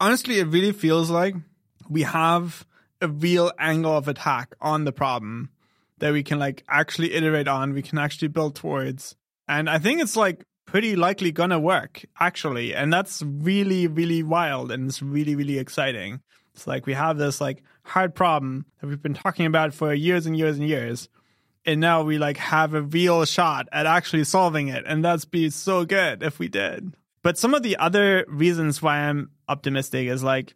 honestly, it really feels like we have a real angle of attack on the problem that we can like actually iterate on, we can actually build towards. And I think it's like pretty likely gonna work actually. And that's really, really wild and it's really, really exciting. It's like we have this like hard problem that we've been talking about for years and years and years. And now we like have a real shot at actually solving it. And that'd be so good if we did. But some of the other reasons why I'm optimistic is like,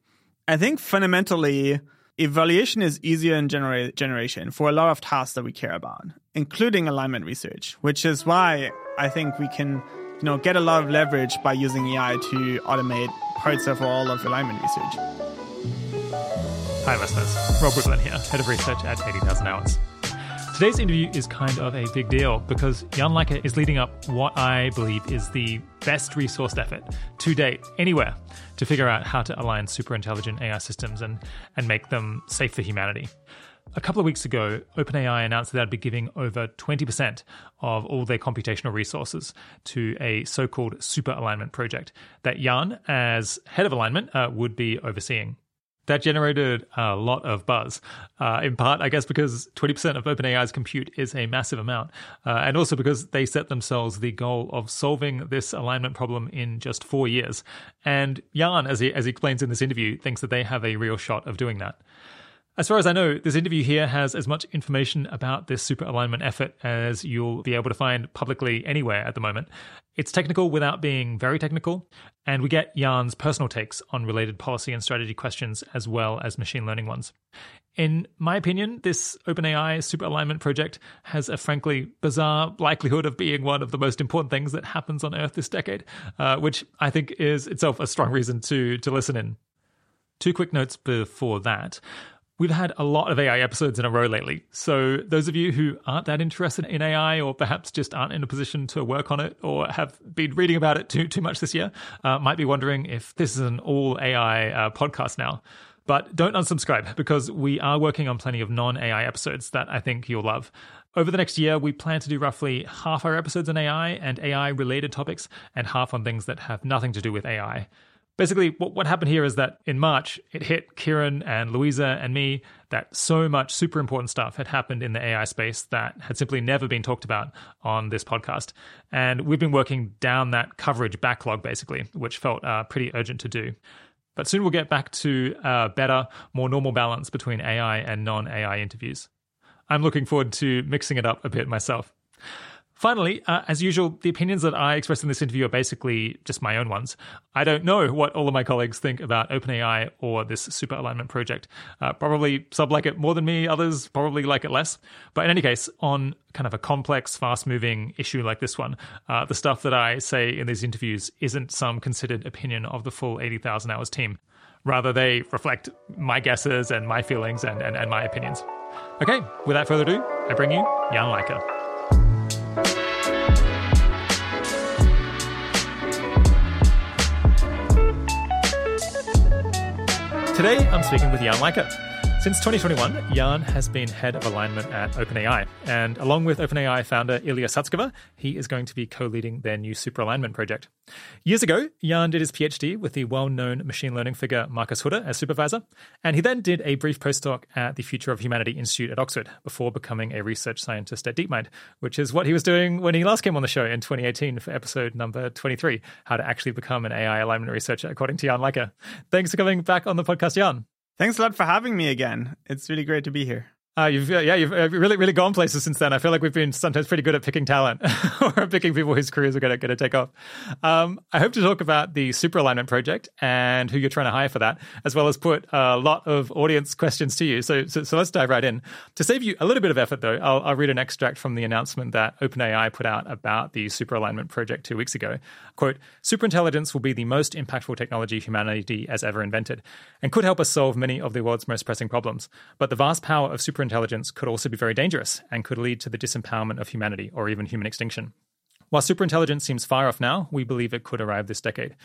I think fundamentally, evaluation is easier in genera- generation for a lot of tasks that we care about, including alignment research, which is why I think we can, you know, get a lot of leverage by using AI to automate parts of all of alignment research. Hi, listeners. Rob Wiblin here, head of research at 80,000 Hours. Today's interview is kind of a big deal because Jan Leike is leading up what I believe is the best resourced effort to date anywhere to figure out how to align super intelligent AI systems and, and make them safe for humanity. A couple of weeks ago, OpenAI announced that they'd be giving over 20% of all their computational resources to a so called super alignment project that Jan, as head of alignment, uh, would be overseeing that generated a lot of buzz. Uh, in part, I guess, because 20% of OpenAI's compute is a massive amount, uh, and also because they set themselves the goal of solving this alignment problem in just four years. And Jan, as he, as he explains in this interview, thinks that they have a real shot of doing that. As far as I know, this interview here has as much information about this super alignment effort as you'll be able to find publicly anywhere at the moment. It's technical without being very technical, and we get Jan's personal takes on related policy and strategy questions as well as machine learning ones. In my opinion, this OpenAI super alignment project has a frankly bizarre likelihood of being one of the most important things that happens on Earth this decade, uh, which I think is itself a strong reason to to listen in. Two quick notes before that. We've had a lot of AI episodes in a row lately. So, those of you who aren't that interested in AI or perhaps just aren't in a position to work on it or have been reading about it too, too much this year uh, might be wondering if this is an all AI uh, podcast now. But don't unsubscribe because we are working on plenty of non AI episodes that I think you'll love. Over the next year, we plan to do roughly half our episodes on AI and AI related topics and half on things that have nothing to do with AI. Basically, what, what happened here is that in March, it hit Keiran and Luisa and me that so much super important stuff had happened in the AI space that had simply never been talked about on this podcast. And we've been working down that coverage backlog, basically, which felt uh, pretty urgent to do. But soon we'll get back to a better, more normal balance between AI and non AI interviews. I'm looking forward to mixing it up a bit myself. Finally, uh, as usual, the opinions that I express in this interview are basically just my own ones. I don't know what all of my colleagues think about OpenAI or this super alignment project. Uh, probably some like it more than me, others probably like it less. But in any case, on kind of a complex, fast moving issue like this one, uh, the stuff that I say in these interviews isn't some considered opinion of the full 80,000 hours team. Rather, they reflect my guesses and my feelings and, and, and my opinions. Okay, without further ado, I bring you Jan Leike. Today, I'm speaking with Jan Leike. Since 2021, Jan has been head of alignment at OpenAI. And along with OpenAI founder Ilya Sutskever, he is going to be co leading their new super alignment project. Years ago, Jan did his PhD with the well known machine learning figure Marcus Hutter as supervisor. And he then did a brief postdoc at the Future of Humanity Institute at Oxford before becoming a research scientist at DeepMind, which is what he was doing when he last came on the show in 2018 for episode number 23 How to Actually Become an AI Alignment Researcher, according to Jan Leike. Thanks for coming back on the podcast, Jan. Thanks a lot for having me again. It's really great to be here. Uh, you've yeah, you've uh, really really gone places since then. I feel like we've been sometimes pretty good at picking talent or picking people whose careers are going to going to take off. Um, I hope to talk about the super alignment project and who you're trying to hire for that, as well as put a lot of audience questions to you. So so, so let's dive right in. To save you a little bit of effort, though, I'll, I'll read an extract from the announcement that OpenAI put out about the super alignment project two weeks ago. Quote: Superintelligence will be the most impactful technology humanity has ever invented, and could help us solve many of the world's most pressing problems. But the vast power of super superintelligence could also be very dangerous and could lead to the disempowerment of humanity or even human extinction. While superintelligence seems far off now, we believe it could arrive this decade.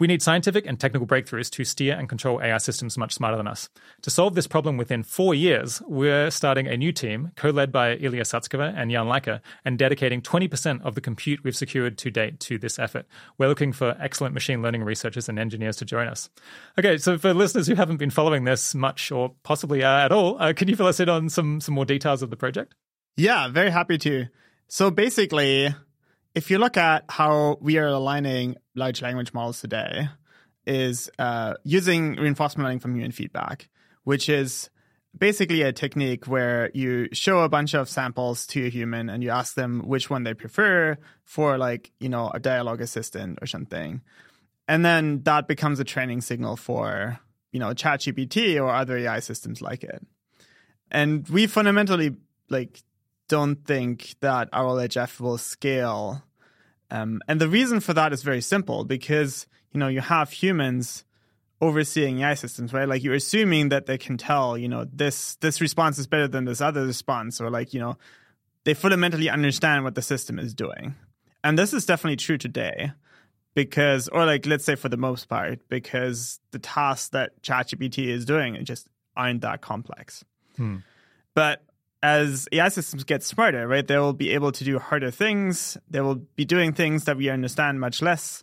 We need scientific and technical breakthroughs to steer and control AI systems much smarter than us. To solve this problem within four years, we're starting a new team, co led by Ilya Sutskever and Jan Leike, and dedicating 20% of the compute we've secured to date to this effort. We're looking for excellent machine learning researchers and engineers to join us. Okay, so for listeners who haven't been following this much or possibly uh, at all, uh, can you fill us in on some, some more details of the project? Yeah, very happy to. So basically, if you look at how we are aligning large language models today, is uh, using reinforcement learning from human feedback, which is basically a technique where you show a bunch of samples to a human and you ask them which one they prefer for like you know a dialogue assistant or something. And then that becomes a training signal for you know ChatGPT or other AI systems like it. And we fundamentally like don't think that RLHF will scale. Um, and the reason for that is very simple because, you know, you have humans overseeing AI systems, right? Like you're assuming that they can tell, you know, this this response is better than this other response, or like, you know, they fundamentally understand what the system is doing. And this is definitely true today because or like let's say for the most part, because the tasks that ChatGPT is doing just aren't that complex. Hmm. But as AI systems get smarter, right, they will be able to do harder things. They will be doing things that we understand much less.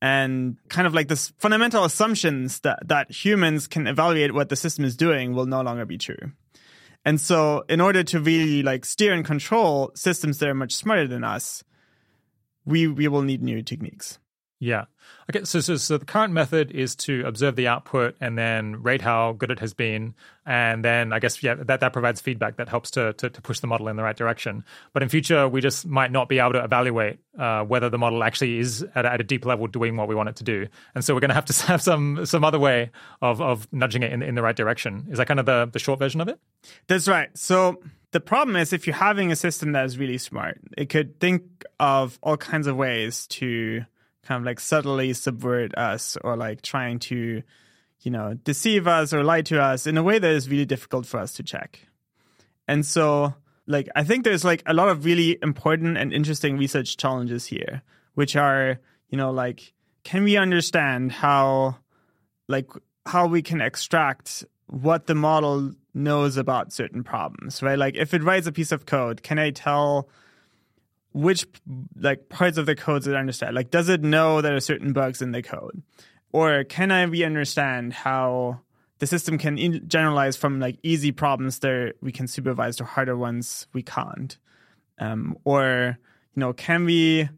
And kind of like this fundamental assumptions that, that humans can evaluate what the system is doing will no longer be true. And so in order to really like steer and control systems that are much smarter than us, we, we will need new techniques. Yeah. Okay. So, so, so the current method is to observe the output and then rate how good it has been, and then I guess yeah, that, that provides feedback that helps to, to, to push the model in the right direction. But in future, we just might not be able to evaluate uh, whether the model actually is at, at a deep level doing what we want it to do, and so we're going to have to have some some other way of of nudging it in in the right direction. Is that kind of the the short version of it? That's right. So the problem is if you're having a system that is really smart, it could think of all kinds of ways to kind of like subtly subvert us or like trying to, you know, deceive us or lie to us in a way that is really difficult for us to check. And so, like, I think there's like a lot of really important and interesting research challenges here, which are, you know, like, can we understand how, like, how we can extract what the model knows about certain problems, right? Like, if it writes a piece of code, can I tell which like parts of the codes it understand? Like, does it know there are certain bugs in the code, or can I we understand how the system can in- generalize from like easy problems that we can supervise to harder ones we can't, um, or you know, can we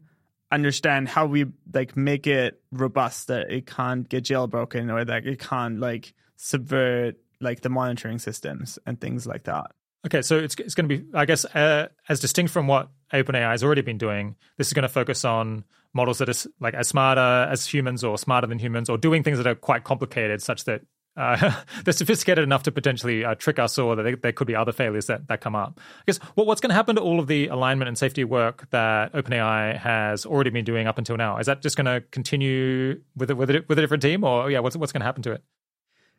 understand how we like make it robust that it can't get jailbroken or that it can't like subvert like the monitoring systems and things like that. Okay, so it's it's going to be, I guess, uh, as distinct from what OpenAI has already been doing. This is going to focus on models that are like as smarter as humans or smarter than humans, or doing things that are quite complicated, such that uh, they're sophisticated enough to potentially uh, trick us, or that there could be other failures that, that come up. I guess what, what's going to happen to all of the alignment and safety work that OpenAI has already been doing up until now? Is that just going to continue with a, with a, with a different team, or yeah, what's what's going to happen to it?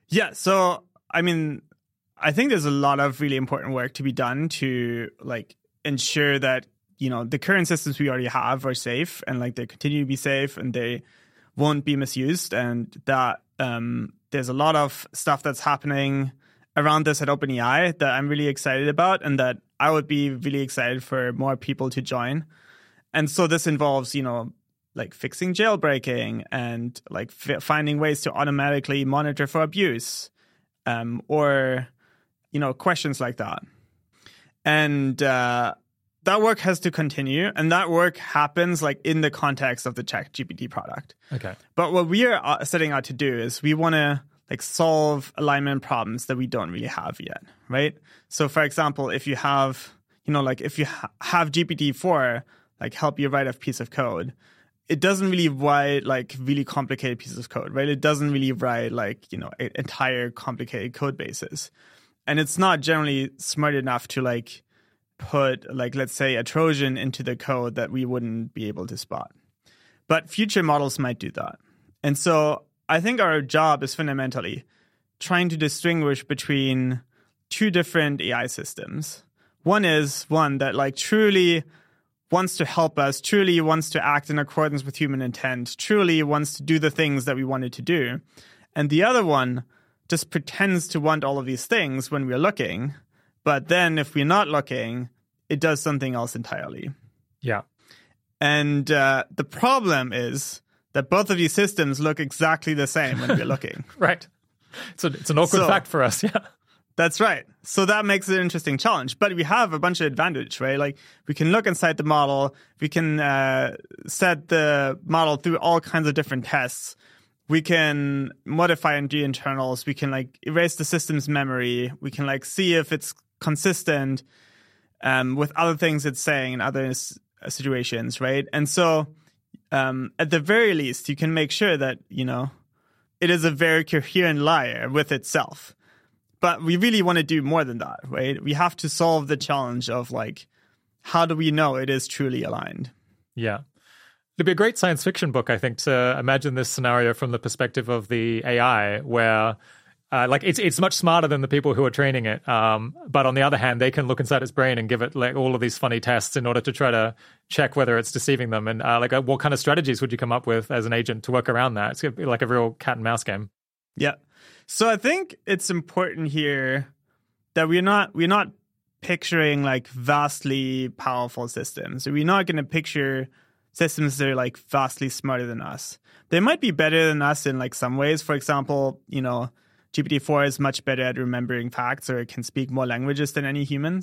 Yeah, so I mean, I think there's a lot of really important work to be done to like ensure that you know the current systems we already have are safe and like they continue to be safe and they won't be misused and that um, there's a lot of stuff that's happening around this at OpenAI that I'm really excited about and that I would be really excited for more people to join. And so this involves, you know, like fixing jailbreaking and like f- finding ways to automatically monitor for abuse um, or you know, questions like that. And uh, that work has to continue, and that work happens like in the context of the ChatGPT product. Okay. But what we are uh, setting out to do is we want to like solve alignment problems that we don't really have yet, right? So, for example, if you have, you know, like if you ha- have GPT four like help you write a piece of code, it doesn't really write like really complicated pieces of code, right? It doesn't really write like you know entire complicated code bases and it's not generally smart enough to like put like let's say a trojan into the code that we wouldn't be able to spot. But future models might do that. And so i think our job is fundamentally trying to distinguish between two different ai systems. One is one that like truly wants to help us, truly wants to act in accordance with human intent, truly wants to do the things that we wanted to do. And the other one just pretends to want all of these things when we're looking. But then if we're not looking, it does something else entirely. Yeah. And uh, the problem is that both of these systems look exactly the same when we're looking. right. So it's an awkward So- fact for us. Yeah. That's right. So that makes it an interesting challenge. But we have a bunch of advantage, right? Like we can look inside the model, we can uh, set the model through all kinds of different tests. We can modify do internals. We can like erase the system's memory. We can like see if it's consistent um, with other things it's saying in other s- situations, right? And so, um, at the very least, you can make sure that you know it is a very coherent liar with itself but we really want to do more than that, right? We have to solve the challenge of like, how do we know it is truly aligned? Yeah. It'd be a great science fiction book, I think, to imagine this scenario from the perspective of the AI, where uh, like it's it's much smarter than the people who are training it. Um, but on the other hand, they can look inside its brain and give it like all of these funny tests in order to try to check whether it's deceiving them. And uh, like, uh, what kind of strategies would you come up with as an agent to work around that? It's like a real cat and mouse game. Yeah. So I think it's important here that we're not we're not picturing like vastly powerful systems. So we're not going to picture systems that are like vastly smarter than us. They might be better than us in like some ways. For example, you know, GPT-4 is much better at remembering facts or it can speak more languages than any human.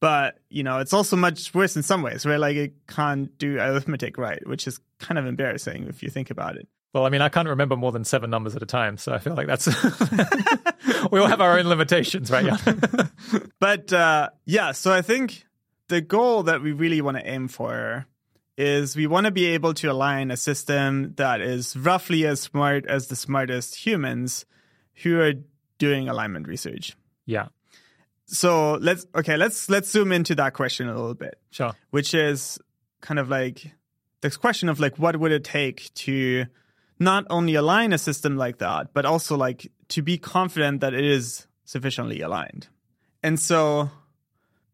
But, you know, it's also much worse in some ways, where like it can't do arithmetic right, which is kind of embarrassing if you think about it. Well, I mean, I can't remember more than seven numbers at a time, so I feel like that's we all have our own limitations, right? Yeah. But uh, yeah, so I think the goal that we really want to aim for is we want to be able to align a system that is roughly as smart as the smartest humans who are doing alignment research. yeah. So let's okay, let's let's zoom into that question a little bit, Sure. which is kind of like this question of like what would it take to not only align a system like that, but also like to be confident that it is sufficiently aligned. And so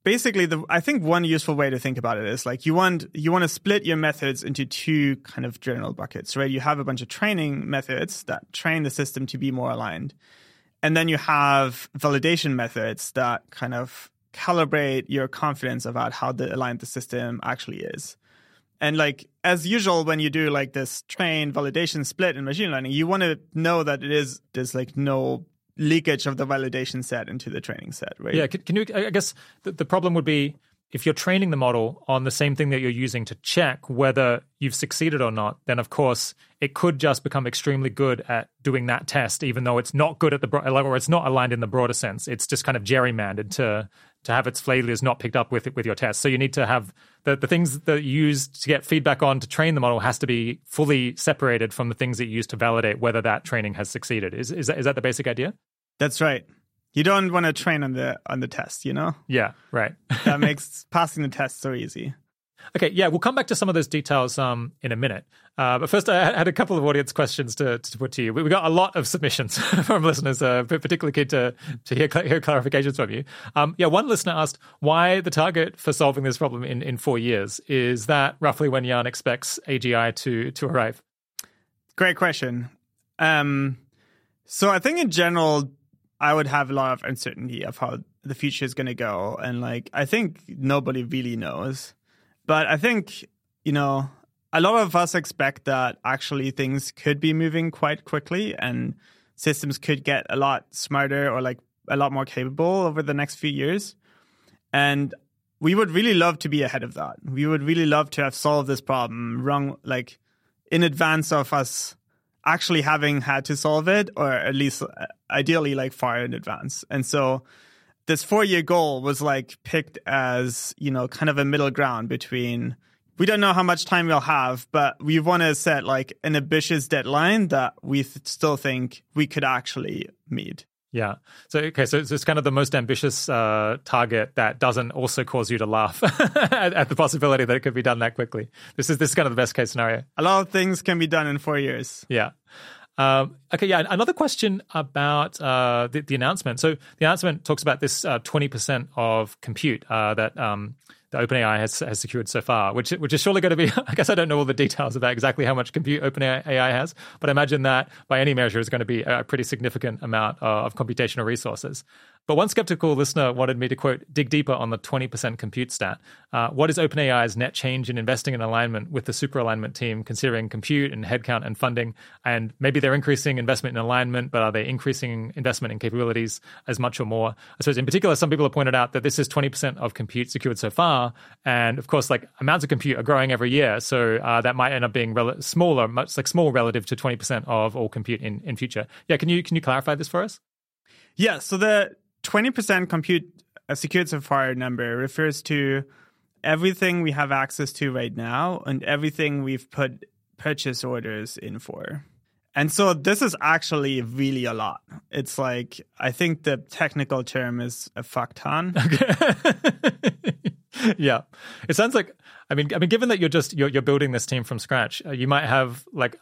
basically the I think one useful way to think about it is like you want you want to split your methods into two kind of general buckets, right? You have a bunch of training methods that train the system to be more aligned. And then you have validation methods that kind of calibrate your confidence about how the aligned the system actually is. And like as usual, when you do like this train validation split in machine learning, you want to know that it is there's like no leakage of the validation set into the training set, right? Yeah, can, can you? I guess the, the problem would be if you're training the model on the same thing that you're using to check whether you've succeeded or not. Then, of course, it could just become extremely good at doing that test, even though it's not good at the bro- or it's not aligned in the broader sense. It's just kind of gerrymandered to to have its failures not picked up with it with your test. So you need to have the, the things that you use to get feedback on to train the model has to be fully separated from the things that you use to validate whether that training has succeeded. Is is that, is that the basic idea? That's right. You don't want to train on the on the test, you know? Yeah, right. That makes passing the test so easy. Okay, yeah, we'll come back to some of those details um, in a minute. Uh, but first, I had a couple of audience questions to, to put to you. We got a lot of submissions from listeners, uh, particularly keen to, to hear, hear clarifications from you. Um, yeah, one listener asked why the target for solving this problem in, in four years. Is that roughly when Jan expects AGI to, to arrive? Great question. Um, so I think in general, I would have a lot of uncertainty of how the future is going to go, and like I think nobody really knows. But I think you know a lot of us expect that actually things could be moving quite quickly, and systems could get a lot smarter or like a lot more capable over the next few years. And we would really love to be ahead of that. We would really love to have solved this problem wrong, like in advance of us actually having had to solve it, or at least uh, ideally like far in advance. And so this four year goal was like picked as, you know, kind of a middle ground between we don't know how much time we'll have, but we want to set like an ambitious deadline that we th- still think we could actually meet. Yeah. So okay, so it's, it's kind of the most ambitious uh, target that doesn't also cause you to laugh at, at the possibility that it could be done that quickly. This is this is kind of the best case scenario. A lot of things can be done in four years. Yeah. Um, okay, yeah. Another question about uh, the, the announcement. So the announcement talks about this uh, twenty percent of compute uh, that um, that OpenAI has, has secured so far, which which is surely going to be. I guess I don't know all the details about exactly how much compute OpenAI has, but I imagine that by any measure is going to be a pretty significant amount of computational resources. But one skeptical listener wanted me to quote, dig deeper on the 20% compute stat. Uh, what is OpenAI's net change in investing in alignment with the super alignment team, considering compute and headcount and funding? And maybe they're increasing investment in alignment, but are they increasing investment in capabilities as much or more? I suppose in particular, some people have pointed out that this is 20% of compute secured so far. And of course, like amounts of compute are growing every year. So uh, that might end up being rel- smaller, much like small relative to 20% of all compute in, in future. Yeah, can you, can you clarify this for us? Yeah, so the 20% compute a secured far number refers to everything we have access to right now and everything we've put purchase orders in for. And so this is actually really a lot. It's like I think the technical term is a fuck ton. Okay. yeah, it sounds like I mean I mean given that you're just you're, you're building this team from scratch, uh, you might have like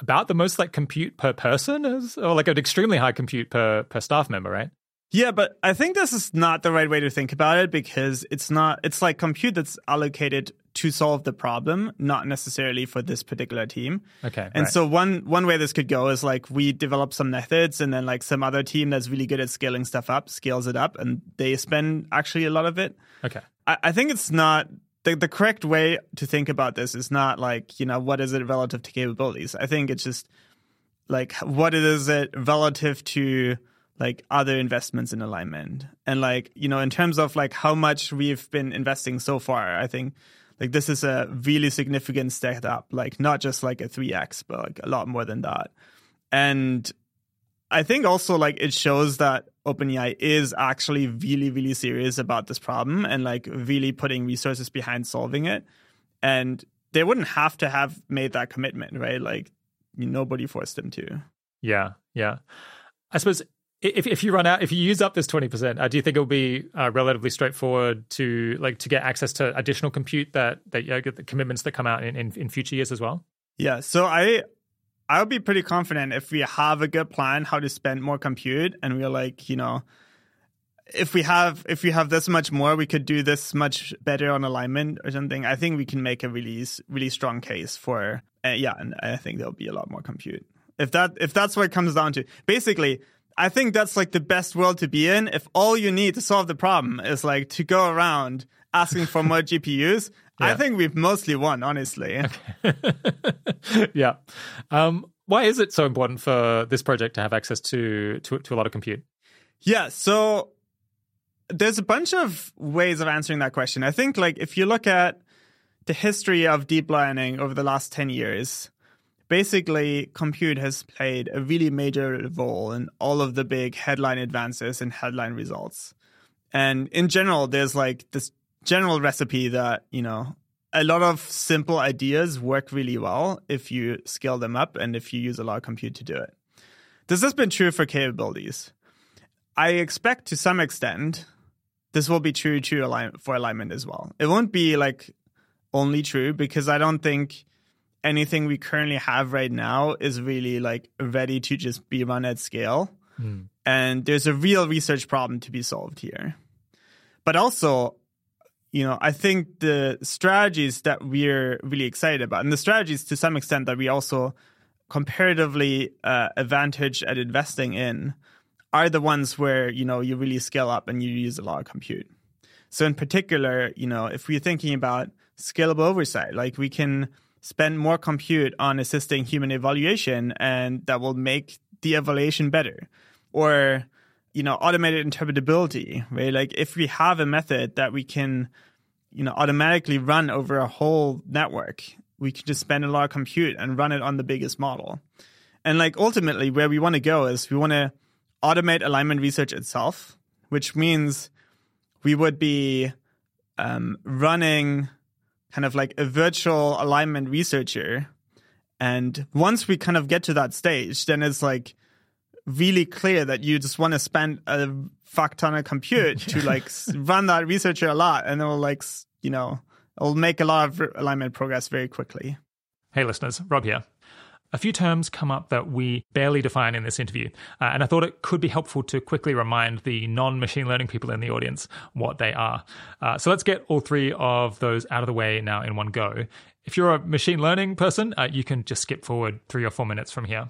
about the most like compute per person as or like an extremely high compute per per staff member, right? Yeah, but I think this is not the right way to think about it because it's not, it's like compute that's allocated to solve the problem, not necessarily for this particular team. Okay. And right. so one one way this could go is like we develop some methods and then like some other team that's really good at scaling stuff up scales it up and they spend actually a lot of it. Okay. I, I think it's not the, the correct way to think about this is not like, you know, what is it relative to capabilities? I think it's just like what is it relative to like other investments in alignment. And like you know in terms of like how much we've been investing so far i think like this is a really significant step up like not just like a 3x but like a lot more than that. And i think also like it shows that openai is actually really really serious about this problem and like really putting resources behind solving it. And they wouldn't have to have made that commitment right? Like nobody forced them to. Yeah yeah. I suppose if if you run out, if you use up this twenty percent, uh, do you think it will be uh, relatively straightforward to like to get access to additional compute that that you know, get the commitments that come out in, in, in future years as well? Yeah, so I I would be pretty confident if we have a good plan how to spend more compute, and we're like, you know, if we have if we have this much more, we could do this much better on alignment or something. I think we can make a really really strong case for uh, yeah, and I think there'll be a lot more compute if that if that's what it comes down to. Basically, I think that's like the best world to be in. If all you need to solve the problem is like to go around asking for more GPUs, yeah. I think we've mostly won, honestly. Okay. yeah. Um, why is it so important for this project to have access to, to to a lot of compute? Yeah. So there's a bunch of ways of answering that question. I think like if you look at the history of deep learning over the last 10 years, basically compute has played a really major role in all of the big headline advances and headline results. And in general, there's like this general recipe that, you know, a lot of simple ideas work really well if you scale them up and if you use a lot of compute to do it. This has been true for capabilities. I expect to some extent this will be true to for alignment as well. It won't be like only true because I don't think anything we currently have right now is really like ready to just be run at scale. Mm. And there's a real research problem to be solved here. But also, you know, I think the strategies that we're really excited about, and the strategies to some extent that we also comparatively uh, advantage at investing in, are the ones where you know you really scale up and you use a lot of compute. So in particular, you know, if we're thinking about scalable oversight, like we can spend more compute on assisting human evaluation and that will make the evaluation better. Or you know automated interpretability right? Like if we have a method that we can you know automatically run over a whole network we can just spend a lot of compute and run it on the biggest model. And like ultimately where we want to go is we want to automate alignment research itself which means we would be um, running kind of like a virtual alignment researcher. And once we kind of get to that stage, then it's like really clear that you just want to spend a fuck ton of compute to like run that researcher a lot and it'll like, you know, it'll make a lot of alignment progress very quickly. Hey, listeners, Rob here. A few terms come up that we barely define in this interview, uh, and I thought it could be helpful to quickly remind the non machine learning people in the audience what they are. Uh, so let's get all three of those out of the way now in one go. If you're a machine learning person, uh, you can just skip forward three or four minutes from here.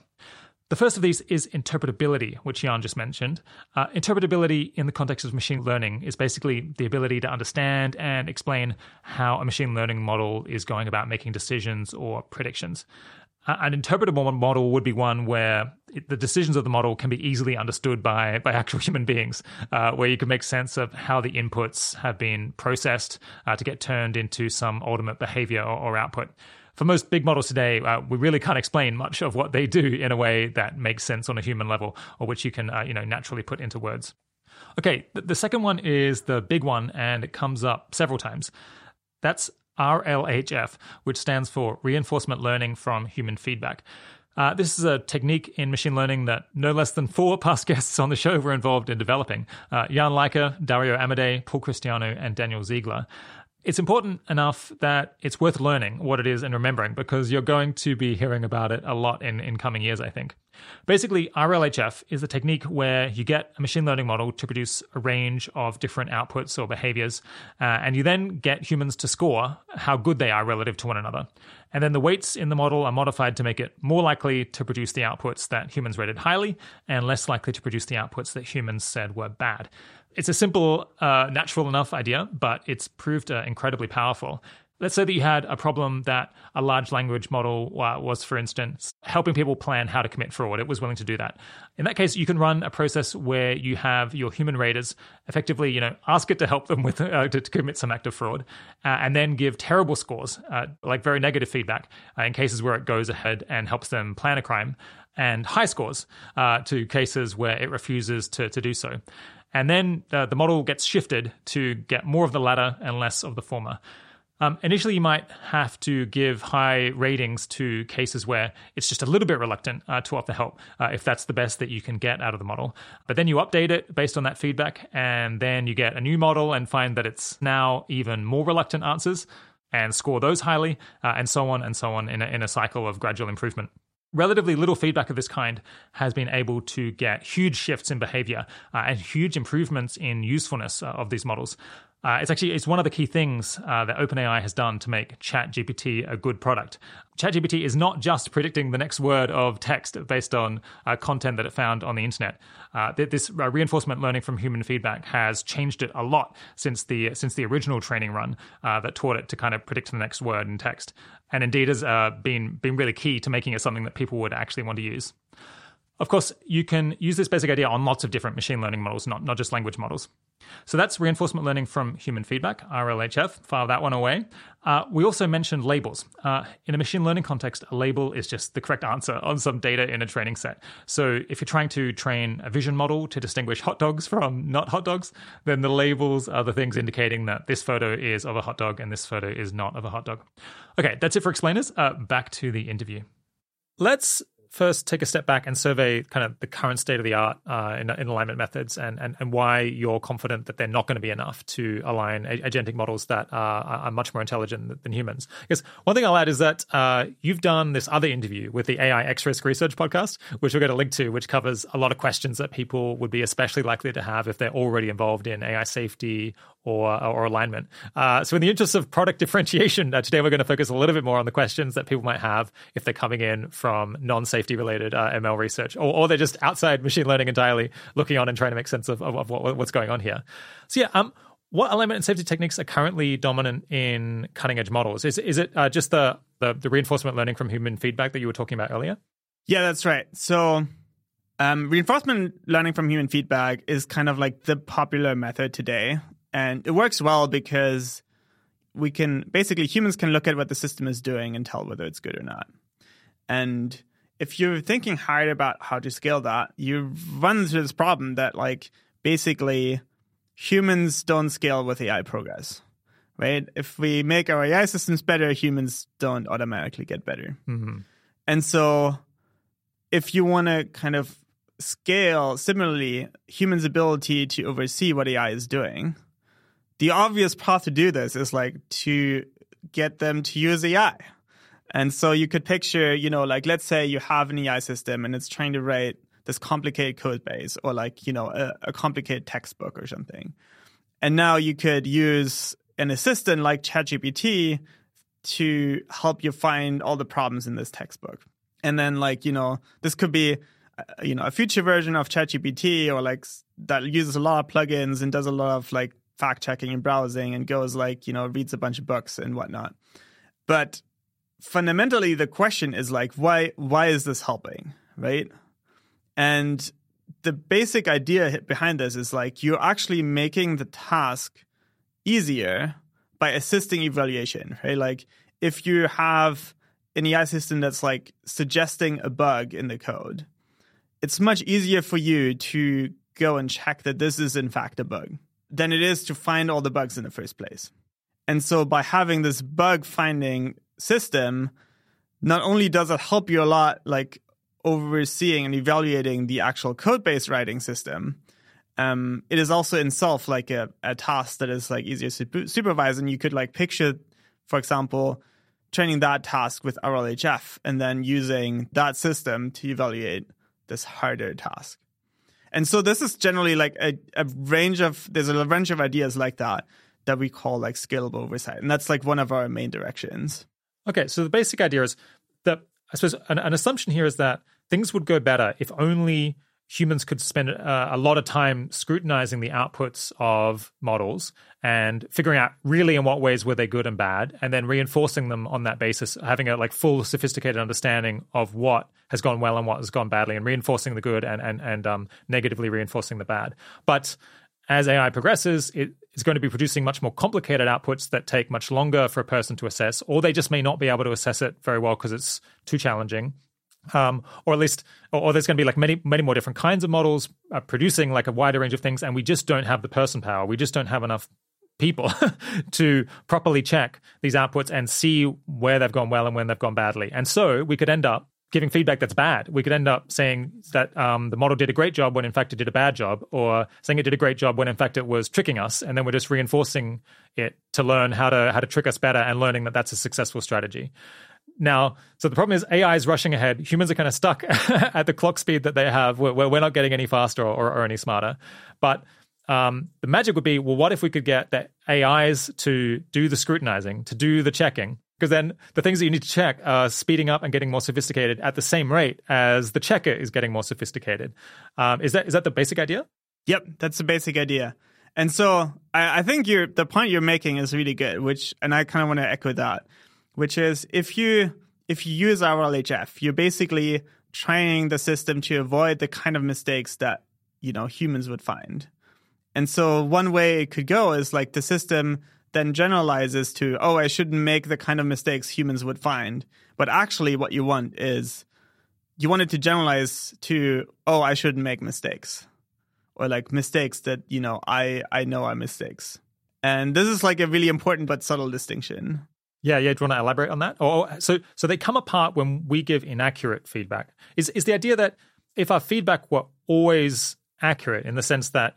The first of these is interpretability, which Jan just mentioned. Uh, interpretability in the context of machine learning is basically the ability to understand and explain how a machine learning model is going about making decisions or predictions an interpretable model would be one where the decisions of the model can be easily understood by by actual human beings, uh, where you can make sense of how the inputs have been processed uh, to get turned into some ultimate behavior or, or output. For most big models today, uh, we really can't explain much of what they do in a way that makes sense on a human level, or which you can uh, you know naturally put into words. Okay, the second one is the big one, and it comes up several times. That's RLHF, which stands for Reinforcement Learning from Human Feedback. Uh, this is a technique in machine learning that no less than four past guests on the show were involved in developing uh, Jan Leike, Dario Amodei, Paul Christiano, and Daniel Ziegler it's important enough that it's worth learning what it is and remembering because you're going to be hearing about it a lot in, in coming years, I think. Basically, RLHF is a technique where you get a machine learning model to produce a range of different outputs or behaviors, uh, and you then get humans to score how good they are relative to one another. And then the weights in the model are modified to make it more likely to produce the outputs that humans rated highly and less likely to produce the outputs that humans said were bad. It's a simple, uh, natural enough idea, but it's proved uh, incredibly powerful. Let's say that you had a problem that a large language model was, for instance, helping people plan how to commit fraud. It was willing to do that. In that case, you can run a process where you have your human raters effectively, you know, ask it to help them with uh, to, to, commit some act of fraud, uh, and then give terrible scores, uh, like very negative feedback, uh, in cases where it goes ahead and helps them plan a crime, and high scores uh, to cases where it refuses to to do so. And then uh, the model gets shifted to get more of the latter and less of the former. Um, initially, you might have to give high ratings to cases where it's just a little bit reluctant uh, to offer help, uh, if that's the best that you can get out of the model. But then you update it based on that feedback, and then you get a new model and find that it's now even more reluctant answers and score those highly, uh, and so on and so on in a, in a cycle of gradual improvement relatively little feedback of this kind has been able to get huge shifts in behavior uh, and huge improvements in usefulness uh, of these models. Uh, it's actually it's one of the key things uh, that OpenAI has done to make ChatGPT a good product. ChatGPT is not just predicting the next word of text based on uh, content that it found on the internet. Uh, this uh, reinforcement learning from human feedback has changed it a lot since the since the original training run uh, that taught it to kind of predict the next word in text, and indeed has been been really key to making it something that people would actually want to use. Of course, you can use this basic idea on lots of different machine learning models, not, not just language models. So that's reinforcement learning from human feedback, RLHF. File that one away. Uh, we also mentioned labels. Uh, in a machine learning context, a label is just the correct answer on some data in a training set. So if you're trying to train a vision model to distinguish hot dogs from not hot dogs, then the labels are the things indicating that this photo is of a hot dog and this photo is not of a hot dog. Okay, that's it for explainers. Uh, back to the interview. Let's first take a step back and survey kind of the current state of the art uh, in, in, alignment methods and, and, and why you're confident that they're not going to be enough to align agentic models that are, are much more intelligent than humans. Because one thing I'll add is that uh, you've done this other interview with the AI X Risk Research podcast, which we're going to link to, which covers a lot of questions that people would be especially likely to have if they're already involved in AI safety or or alignment. Uh, so, in the interest of product differentiation, uh, today we're going to focus a little bit more on the questions that people might have if they're coming in from non-safety related uh, ML research, or, or they're just outside machine learning entirely, looking on and trying to make sense of, of, of what, what's going on here. So, yeah. Um, what alignment and safety techniques are currently dominant in cutting edge models? Is is it uh, just the, the the reinforcement learning from human feedback that you were talking about earlier? Yeah, that's right. So um, reinforcement learning from human feedback is kind of like the popular method today. And it works well because we can basically humans can look at what the system is doing and tell whether it's good or not. And if you're thinking hard about how to scale that, you run into this problem that like basically humans don't scale with AI progress. Right? If we make our AI systems better, humans don't automatically get better. Mm-hmm. And so if you want to kind of scale similarly humans' ability to oversee what AI is doing, the obvious path to do this is like to get them to use AI. And so you could picture, you know, like let's say you have an AI system and it's trying to write this complicated code base or like, you know, a, a complicated textbook or something. And now you could use an assistant like ChatGPT to help you find all the problems in this textbook. And then like, you know, this could be uh, you know, a future version of ChatGPT or like that uses a lot of plugins and does a lot of like fact checking and browsing and goes like, you know, reads a bunch of books and whatnot. But fundamentally the question is like why why is this helping, right? And the basic idea behind this is like you're actually making the task easier by assisting evaluation, right? Like if you have an AI system that's like suggesting a bug in the code, it's much easier for you to go and check that this is in fact a bug than it is to find all the bugs in the first place. And so by having this bug finding system, not only does it help you a lot, like overseeing and evaluating the actual code base writing system, um, it is also in itself like a, a task that is like easier to supervise. And you could like picture, for example, training that task with RLHF and then using that system to evaluate this harder task. And so this is generally like a, a range of there's a range of ideas like that that we call like scalable oversight. And that's like one of our main directions. Okay, so the basic idea is that I suppose an, an assumption here is that things would go better if only humans could spend uh, a lot of time scrutinizing the outputs of models and figuring out really in what ways were they good and bad and then reinforcing them on that basis having a like full sophisticated understanding of what has gone well and what has gone badly and reinforcing the good and and, and um, negatively reinforcing the bad. But as AI progresses, it is going to be producing much more complicated outputs that take much longer for a person to assess, or they just may not be able to assess it very well because it's too challenging um, or at least, or, or, there's going to be like many, many more different kinds of models uh, producing like a wider range of things, and we just don't have the person power. We just don't have enough people to properly check these outputs and see where they've gone well and when they've gone badly. And so we could end up giving feedback that's bad. We could end up saying that um, the model did a great job when in fact it did a bad job, or saying it did a great job when in fact it was tricking us, and then we're just reinforcing it to learn how to how to trick us better and learning that that's a successful strategy. Now, so the problem is AI is rushing ahead. Humans are kind of stuck at the clock speed that they have, where, we're not getting any faster or, or any smarter. But um, the magic would be, well, what if we could get the AIs to do the scrutinizing, to do the checking? Because then the things that you need to check are speeding up and getting more sophisticated at the same rate as the checker is getting more sophisticated. Um, is that is that the basic idea? Yep, that's the basic idea. And so I, I think the point you're making is really good, which, and I kind of want to echo that which is if you if you use RLHF, you're basically training the system to avoid the kind of mistakes that you know humans would find. And so one way it could go is like the system then generalizes to, oh, I shouldn't make the kind of mistakes humans would find. But actually, what you want is you want it to generalize to, oh, I shouldn't make mistakes, or like mistakes that you know I I know are mistakes. And this is like a really important but subtle distinction. Yeah, yeah. Do you want to elaborate on that? Or so so they come apart when we give inaccurate feedback. Is is the idea that if our feedback were always accurate in the sense that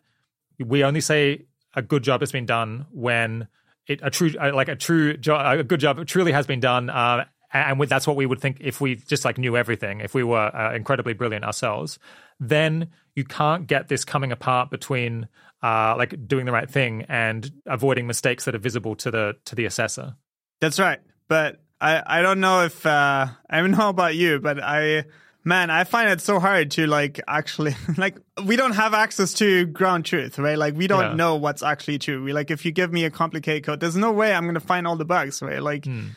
we only say a good job has been done when it a true uh, like a true job a good job truly has been done uh, and that's what we would think if we just like knew everything if we were uh, incredibly brilliant ourselves then you can't get this coming apart between uh, like doing the right thing and avoiding mistakes that are visible to the to the assessor that's right. But I, I don't know if uh, I don't know about you, but I man, I find it so hard to like actually like we don't have access to ground truth, right? Like we don't yeah. know what's actually true. We like if you give me a complicated code, there's no way I'm gonna find all the bugs, right? Like mm.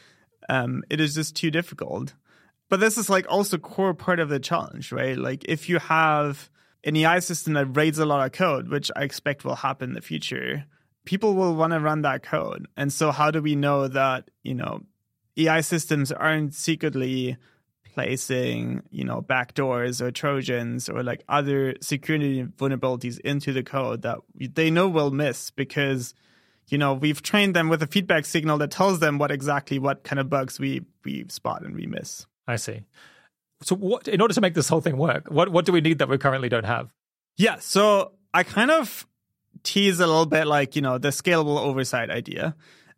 um it is just too difficult. But this is like also core part of the challenge, right? Like if you have an AI system that reads a lot of code, which I expect will happen in the future, people will want to run that code. And so how do we know that, you know, AI systems aren't secretly placing, you know, backdoors or trojans or like other security vulnerabilities into the code that they know will miss because you know, we've trained them with a feedback signal that tells them what exactly what kind of bugs we we spot and we miss. I see. So what in order to make this whole thing work, what what do we need that we currently don't have? Yeah, so I kind of tease a little bit like, you know, the scalable oversight idea.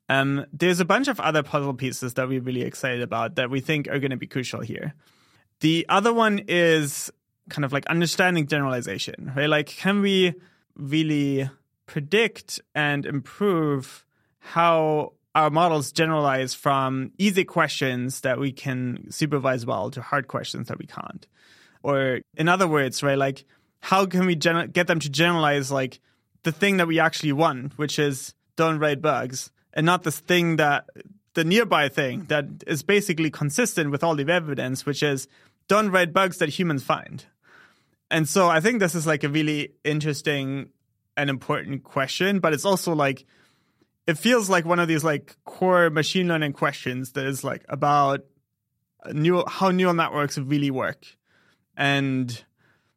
Um, there's a bunch of other puzzle pieces that we're really excited about that we think are going to be crucial here. The other one is kind of like understanding generalization, right? Like, can we really predict and improve how our models generalize from easy questions that we can supervise well to hard questions that we can't? Or, in other words, right, like, how can we get them to generalize like the thing that we actually want, which is don't write bugs, and not this thing that the nearby thing that is basically consistent with all the evidence, which is don't write bugs that humans find. And so I think this is like a really interesting and important question, but it's also like it feels like one of these like core machine learning questions that is like about new how neural networks really work. And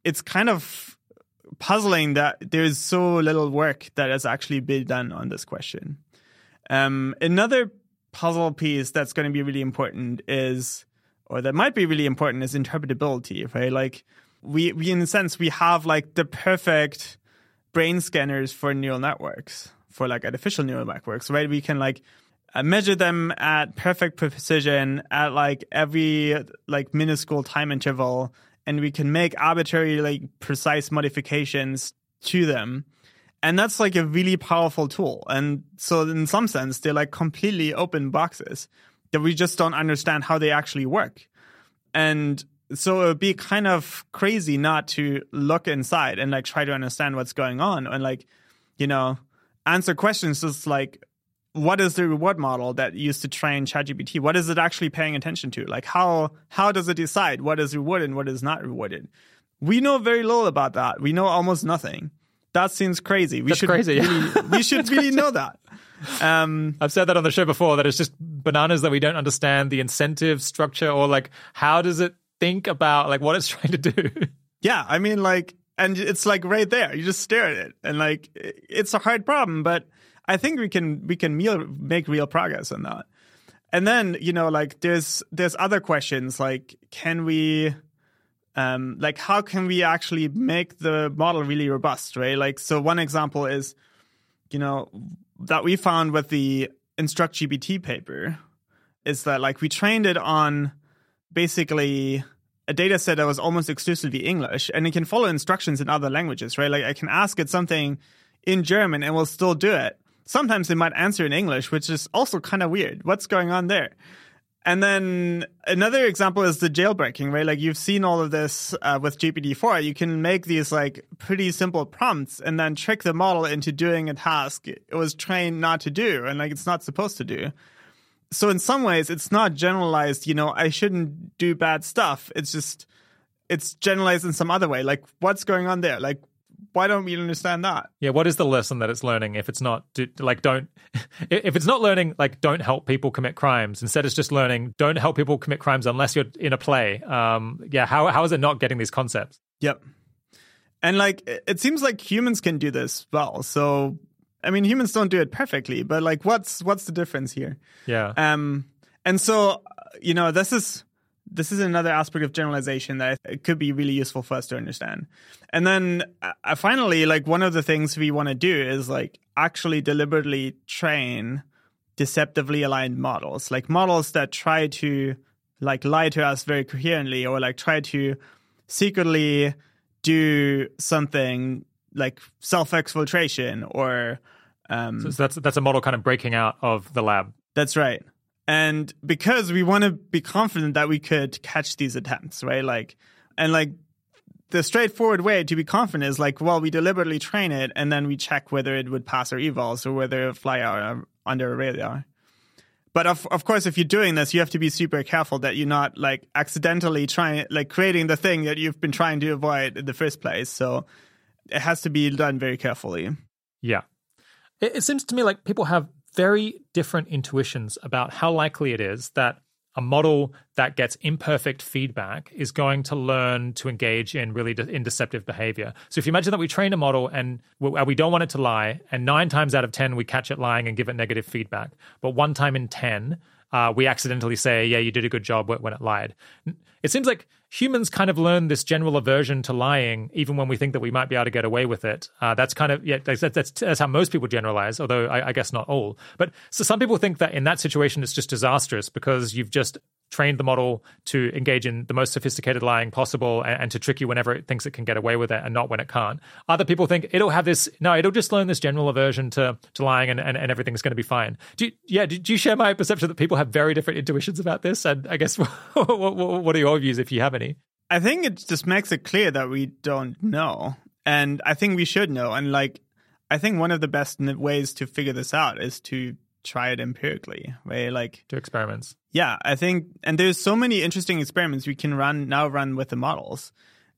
it's kind of puzzling that there's so little work that has actually been done on this question. Um, another puzzle piece that's going to be really important is, or that might be really important, is interpretability, right? Like we, we in a sense, we have like the perfect brain scanners for neural networks, for like artificial neural networks, right? We can like uh, measure them at perfect precision at like every like minuscule time interval, and we can make arbitrary like precise modifications to them. And that's like a really powerful tool. And so in some sense, they're like completely open boxes that we just don't understand how they actually work. And so it would be kind of crazy not to look inside and like try to understand what's going on and like you know answer questions just like what is the reward model that used to train ChatGPT? What is it actually paying attention to? Like how how does it decide what is rewarded and what is not rewarded? We know very little about that. We know almost nothing. That seems crazy. We That's should crazy. Really, we should really know that. Um, I've said that on the show before that it's just bananas that we don't understand the incentive structure or like how does it think about like what it's trying to do. Yeah, I mean, like, and it's like right there. You just stare at it, and like, it's a hard problem, but I think we can we can meal, make real progress on that. And then you know, like, there's there's other questions like, can we, um, like, how can we actually make the model really robust, right? Like, so one example is, you know, that we found with the Instruct GPT paper is that like we trained it on basically a data set that was almost exclusively English and it can follow instructions in other languages, right? Like I can ask it something in German and will still do it. Sometimes they might answer in English, which is also kind of weird. What's going on there? And then another example is the jailbreaking, right? Like you've seen all of this uh, with GPT-4. You can make these like pretty simple prompts and then trick the model into doing a task it was trained not to do and like it's not supposed to do so in some ways it's not generalized you know i shouldn't do bad stuff it's just it's generalized in some other way like what's going on there like why don't we understand that Yeah, what is the lesson that it's learning if it's not do, like don't if it's not learning like don't help people commit crimes instead it's just learning don't help people commit crimes unless you're in a play. Um yeah, how how is it not getting these concepts? yep and like it it seems like humans can do this well so i mean humans don't do it perfectly but like what's what's the difference here Yeah. Um, and so, you know, this is this is another aspect of generalization that it could be really useful for us to understand. And then uh, finally, like one of the things we want to do is like actually deliberately train deceptively aligned models, like models that try to like lie to us very coherently or like try to secretly do something like self exfiltration or um, so that's that's a model kind of breaking out of the lab. that's right. And because we want to be confident that we could catch these attempts, right? Like, and like the straightforward way to be confident is like, well, we deliberately train it and then we check whether it would pass our evals or whether it would fly out um, under a radar. But of of course, if you're doing this, you have to be super careful that you're not like accidentally trying, like creating the thing that you've been trying to avoid in the first place. So it has to be done very carefully. Yeah. It, it seems to me like people have very different intuitions about how likely it is that a model that gets imperfect feedback is going to learn to engage in really de- in deceptive behavior. So if you imagine that we train a model and we, we don't want it to lie, and nine times out of 10, we catch it lying and give it negative feedback. But one time in 10, uh, we accidentally say, yeah, you did a good job when it lied. It seems like humans kind of learn this general aversion to lying, even when we think that we might be able to get away with it. Uh, that's kind of yeah, that's, that's, that's how most people generalize, although I, I guess not all. But so some people think that in that situation it's just disastrous because you've just trained the model to engage in the most sophisticated lying possible and, and, to trick you whenever it thinks it can get away with it and not when it can't. Other people think it'll have this, no, it'll just learn this general aversion to, to lying and, and, and everything's going to be fine. Do you, yeah, do, you share my perception that people have very different intuitions about this? And I guess, what, what, what are your views if you have any? I think it just makes it clear that we don't know. And I think we should know. And like, I think one of the best ways to figure this out is to try it empirically, right? Like do experiments. Yeah, I think, and there's so many interesting experiments we can run now run with the models,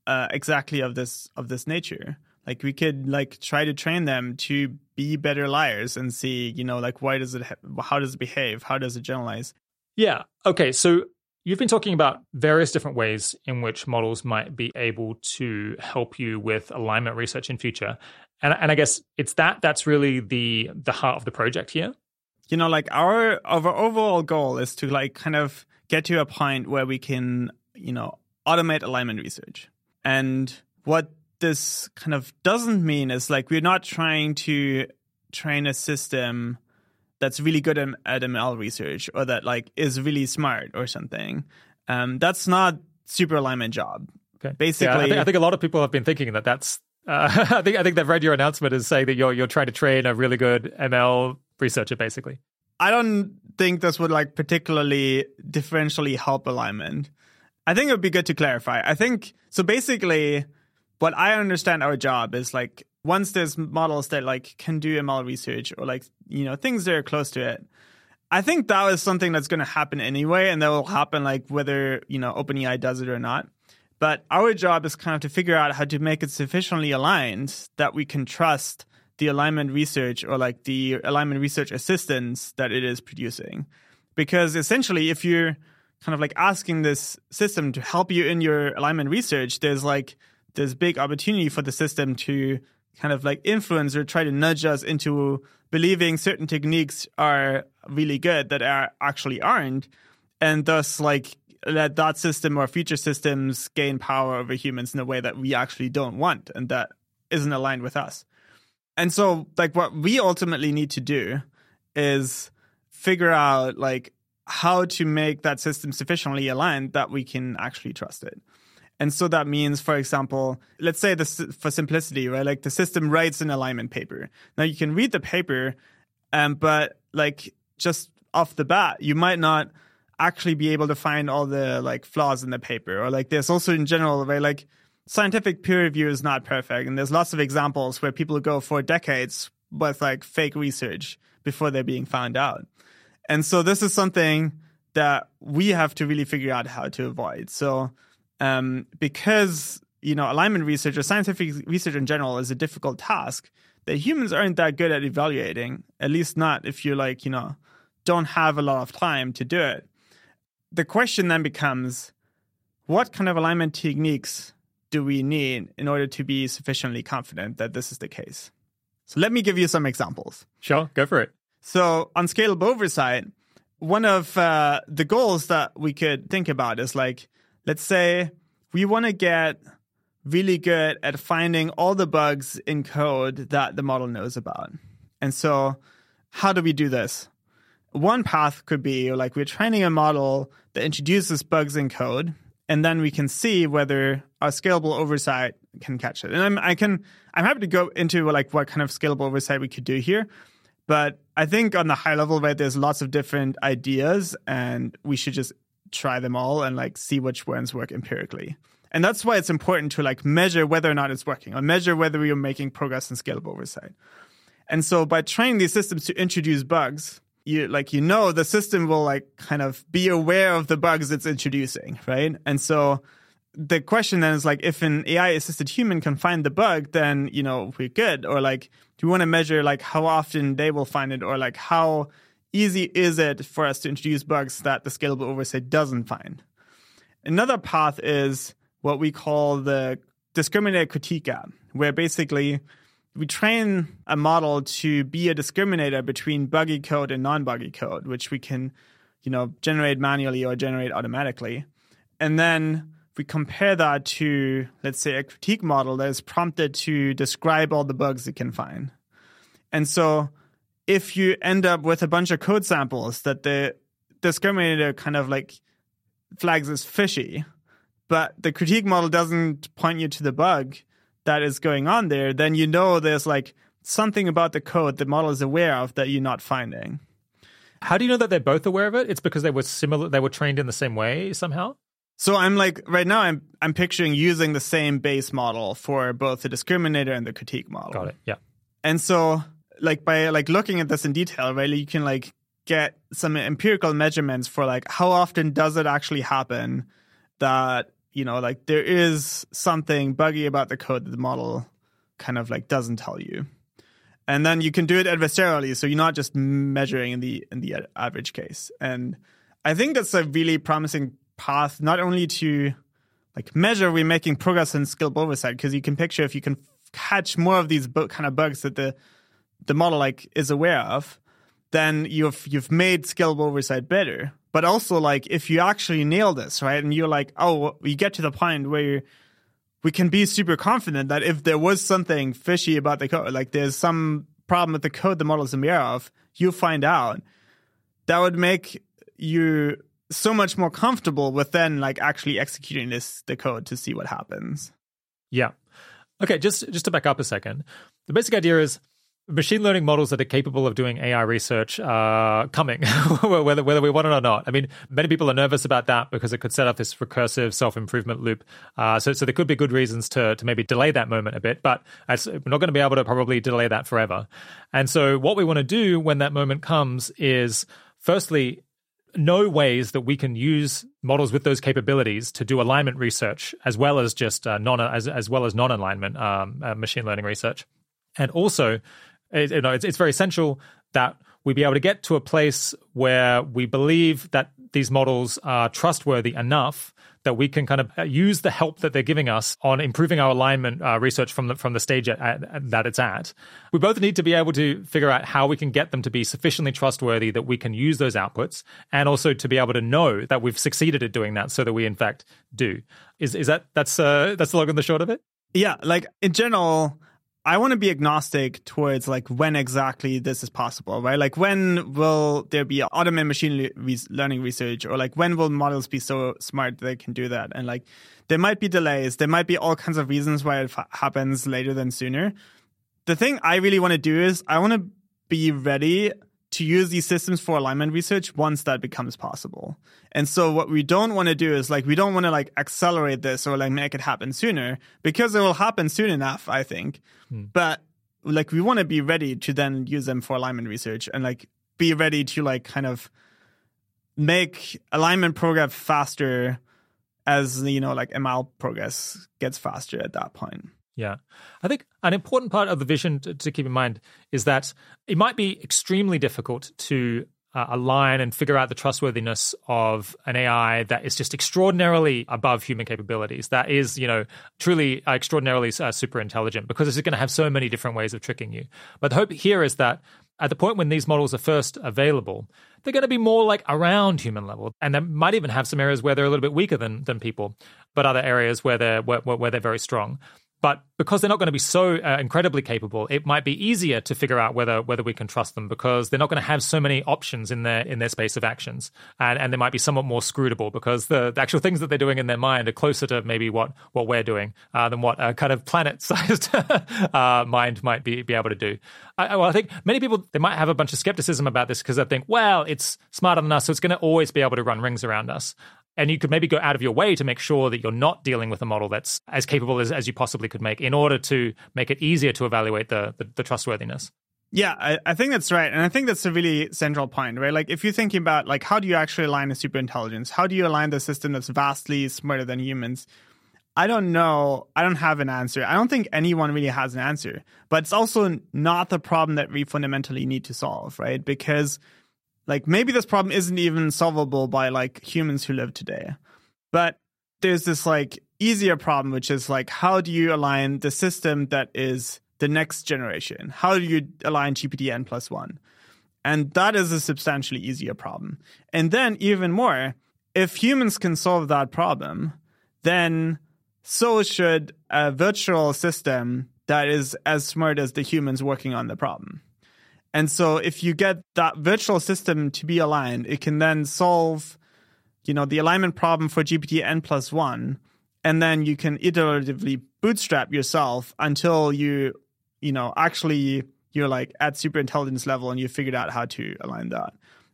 uh, exactly of this of this nature. Like we could like try to train them to be better liars and see, you know, like why does it, how does it behave, how does it generalize? Yeah. Okay. So You've been talking about various different ways in which models might be able to help you with alignment research in future. And, and I guess it's that that's really the the heart of the project here you know, like our our overall goal is to like kind of get to a point where we can, you know, automate alignment research. And what this kind of doesn't mean is like we're not trying to train a system that's really good at ML research or that like is really smart or something. Um, that's not super alignment job. Okay. Basically, yeah, I, think, I think a lot of people have been thinking that that's. Uh, I think I think they've read your announcement as saying that you're you're trying to train a really good ML researcher, basically. I don't think this would like particularly differentially help alignment. I think it would be good to clarify. I think so. Basically, what I understand our job is like once there's models that like can do ML research or like you know things that are close to it. I think that is something that's going to happen anyway, and that will happen like whether you know OpenAI does it or not. But our job is kind of to figure out how to make it sufficiently aligned that we can trust the alignment research or like the alignment research assistance that it is producing. Because essentially, if you're kind of like asking this system to help you in your alignment research, there's like this big opportunity for the system to kind of like influence or try to nudge us into believing certain techniques are really good that are actually aren't. And thus like let that system or future systems gain power over humans in a way that we actually don't want and that isn't aligned with us. And so, like, what we ultimately need to do is figure out, like, how to make that system sufficiently aligned that we can actually trust it. And so that means, for example, let's say this for simplicity, right? Like the system writes an alignment paper. Now you can read the paper, um, but like just off the bat, you might not actually be able to find all the like flaws in the paper. Or like there's also in general, right? Like scientific peer review is not perfect, and there's lots of examples where people go for decades with like fake research before they're being found out. And so this is something that we have to really figure out how to avoid. So um, because you know alignment research or scientific research in general is a difficult task that humans aren't that good at evaluating, at least not if you like, you know, don't have a lot of time to do it. The question then becomes what kind of alignment techniques do we need in order to be sufficiently confident that this is the case? So let me give you some examples. Sure, go for it. So on scalable oversight, one of uh, the goals that we could think about is like, let's say we want to get really good at finding all the bugs in code that the model knows about. And so, how do we do this? One path could be like we're training a model that introduces bugs in code and then we can see whether a scalable oversight can catch it. And I'm, I can, I'm happy to go into like what kind of scalable oversight we could do here. But I think on the high level, right, there's lots of different ideas, and we should just try them all and like see which ones work empirically. And that's why it's important to like measure whether or not it's working, or measure whether are making progress in scalable oversight. And so by training these systems to introduce bugs, you like you know the system will like kind of be aware of the bugs it's introducing, right? And so the question then is like if an AI assisted human can find the bug, then you know we're good. Or like do we want to measure like how often they will find it, or like how easy is it for us to introduce bugs that the scalable oversight doesn't find? Another path is what we call the discriminator critique gap, where basically we train a model to be a discriminator between buggy code and non-buggy code, which we can, you know, generate manually or generate automatically. And then we compare that to, let's say, a critique model that is prompted to describe all the bugs it can find. And so if you end up with a bunch of code samples that the discriminator kind of like flags as fishy, but the critique model doesn't point you to the bug that is going on there, then you know there's like something about the code the model is aware of that you're not finding. How do you know that they're both aware of it? It's because they were similar they were trained in the same way somehow? So I'm like right now I'm I'm picturing using the same base model for both the discriminator and the critique model. Got it. Yeah. And so like by like looking at this in detail, right, you can like get some empirical measurements for like how often does it actually happen that you know like there is something buggy about the code that the model kind of like doesn't tell you. And then you can do it adversarially so you're not just measuring in the in the average case. And i think that's a really promising path not only to like measure we're making progress in scalable oversight because you can picture if you can catch more of these kind of bugs that the the model like is aware of then you've you've made scalable oversight better but also like if you actually nail this right and you're like oh you get to the point where we can be super confident that if there was something fishy about the code like there's some problem with the code the model is aware of you find out. That would make you so much more comfortable with then like actually executing this the code to see what happens. Yeah. Okay just just to back up a second. The basic idea is machine learning models that are capable of doing AI research are coming, whether whether we want it or not. I mean, many people are nervous about that because it could set up this recursive self improvement loop. Uh, so, so there could be good reasons to to maybe delay that moment a bit, but we're not going to be able to probably delay that forever. And so, what we want to do when that moment comes is, firstly. Know ways that we can use models with those capabilities to do alignment research as well as just uh, non as as well as non alignment um, uh, machine learning research, and also you know, it's, it's very essential that we be able to get to a place where we believe that these models are trustworthy enough that we can kind of uh, use the help that they're giving us on improving our alignment uh, research from the from the stage at, at, that it's at. We both need to be able to figure out how we can get them to be sufficiently trustworthy that we can use those outputs, and also to be able to know that we've succeeded at doing that, so that we in fact do. Is is that that's uh, that's the long and the short of it? Yeah, like in general, I want to be agnostic towards like when exactly this is possible, right? Like when will there be automated machine learning research or like when will models be so smart they can do that? And like there might be delays, there might be all kinds of reasons why it happens later than sooner. The thing I really want to do is I want to be ready to use these systems for alignment research once that becomes possible. And so what we don't want to do is like we don't want to like accelerate this or like make it happen sooner because it will happen soon enough, I think. Hmm. But like we want to be ready to then use them for alignment research and like be ready to like kind of make alignment progress faster as you know like ML progress gets faster at that point. Yeah. I think an important part of the vision to, to, keep in mind is that it might be extremely difficult to uh, align and figure out the trustworthiness of an AI that is just extraordinarily above human capabilities. That is, you know, truly uh, extraordinarily uh, super intelligent because it's going to have so many different ways of tricking you. But the hope here is that at the point when these models are first available, they're going to be more like around human level, and they might even have some areas where they're a little bit weaker than than people, but other areas where they're where, where they're very strong. But because they're not going to be so uh, incredibly capable, it might be easier to figure out whether whether we can trust them because they're not going to have so many options in their in their space of actions, and and they might be somewhat more scrutable because the, the actual things that they're doing in their mind are closer to maybe what what we're doing uh, than what a kind of planet-sized uh, mind might be be able to do. I, well, I think many people they might have a bunch of skepticism about this because they think, well, it's smarter than us, so it's going to always be able to run rings around us and you could maybe go out of your way to make sure that you're not dealing with a model that's as capable as, as you possibly could make in order to make it easier to evaluate the, the, the trustworthiness. Yeah, I, I, think that's right. And I think that's a really central point, right? Like if you're thinking about like how do you actually align a super intelligence? How do you align the system that's vastly smarter than humans? I don't know. I don't have an answer. I don't think anyone really has an answer. But it's also not the problem that we fundamentally need to solve, right? Because like maybe this problem isn't even solvable by like humans who live today. But there's this like easier problem, which is like how do you align the system that is the next generation? How do you align GPT n plus one? And that is a substantially easier problem. And then even more, if humans can solve that problem, then so should a virtual system that is as smart as the humans working on the problem. And so if you get that virtual system to be aligned, it can then solve, you know, the alignment problem for GPT n plus one. And then you can iteratively bootstrap yourself until you, you know, actually you're like at super intelligence level and you figured out how to align that.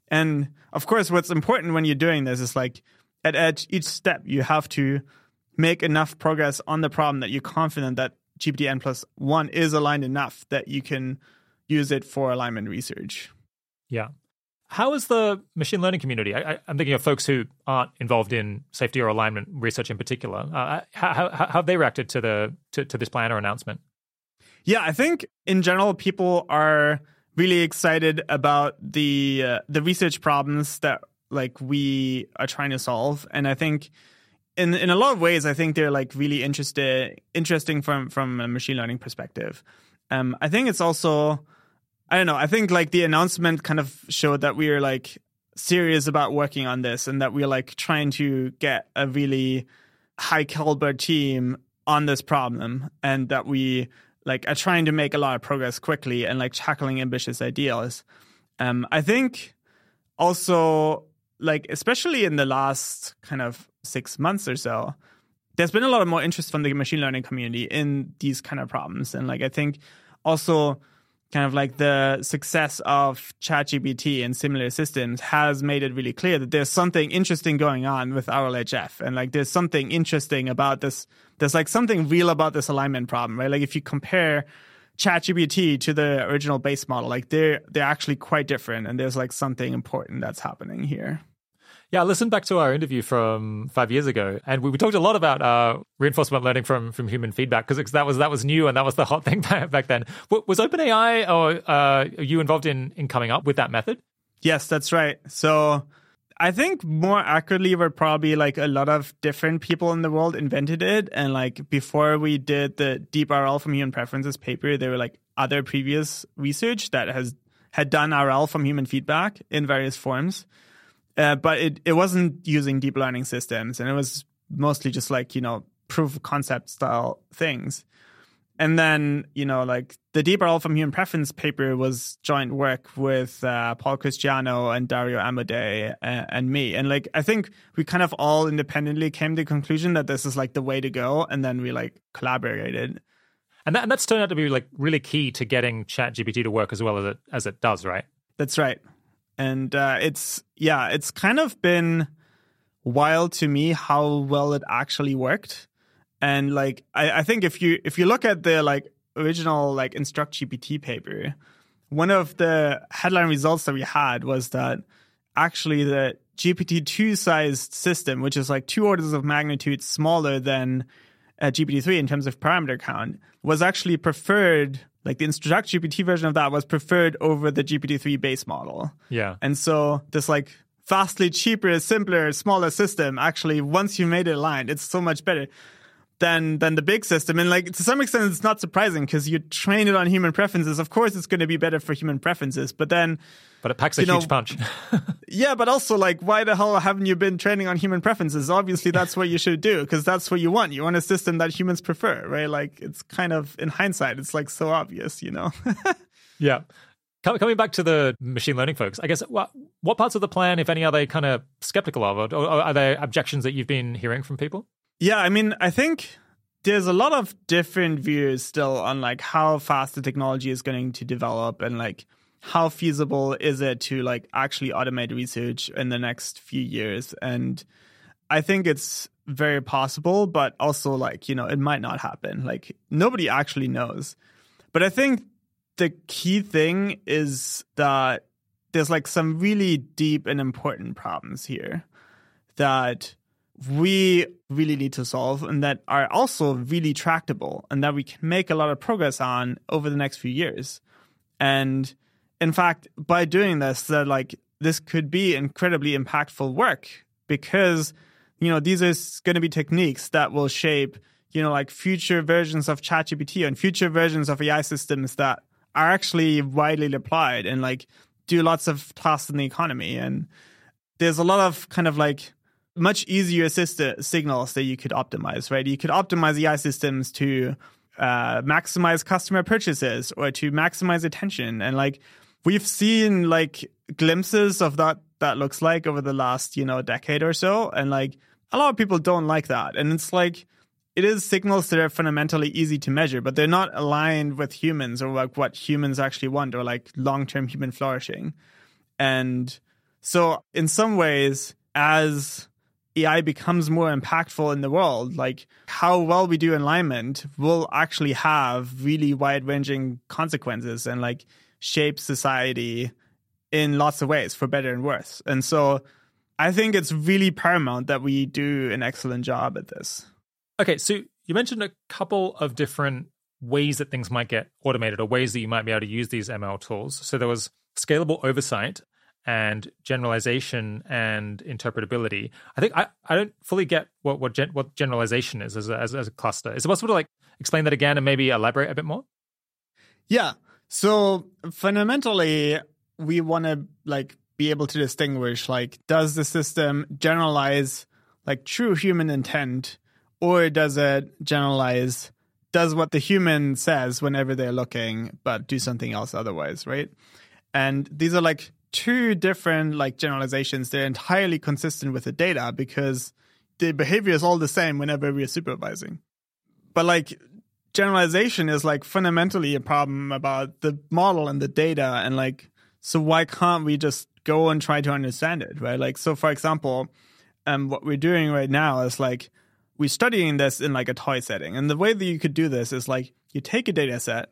And of course, what's important when you're doing this is like at each step, you have to make enough progress on the problem that you're confident that GPT n plus one is aligned enough that you can use it for alignment research. Yeah. How is the machine learning community? I, am thinking of folks who aren't involved in safety or alignment research in particular. Uh, how, how, how, have they reacted to the to, to this plan or announcement? Yeah, I think in general people are really excited about the uh, the research problems that like we are trying to solve, and I think in in a lot of ways, I think they're like really interested interesting from from a machine learning perspective. Um, I think it's also I don't know. I think like the announcement kind of showed that we are like serious about working on this and that we're like trying to get a really high caliber team on this problem and that we like are trying to make a lot of progress quickly and like tackling ambitious ideas. Um, I think also like especially in the last kind of six months or so, there's been a lot of more interest from the machine learning community in these kind of problems. And like I think also kind of like the success of ChatGPT and similar systems has made it really clear that there's something interesting going on with RLHF. And like there's something interesting about this. There's like something real about this alignment problem, right? Like if you compare ChatGPT to the original base model, like they're they're actually quite different and there's like something important that's happening here. Yeah, I listened back to our interview from five years ago, and we, we talked a lot about uh, reinforcement learning from from human feedback because that was that was new and that was the hot thing back then. Was OpenAI or uh, are you involved in in coming up with that method? Yes, that's right. So I think more accurately, we're probably like a lot of different people in the world invented it. And like before we did the deep RL from human preferences paper, there were like other previous research that has had done RL from human feedback in various forms. Uh, but it, it wasn't using deep learning systems and it was mostly just like, you know, proof of concept style things. And then, you know, like the DeepRL from human preference paper was joint work with uh, Paul Christiano and Dario Amodei and, uh, and, me. And like, I think we kind of all independently came to the conclusion that this is like the way to go. And then we like collaborated. And, that, and that's turned out to be like really key to getting ChatGPT to work as well as it, as it does, right? That's right and uh, it's yeah, it's kind of been wild to me how well it actually worked. And like, I, I think if you if you look at the like original like Instruct GPT paper, one of the headline results that we had was that actually the GPT two sized system, which is like two orders of magnitude smaller than uh, GPT three in terms of parameter count, was actually preferred like the Instruct GPT version of that was preferred over the GPT-3 base model. Yeah. And so this like vastly cheaper, simpler, smaller system actually once you made it aligned, it's so much better than than the big system. And like to some extent it's not surprising because you train it on human preferences. Of course it's going to be better for human preferences, but then but it packs a huge punch. yeah, but also like, why the hell haven't you been training on human preferences? Obviously, that's what you should do because that's what you want. You want a system that humans prefer, right? Like, it's kind of in hindsight, it's like so obvious, you know? yeah. Coming back to the machine learning folks, I guess what, what parts of the plan, if any, are they kind of skeptical of, or are there objections that you've been hearing from people? Yeah, I mean, I think there's a lot of different views still on like how fast the technology is going to develop and like how feasible is it to like actually automate research in the next few years. And i think it's very possible but also like you know it might not happen. Like nobody actually knows. But i think the key thing is that there's like some really deep and important problems here that we really need to solve and that are also really tractable and that we can make a lot of progress on over the next few years and in fact, by doing this, that like this could be incredibly impactful work because you know these are going to be techniques that will shape you know like future versions of ChatGPT and future versions of AI systems that are actually widely applied and like do lots of tasks in the economy. And there's a lot of kind of like much easier system signals that you could optimize, right? You could optimize AI systems to uh, maximize customer purchases or to maximize attention. And like we've seen like glimpses of that that looks like over the last, you know, decade or so. And like a lot of people don't like that. And it's like it is signals that are fundamentally easy to measure, but they're not aligned with humans or like what humans actually want or like long term human flourishing. And so in some ways, as AI becomes more impactful in the world, like how well we do alignment will actually have really wide ranging consequences and like shape society in lots of ways for better and worse. And so I think it's really paramount that we do an excellent job at this. Okay, so you mentioned a couple of different ways that things might get automated or ways that you might be able to use these ML tools. So there was scalable oversight and generalization and interpretability. I think I, I don't fully get what what, gen, what generalization is as a, as, as a cluster. Is it possible to like explain that again and maybe elaborate a bit more? Yeah. So fundamentally, we want to like be able to distinguish like does the system generalize like true human intent or does it generalize does what the human says whenever they're looking but do something else otherwise right and these are like two different like generalizations. They're entirely consistent with the data because the behavior is all the same whenever we're supervising. But like generalization is like fundamentally a problem about the model and the data and like so why can't we just go and try to understand it, right? Like so for example, um what we're doing right now is like we're studying this in like a toy setting. And the way that you could do this is like you take a data set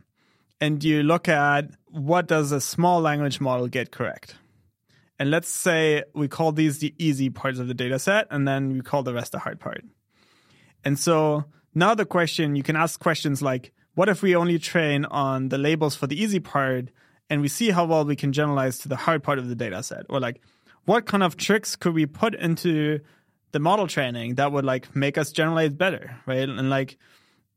and you look at what does a small language model get correct. And let's say we call these the easy parts of the data set, and then we call the rest the hard part. And so now the question, you can ask questions like, what if we only train on the labels for the easy part and we see how well we can generalize to the hard part of the data set? Or like, what kind of tricks could we put into the model training that would like make us generalize better, right? And like,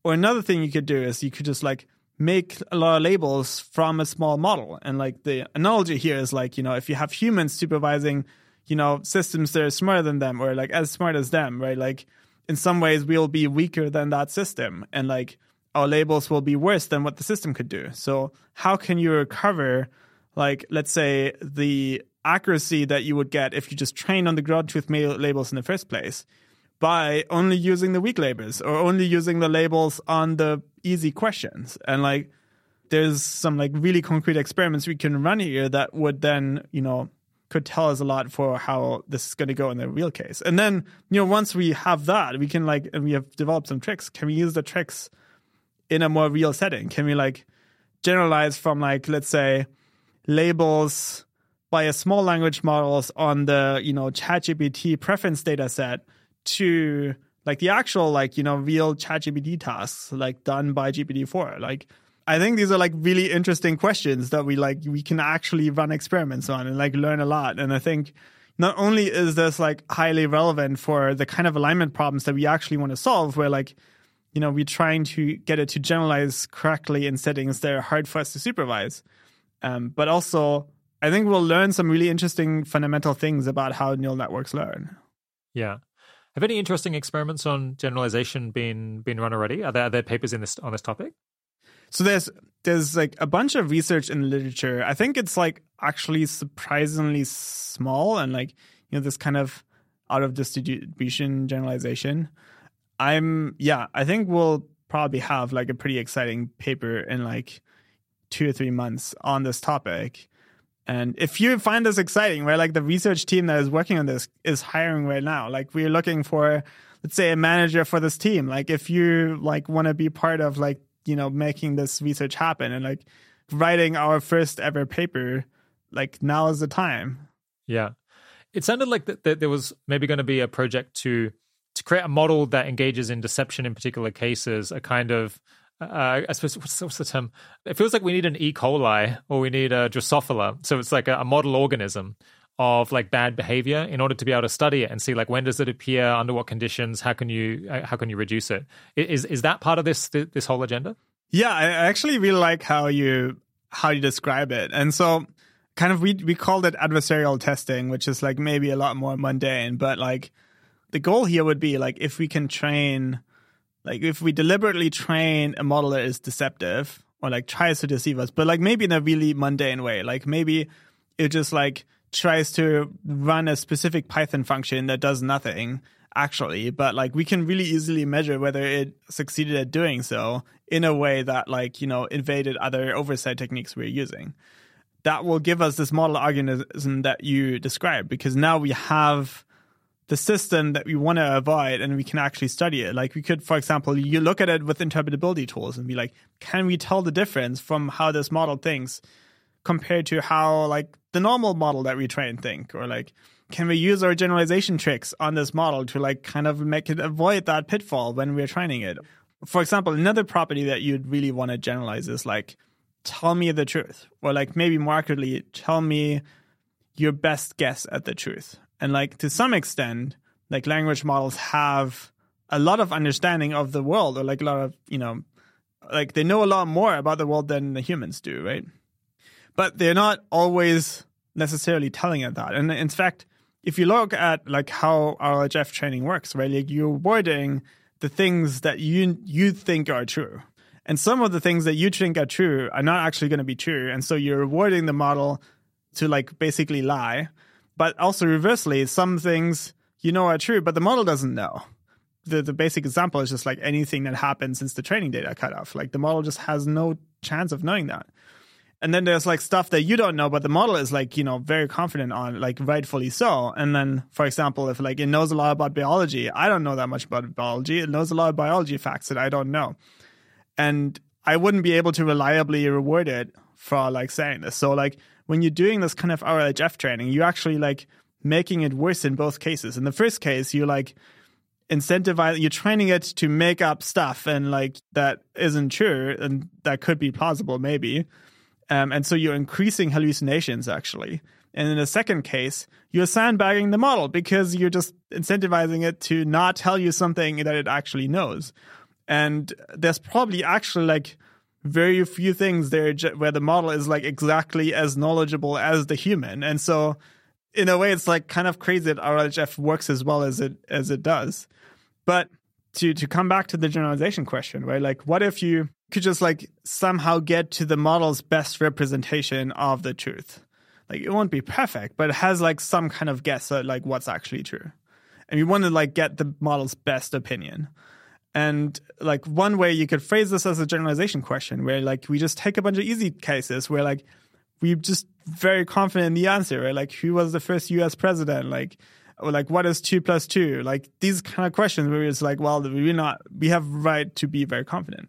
or another thing you could do is you could just like make a lot of labels from a small model. And like the analogy here is like, you know, if you have humans supervising, you know, systems that are smarter than them or like as smart as them, right? Like in some ways we'll be weaker than that system and like our labels will be worse than what the system could do. So how can you recover like let's say the accuracy that you would get if you just trained on the ground truth labels in the first place? by only using the weak labels or only using the labels on the easy questions. And like, there's some like really concrete experiments we can run here that would then, you know, could tell us a lot for how this is going to go in the real case. And then, you know, once we have that, we can like, and we have developed some tricks. Can we use the tricks in a more real setting? Can we like generalize from like, let's say, labels by a small language models on the, you know, ChatGPT preference data set to like the actual like you know real ChatGPT tasks like done by GPT-4. Like I think these are like really interesting questions that we like we can actually run experiments on and like learn a lot. And I think not only is this like highly relevant for the kind of alignment problems that we actually want to solve, where like you know we're trying to get it to generalize correctly in settings that are hard for us to supervise, um, but also I think we'll learn some really interesting fundamental things about how neural networks learn. Yeah. Have any interesting experiments on generalization been been run already? Are there, are there papers in this on this topic? So there's there's like a bunch of research in literature. I think it's like actually surprisingly small and like you know this kind of out of distribution generalization. I'm yeah, I think we'll probably have like a pretty exciting paper in like two or three months on this topic. And if you find this exciting, right, like the research team that is working on this is hiring right now. Like we're looking for, let's say, a manager for this team. Like if you like want to be part of like you know making this research happen and like writing our first ever paper, like now is the time. Yeah, it sounded like that, that there was maybe going to be a project to to create a model that engages in deception in particular cases, a kind of uh, I suppose what's, what's, the term? It feels like we need an E. coli or we need a Drosophila. So it's like a, a, model organism of like bad behavior in order to be able to study it and see like when does it appear, under what conditions, how can you uh, how can you reduce it? Is is that part of this this whole agenda? Yeah, I actually really like how you how you describe it, and so kind of we we called it adversarial testing, which is like maybe a lot more mundane, but like the goal here would be like if we can train, like if we deliberately train a model that is deceptive or like tries to deceive us, but like maybe in a really mundane way, like maybe it just like tries to run a specific Python function that does nothing actually, but like we can really easily measure whether it succeeded at doing so in a way that like, you know, invaded other oversight techniques we're using. That will give us this model organism that you described because now we have the system that we want to avoid and we can actually study it. Like we could, for example, you look at it with interpretability tools and be like, can we tell the difference from how this model thinks compared to how like the normal model that we train think? Or like can we use our generalization tricks on this model to like kind of make it avoid that pitfall when we're training it? For example another property that you'd really want to generalize is like tell me the truth. Or like maybe markedly tell me your best guess at the truth and like to some extent like language models have a lot of understanding of the world or like a lot of you know like they know a lot more about the world than the humans do right but they're not always necessarily telling it that. And in fact, if you look at like how RLHF training works, right, like you're avoiding the things that you you think are true. And some of the things that you think are true are not actually going to be true. And so you're avoiding the model to like basically lie. But also reversely, some things you know are true, but the model doesn't know. The the basic example is just like anything that happened since the training data cut off. Like the model just has no chance of knowing that. And then there's like stuff that you don't know, but the model is like, you know, very confident on, like rightfully so. And then, for example, if like it knows a lot about biology, I don't know that much about biology. It knows a lot of biology facts that I don't know. And I wouldn't be able to reliably reward it for like saying this. So like when you're doing this kind of RLHF training, you're actually like making it worse in both cases. In the first case, you're like incentivize you're training it to make up stuff and like that isn't true and that could be plausible maybe um, and so you're increasing hallucinations actually. And in the second case, you're sandbagging the model because you're just incentivizing it to not tell you something that it actually knows. And there's probably actually like very few things there where the model is like exactly as knowledgeable as the human. And so in a way, it's like kind of crazy that RLHF works as well as it as it does. But to to come back to the generalization question, right? Like, what if you could just like somehow get to the model's best representation of the truth? Like, it won't be perfect, but it has like some kind of guess at like what's actually true, and you want to like get the model's best opinion. And like one way you could phrase this as a generalization question, where like we just take a bunch of easy cases where like we're just very confident in the answer, right? Like who was the first U.S. president? Like or like what is two plus two? Like these kind of questions where it's like, well, we're not, we have right to be very confident.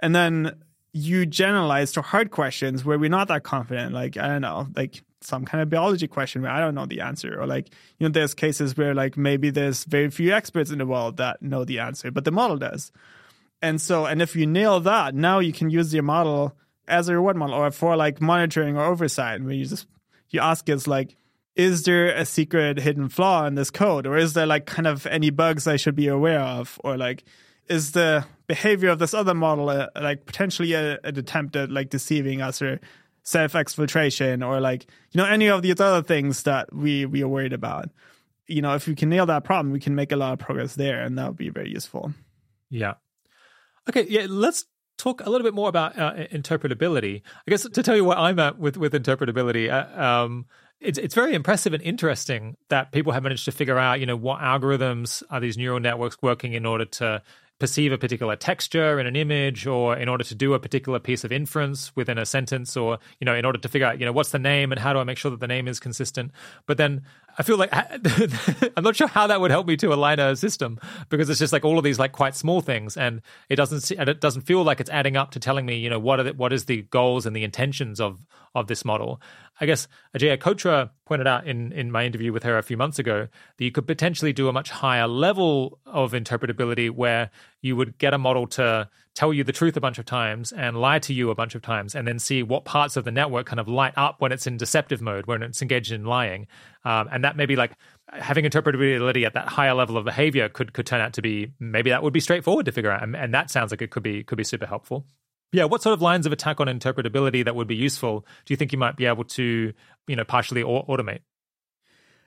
And then you generalize to hard questions where we're not that confident. Like, I don't know, like some kind of biology question where I don't know the answer. Or like, you know, there's cases where like maybe there's very few experts in the world that know the answer, but the model does. And so, and if you nail that, now you can use your model as a reward model or for like monitoring or oversight where you just, you ask is like, is there a secret hidden flaw in this code or is there like kind of any bugs i should be aware of or like is the behavior of this other model uh, like potentially an attempt at like deceiving us or self exfiltration or like you know any of these other things that we we are worried about. You know if we can nail that problem we can make a lot of progress there and that would be very useful. Yeah. Okay yeah let's talk a little bit more about uh, interpretability. I guess to tell you what i'm at with with interpretability uh, um, it's it's very impressive and interesting that people have managed to figure out, you know, what algorithms are these neural networks working in order to perceive a particular texture in an image or in order to do a particular piece of inference within a sentence or you know in order to figure out you know what's the name and how do i make sure that the name is consistent. But then i feel like i'm not sure how that would help me to align a system because it's just like all of these like quite small things and it doesn't and it doesn't feel like it's adding up to telling me you know what are the, what is the goals and the intentions of of this model I guess Ajeya Cotra pointed out in, in my interview with her a few months ago that you could potentially do a much higher level of interpretability where you would get a model to tell you the truth a bunch of times and lie to you a bunch of times and then see what parts of the network kind of light up when it's in deceptive mode, when it's engaged in lying. Um, and that maybe like having interpretability at that higher level of behavior could could turn out to be maybe that would be straightforward to figure out. And, and that sounds like it could be could be super helpful. Yeah, what sort of lines of attack on interpretability that would be useful do you think you might be able to, you know, partially automate?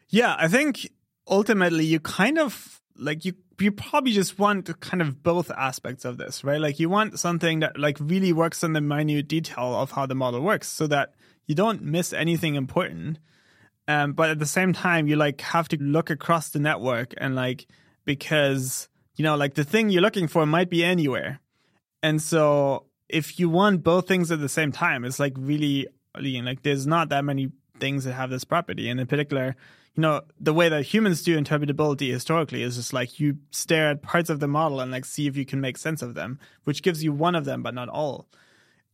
Yeah, I think ultimately you kind of like you you probably just want kind of both aspects of this, right? Like you want something that like really works on the minute detail of how the model works so that you don't miss anything important. Um, but at the same time, you like have to look across the network and like because you know like the thing you're looking for might be anywhere, and so if you want both things at the same time, it's like really like there's not that many things that have this property, and in particular, you know, the way that humans do interpretability historically is just like you stare at parts of the model and like see if you can make sense of them, which gives you one of them, but not all.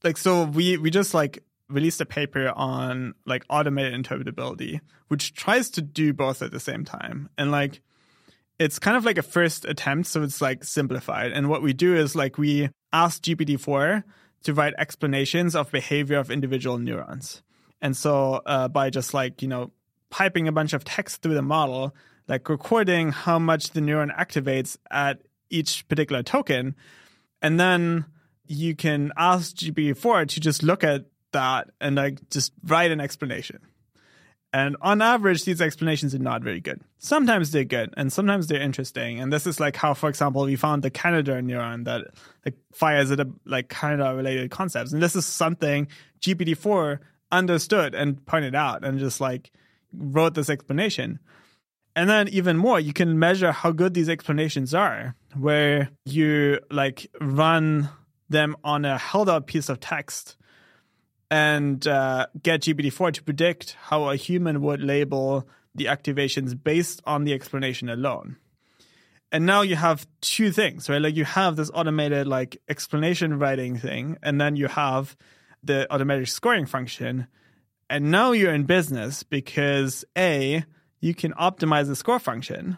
Like, so we, we just like released a paper on like automated interpretability, which tries to do both at the same time. And like, it's kind of like a first attempt. So it's like simplified. And what we do is like we ask GPT-4 to write explanations of behavior of individual neurons. And so uh, by just like, you know, piping a bunch of text through the model, like recording how much the neuron activates at each particular token. And then you can ask GPT-4 to just look at that and like just write an explanation. And on average, these explanations are not very good. Sometimes they're good and sometimes they're interesting. And this is like how, for example, we found the Canada neuron that like fires at a, like Canada related concepts. And this is something GPT-4 understood and pointed out and just like wrote this explanation. And then even more, you can measure how good these explanations are, where you like run them on a held out piece of text and uh, get GPT-4 to predict how a human would label the activations based on the explanation alone. And now you have two things, right? Like you have this automated like explanation writing thing, and then you have the automatic scoring function and now you're in business because A, you can optimize the score function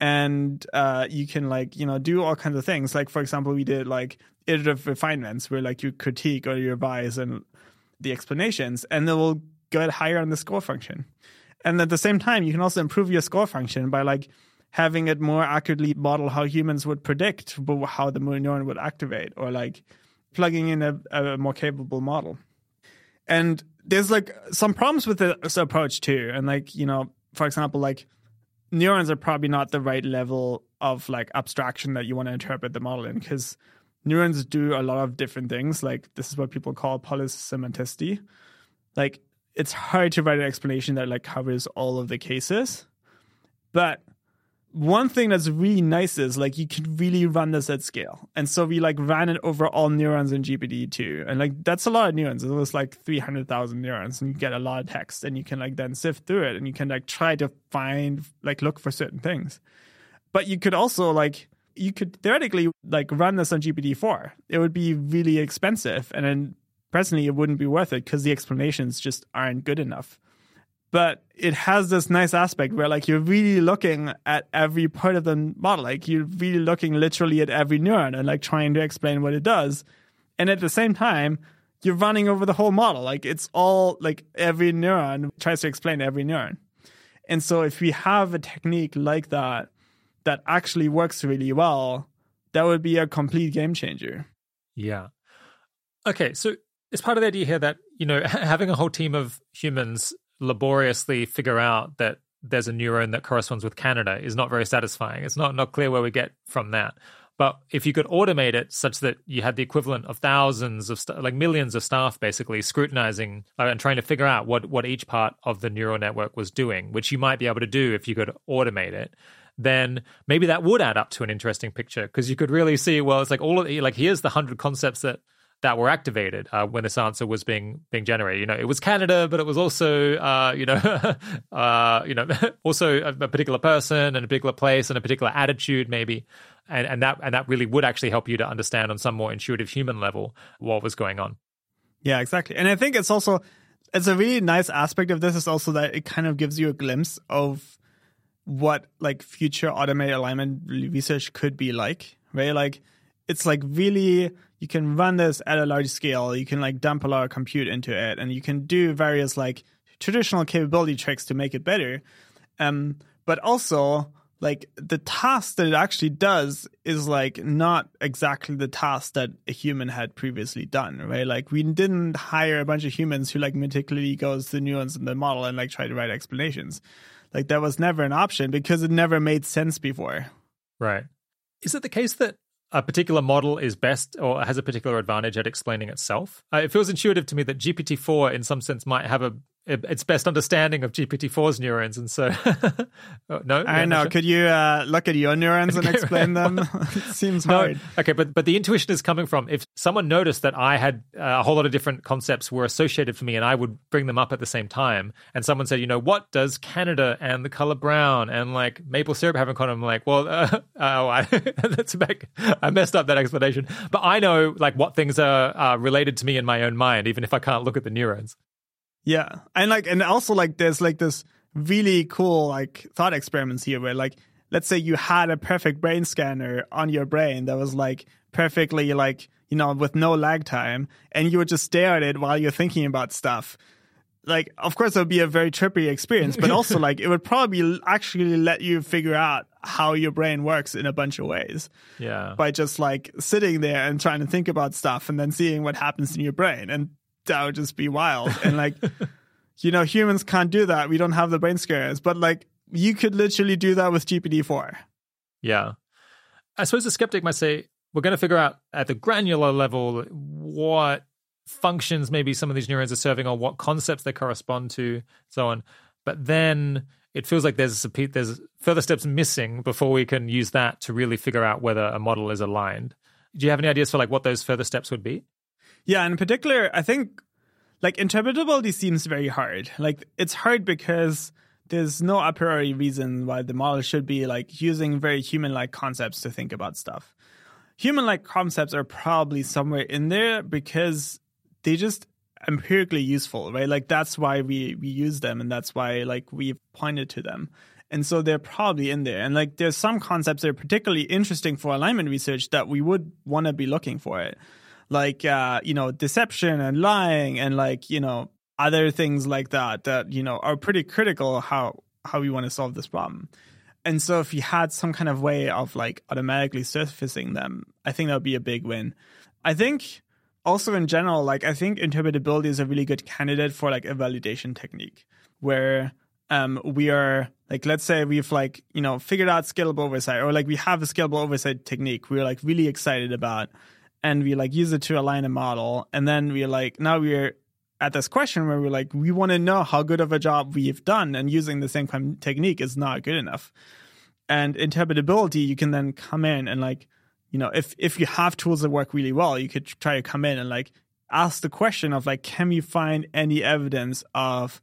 and uh, you can like, you know, do all kinds of things. Like, for example, we did like iterative refinements where like you critique or you revise and the explanations and they will get higher on the score function. And at the same time, you can also improve your score function by like having it more accurately model how humans would predict how the neuron would activate or like plugging in a, a more capable model. And there's like some problems with this approach too. And like, you know, for example, like neurons are probably not the right level of like abstraction that you want to interpret the model in because neurons do a lot of different things. Like this is what people call polysemanticity. Like it's hard to write an explanation that like covers all of the cases. But one thing that's really nice is like you can really run this at scale. And so we like ran it over all neurons in GPT-2. And like that's a lot of neurons. It was like 300,000 neurons and you get a lot of text and you can like then sift through it and you can like try to find like look for certain things. But you could also like you could theoretically like run this on GPT-4. It would be really expensive and then presently it wouldn't be worth it because the explanations just aren't good enough. But it has this nice aspect where like you're really looking at every part of the model. Like you're really looking literally at every neuron and like trying to explain what it does. And at the same time you're running over the whole model. Like it's all like every neuron tries to explain every neuron. And so if we have a technique like that that actually works really well that would be a complete game changer yeah okay so it's part of the idea here that you know having a whole team of humans laboriously figure out that there's a neuron that corresponds with Canada is not very satisfying. It's not not clear where we get from that. But if you could automate it such that you had the equivalent of thousands of st- like millions of staff basically scrutinizing uh, and trying to figure out what what each part of the neural network was doing, which you might be able to do if you could automate it, then maybe that would add up to an interesting picture because you could really see well it's like all of like here's the 100 concepts that that were activated uh, when this answer was being being generated. You know, it was Canada, but it was also uh, you know uh, you know also a, a, particular person and a particular place and a particular attitude maybe, and and that and that really would actually help you to understand on some more intuitive human level what was going on. Yeah, exactly, and I think it's also it's a really nice aspect of this is also that it kind of gives you a glimpse of what like future automated alignment research could be like, right? Like it's like really you can run this at a large scale. You can like dump a lot of compute into it, and you can do various like traditional capability tricks to make it better. Um, but also like the task that it actually does is like not exactly the task that a human had previously done, right? Like we didn't hire a bunch of humans who like meticulously goes the neurons in the model and like try to write explanations. Like that was never an option because it never made sense before. Right. Is it the case that a particular model is best or has a particular advantage at explaining itself? Uh, it feels intuitive to me that GPT-4, in some sense, might have a its best understanding of GPT-4's neurons, and so oh, no. I know. Sure. Could you uh, look at your neurons and explain them? It seems hard. Okay, but but the intuition is coming from if someone noticed that I had uh, a whole lot of different concepts were associated for me, and I would bring them up at the same time, and someone said, you know, what does Canada and the color brown and like maple syrup have in common? I'm like, well, uh, oh, I, that's back. I messed up that explanation, but I know like what things are related to me in my own mind, even if I can't look at the neurons. Yeah. And like and also like there's like this really cool like thought experiments here where like let's say you had a perfect brain scanner on your brain that was like perfectly like you know with no lag time and you would just stare at it while you're thinking about stuff. Like of course it would be a very trippy experience but also like it would probably actually let you figure out how your brain works in a bunch of ways yeah. by just like sitting there and trying to think about stuff and then seeing what happens in your brain. And that would just be wild. And like, you know, humans can't do that. We don't have the brain scans, but like, you could literally do that with GPT-4. Yeah. I suppose the skeptic might say, we're going to figure out at the granular level what functions maybe some of these neurons are serving or what concepts they correspond to, so on. But then it feels like there's a, there's further steps missing before we can use that to really figure out whether a model is aligned. Do you have any ideas for like what those further steps would be? Yeah, in particular, I think like interpretability seems very hard. Like it's hard because there's no a priori reason why the model should be like using very human like concepts to think about stuff. Human like concepts are probably somewhere in there because they just empirically useful, right? Like that's why we we use them and that's why like we've pointed to them. And so they're probably in there. And like there's some concepts that are particularly interesting for alignment research that we would want to be looking for it like uh, you know deception and lying and like you know other things like that that you know are pretty critical how how we want to solve this problem. And so if you had some kind of way of like automatically surfacing them, I think that would be a big win. I think also in general, like I think interpretability is a really good candidate for like a validation technique where um, we are like let's say we've like you know figured out scalable oversight or like we have a scalable oversight technique we're like really excited about and we like use it to align a model. And then we're like, now we're at this question where we're like, we want to know how good of a job we've done, and using the same kind technique is not good enough. And interpretability, you can then come in and like, you know, if if you have tools that work really well, you could try to come in and like ask the question of like, can we find any evidence of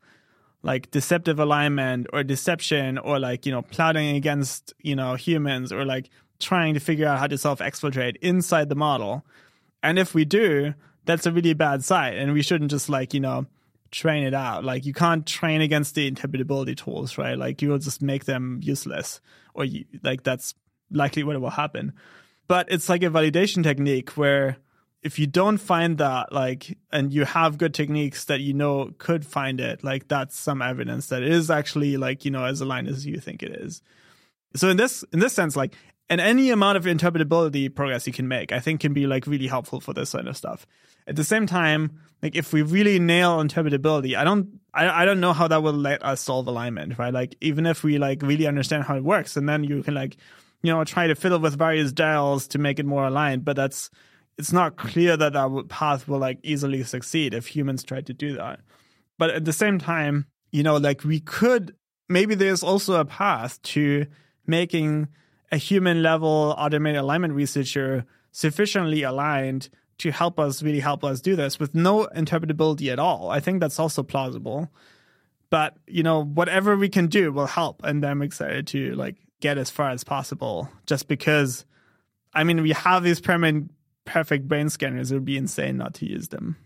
like deceptive alignment or deception or like you know plotting against you know humans or like trying to figure out how to self exfiltrate inside the model. And if we do, that's a really bad sight. And we shouldn't just like, you know, train it out. Like you can't train against the interpretability tools, right? Like you will just make them useless or you, like that's likely what will happen. But it's like a validation technique where if you don't find that like and you have good techniques that you know could find it like that's some evidence that it is actually like you know as aligned as you think it is so in this in this sense like and any amount of interpretability progress you can make, I think can be like really helpful for this kind of stuff. At the same time, like if we really nail interpretability, I don't, I, I don't know how that will let us solve alignment, right? Like even if we like really understand how it works, and then you can like, you know, try to fiddle with various dials to make it more aligned, but that's, it's not clear that that path will like easily succeed if humans try to do that. But at the same time, you know, like we could, maybe there's also a path to making a human level automated alignment researcher sufficiently aligned to help us really help us do this with no interpretability at all. I think that's also plausible. But, you know, whatever we can do will help. And I'm excited to like get as far as possible just because I mean we have these permanent perfect brain scanners, it would be insane not to use them.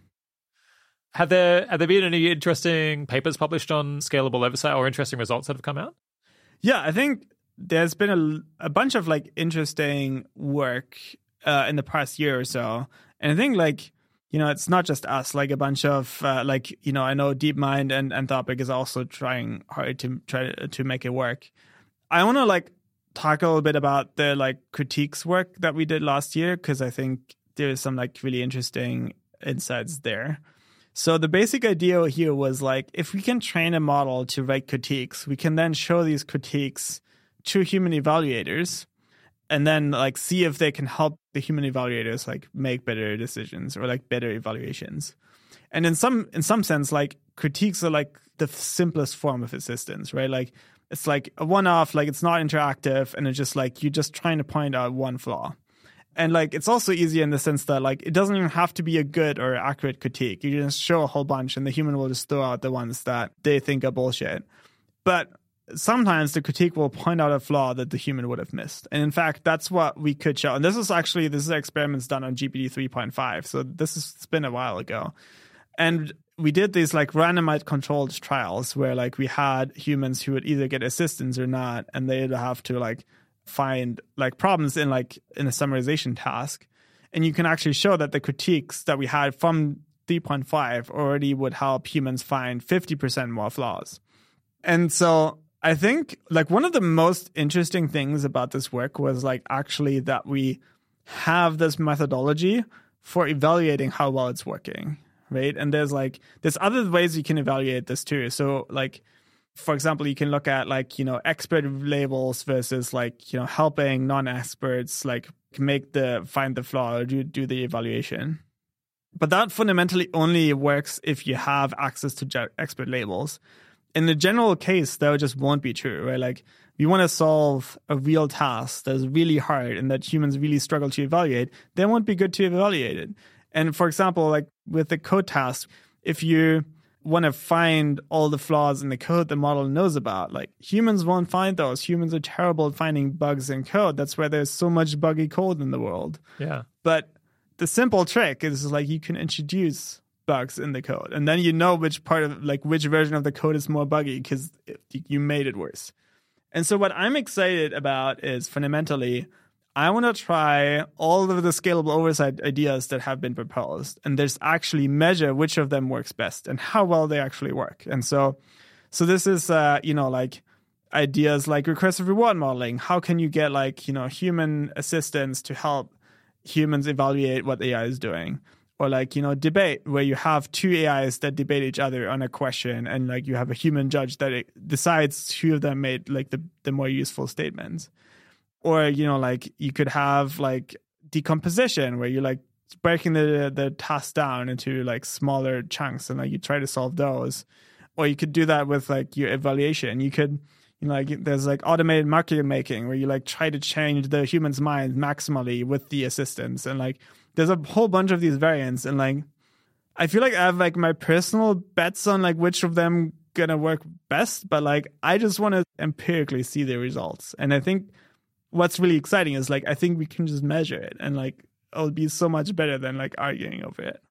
Have there have there been any interesting papers published on scalable oversight or interesting results that have come out? Yeah, I think there's been a, a bunch of like interesting work uh, in the past year or so, and I think like you know it's not just us. Like a bunch of uh, like you know I know DeepMind and Anthropic is also trying hard to try to make it work. I want to like talk a little bit about the like critiques work that we did last year because I think there's some like really interesting insights there. So the basic idea here was like if we can train a model to write critiques, we can then show these critiques to human evaluators. and then like see if they can help the human evaluators like make better decisions or like better evaluations. And in some in some sense, like critiques are like the simplest form of assistance, right? Like it's like a one off, like it's not interactive, and it's just like you're just trying to point out one flaw. And like it's also easy in the sense that like it doesn't even have to be a good or accurate critique. You just show a whole bunch and the human will just throw out the ones that they think are bullshit. But sometimes the critique will point out a flaw that the human would have missed. And in fact, that's what we could show. And this is actually this is experiments done on GPT 3.5. So this has been a while ago. And we did these like randomized controlled trials where like we had humans who would either get assistance or not, and they'd have to like find like problems in like in a summarization task. And you can actually show that the critiques that we had from 3.5 already would help humans find 50% more flaws. And so I think like one of the most interesting things about this work was like actually that we have this methodology for evaluating how well it's working, right? And there's like there's other ways you can evaluate this too. So like for example, you can look at like, you know, expert labels versus like, you know, helping non-experts like make the find the flaw or do do the evaluation. But that fundamentally only works if you have access to expert labels in the general case, that just won't be true, right? Like, we want to solve a real task that's really hard and that humans really struggle to evaluate, they won't be good to evaluate it. And for example, like with the code task, if you want to find all the flaws in the code the model knows about, like humans won't find those. Humans are terrible at finding bugs in code. That's why there's so much buggy code in the world. Yeah. But the simple trick is like you can introduce bugs in the code. And then you know which part of like which version of the code is more buggy because you made it worse. And so what i'm excited about is fundamentally i want to try all of the scalable oversight ideas that have been proposed and there's actually measure which of them works best and how well they actually work. And so so this is uh you know like ideas like recursive reward modeling. How can you get like you know human assistance to help humans evaluate what ai is doing or like you know debate where you have two AIs that debate each other on a question and like you have a human judge that decides who of them made like the the more useful statements. Or you know like you could have like decomposition where you're like breaking the the task down into like smaller chunks and like you try to solve those. Or you could do that with like your evaluation. You could you know, like there's like automated market making where you like try to change the human's mind maximally with the assistance and like there's a whole bunch of these variants and like I feel like I have like my personal bets on like which of them gonna work best, but like I just want to empirically see the results. And I think what's really exciting is like I think we can just measure it and like it'll be so much better than like arguing over it.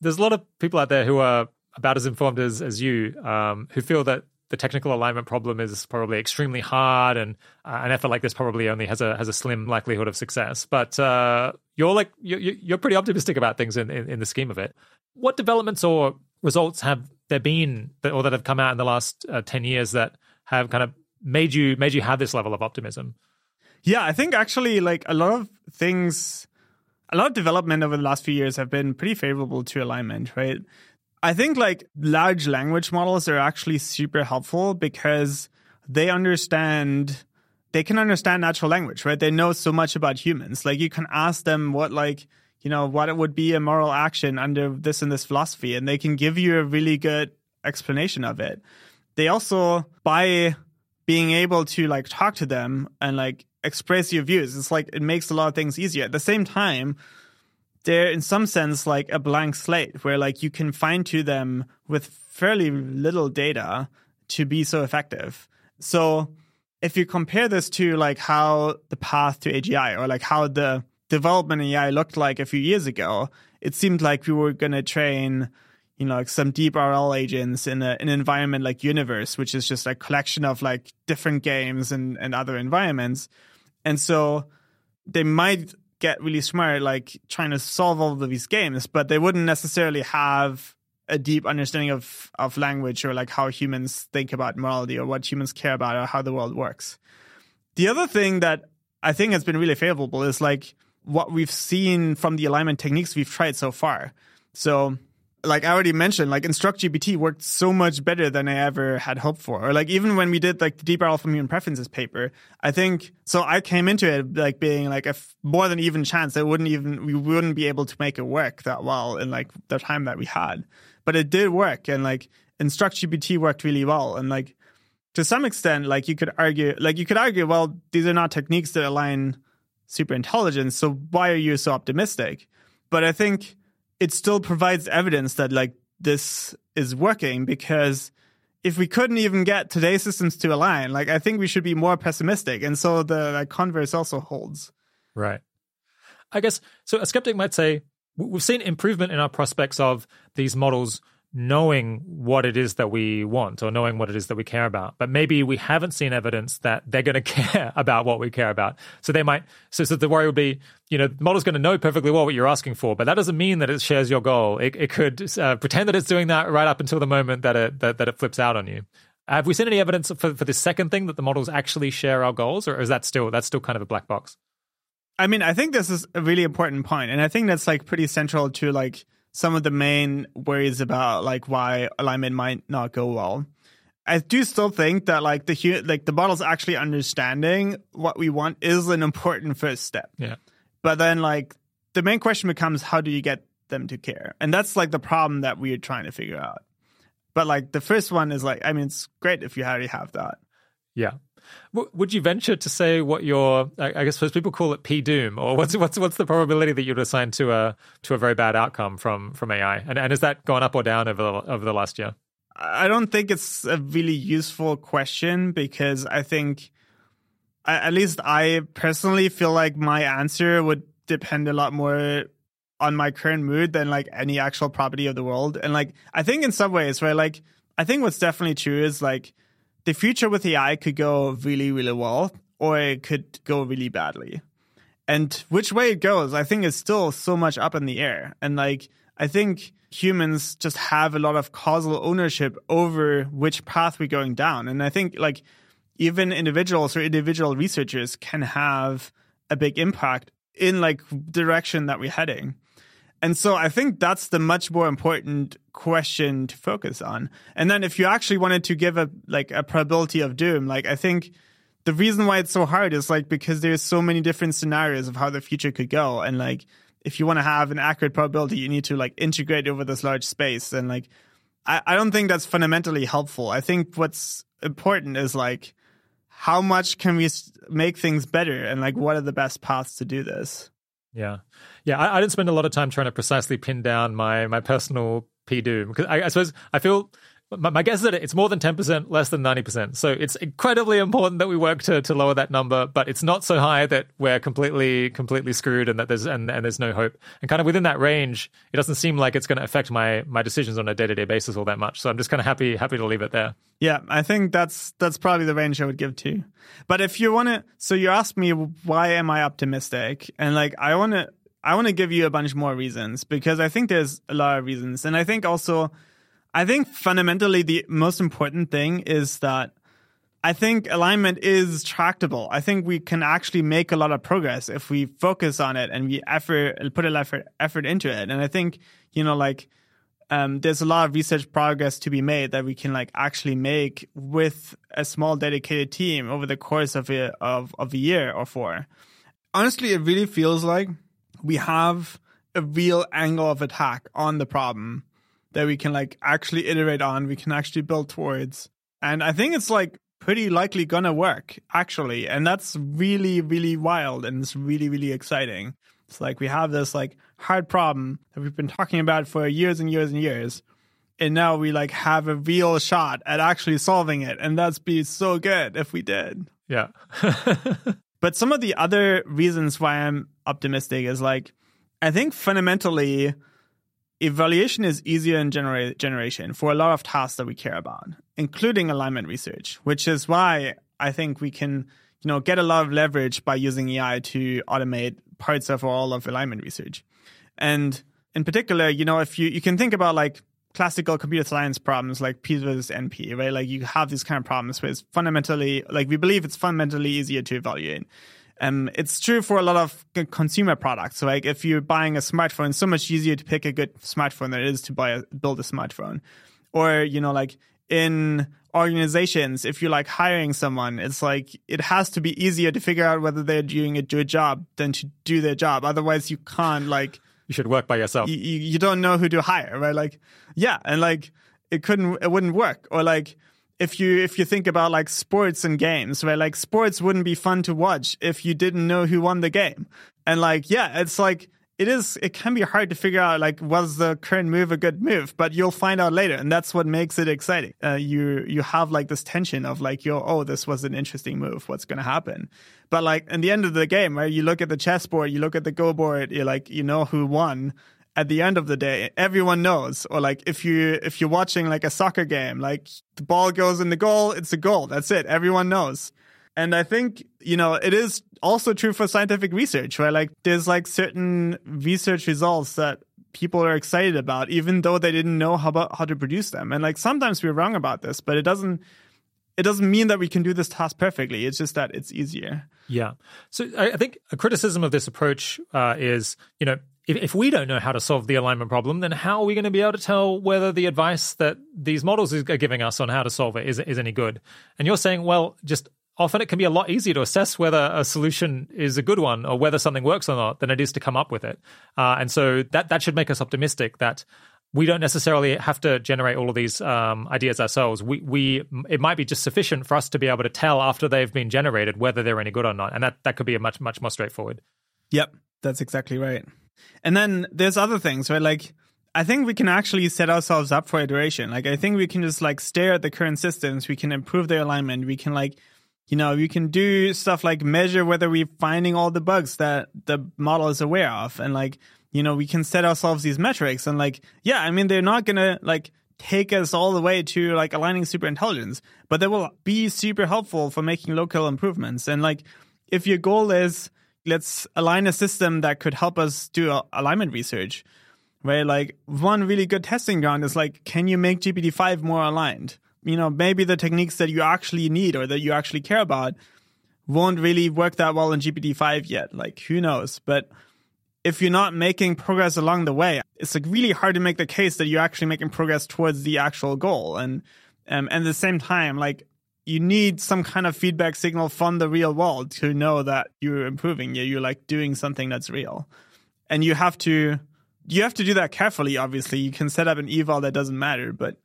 There's a lot of people out there who are about as informed as as you, um, who feel that the technical alignment problem is probably extremely hard, and uh, an effort like this probably only has a has a slim likelihood of success. But uh, you're like you're, you're pretty optimistic about things in, in, in the scheme of it. What developments or results have there been that, or that have come out in the last uh, ten years that have kind of made you made you have this level of optimism? Yeah, I think actually like a lot of things, a lot of development over the last few years have been pretty favorable to alignment, right? I think like large language models are actually super helpful because they understand they can understand natural language, right? They know so much about humans. Like you can ask them what like, you know, what it would be a moral action under this and this philosophy and they can give you a really good explanation of it. They also by being able to like talk to them and like express your views, it's like it makes a lot of things easier. At the same time, they're in some sense like a blank slate where like you can fine tune them with fairly little data to be so effective. So if you compare this to like how the path to AGI or like how the development in AI looked like a few years ago, it seemed like we were going to train, you know, like some deep RL agents in, a, an environment like Universe, which is just a collection of like different games and, and other environments. And so they might get really smart, like trying to solve all of these games, but they wouldn't necessarily have a deep understanding of of language or like how humans think about morality or what humans care about or how the world works. The other thing that I think has been really favorable is like what we've seen from the alignment techniques we've tried so far. So like I already mentioned, like InstructGPT worked so much better than I ever had hoped for. Or like even when we did like the deep RL from human preferences paper, I think so. I came into it like being like a f- more than even chance that wouldn't even we wouldn't be able to make it work that well in like the time that we had, but it did work, and like InstructGPT worked really well, and like to some extent, like you could argue, like you could argue, well, these are not techniques that align super intelligence, so why are you so optimistic? But I think it still provides evidence that like this is working because if we couldn't even get today's systems to align, like I think we should be more pessimistic. And so the like, converse also holds. Right. I guess so. A skeptic might say we've seen improvement in our prospects of these models knowing what it is that we want or knowing what it is that we care about. But maybe we haven't seen evidence that they're going to care about what we care about. So they might, so, so the worry would be, you know, the model's going to know perfectly well what you're asking for, but that doesn't mean that it shares your goal. It, it could uh, pretend that it's doing that right up until the moment that it, that, that it flips out on you. Have we seen any evidence for, for this second thing that the models actually share our goals, or is that still that's still kind of a black box? I mean, I think this is a really important point, and I think that's like pretty central to like some of the main worries about like why alignment might not go well. I do still think that like the like the model's actually understanding what we want is an important first step. Yeah. But then like the main question becomes how do you get them to care? And that's like the problem that we're trying to figure out. But like the first one is like I mean it's great if you already have that. Yeah. Would you venture to say what your I guess most people call it P doom, or what's what's what's the probability that you'd assign to a to a very bad outcome from from AI, and and has that gone up or down over the, over the last year? I don't think it's a really useful question because I think, at least I personally feel like my answer would depend a lot more on my current mood than like any actual property of the world. And like, I think in some ways, right? Like, I think what's definitely true is like the future with AI could go really, really well, or it could go really badly. And which way it goes, I think is still so much up in the air. And like, I think humans just have a lot of causal ownership over which path we're going down. And I think like even individuals or individual researchers can have a big impact in like direction that we're heading. And so I think that's the much more important question to focus on. And then if you actually wanted to give a like a probability of doom, like I think the reason why it's so hard is like because there's so many different scenarios of how the future could go. And like if you want to have an accurate probability, you need to like integrate over this large space. And like I, I don't think that's fundamentally helpful. I think what's important is like how much can we make things better and like what are the best paths to do this? Yeah, yeah. I, I, didn't spend a lot of time trying to precisely pin down my my personal P doom because I, I suppose I feel my, guess is that it's more than 10%, less than 90%. So it's incredibly important that we work to, to lower that number, but it's not so high that we're completely, completely screwed and that there's, and, and there's no hope. And kind of within that range, it doesn't seem like it's going to affect my, my decisions on a day to day basis all that much. So I'm just kind of happy, happy to leave it there. Yeah. I think that's, that's probably the range I would give to. you. But if you want to, so you asked me, why am I optimistic? And like, I want to, I want to give you a bunch more reasons because I think there's a lot of reasons. And I think also, I think fundamentally the most important thing is that I think alignment is tractable. I think we can actually make a lot of progress if we focus on it and we effort put a lot of effort into it. And I think you know like um, there's a lot of research progress to be made that we can like actually make with a small dedicated team over the course of a of, of a year or four. Honestly, it really feels like we have a real angle of attack on the problem that we can like actually iterate on, we can actually build towards. And I think it's like pretty likely gonna work actually. And that's really, really wild and it's really, really exciting. It's like we have this like hard problem that we've been talking about for years and years and years. And now we like have a real shot at actually solving it. And that's be so good if we did. Yeah. but some of the other reasons why I'm optimistic is like I think fundamentally evaluation is easier in genera- generation for a lot of tasks that we care about, including alignment research, which is why I think we can, you know, get a lot of leverage by using AI to automate parts of all of alignment research. And in particular, you know, if you, you can think about like classical computer science problems like P versus NP, right? Like you have these kind of problems where it's fundamentally, like we believe it's fundamentally easier to evaluate. Um, it's true for a lot of consumer products. So like if you're buying a smartphone, it's so much easier to pick a good smartphone than it is to buy a, build a smartphone. Or, you know, like in organizations, if you're like hiring someone, it's like it has to be easier to figure out whether they're doing a good job than to do their job. Otherwise you can't like you should work by yourself. You, you don't know who to hire, right? Like, yeah, and like it couldn't, it wouldn't work. Or like if you if you think about like sports and games, where like sports wouldn't be fun to watch if you didn't know who won the game. And like, yeah, it's like it is it can be hard to figure out like was the current move a good move? But you'll find out later and that's what makes it exciting. Uh, you you have like this tension of like yo oh this was an interesting move. What's going to happen? But like in the end of the game right you look at the chessboard you look at the go board you're like you know who won at the end of the day everyone knows. Or like if you if you're watching like a soccer game like the ball goes in the goal it's a goal. That's it. Everyone knows. And i think you know it is also true for scientific research right? Like there's like certain research results that people are excited about even though they didn't know how about how to produce them. And like sometimes we're wrong about this but it doesn't it doesn't mean that we can do this task perfectly. It's just that it's easier. Yeah. So i think a criticism of this approach uh, is you know if, if we don't know how to solve the alignment problem, then how are we going to be able to tell whether the advice that these models are giving us on how to solve it is, is any good? And you're saying, well, just often it can be a lot easier to assess whether a solution is a good one or whether something works or not than it is to come up with it. Uh, and so that that should make us optimistic that we don't necessarily have to generate all of these um, ideas ourselves. We we it might be just sufficient for us to be able to tell after they've been generated whether they're any good or not, and that that could be a much much more straightforward. Yep, that's exactly right. And then there's other things, right? Like, I think we can actually set ourselves up for iteration. Like, I think we can just like stare at the current systems. We can improve their alignment. We can like, you know, we can do stuff like measure whether we're finding all the bugs that the model is aware of. And like, you know, we can set ourselves these metrics and like, yeah, I mean, they're not going to like take us all the way to like aligning super intelligence, but they will be super helpful for making local improvements. And like, if your goal is, let's align a system that could help us do alignment research. Right? Like one really good testing ground is like, can you make GPT-5 more aligned? You know, maybe the techniques that you actually need or that you actually care about won't really work that well in GPT-5 yet. Like who knows? But if you're not making progress along the way, it's like really hard to make the case that you're actually making progress towards the actual goal. And um, and at the same time, like you need some kind of feedback signal from the real world to know that you're improving. You're like doing something that's real, and you have to you have to do that carefully. Obviously, you can set up an eval that doesn't matter, but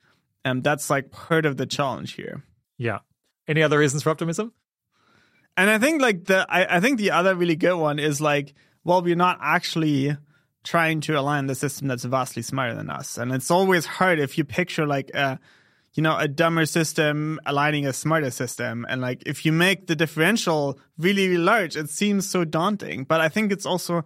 um, that's like part of the challenge here. Yeah. Any other reasons for optimism? And I think like the I, I think the other really good one is like well we're not actually trying to align the system that's vastly smarter than us, and it's always hard if you picture like a you know, a dumber system aligning a smarter system. And like, if you make the differential really, really large, it seems so daunting. But I think it's also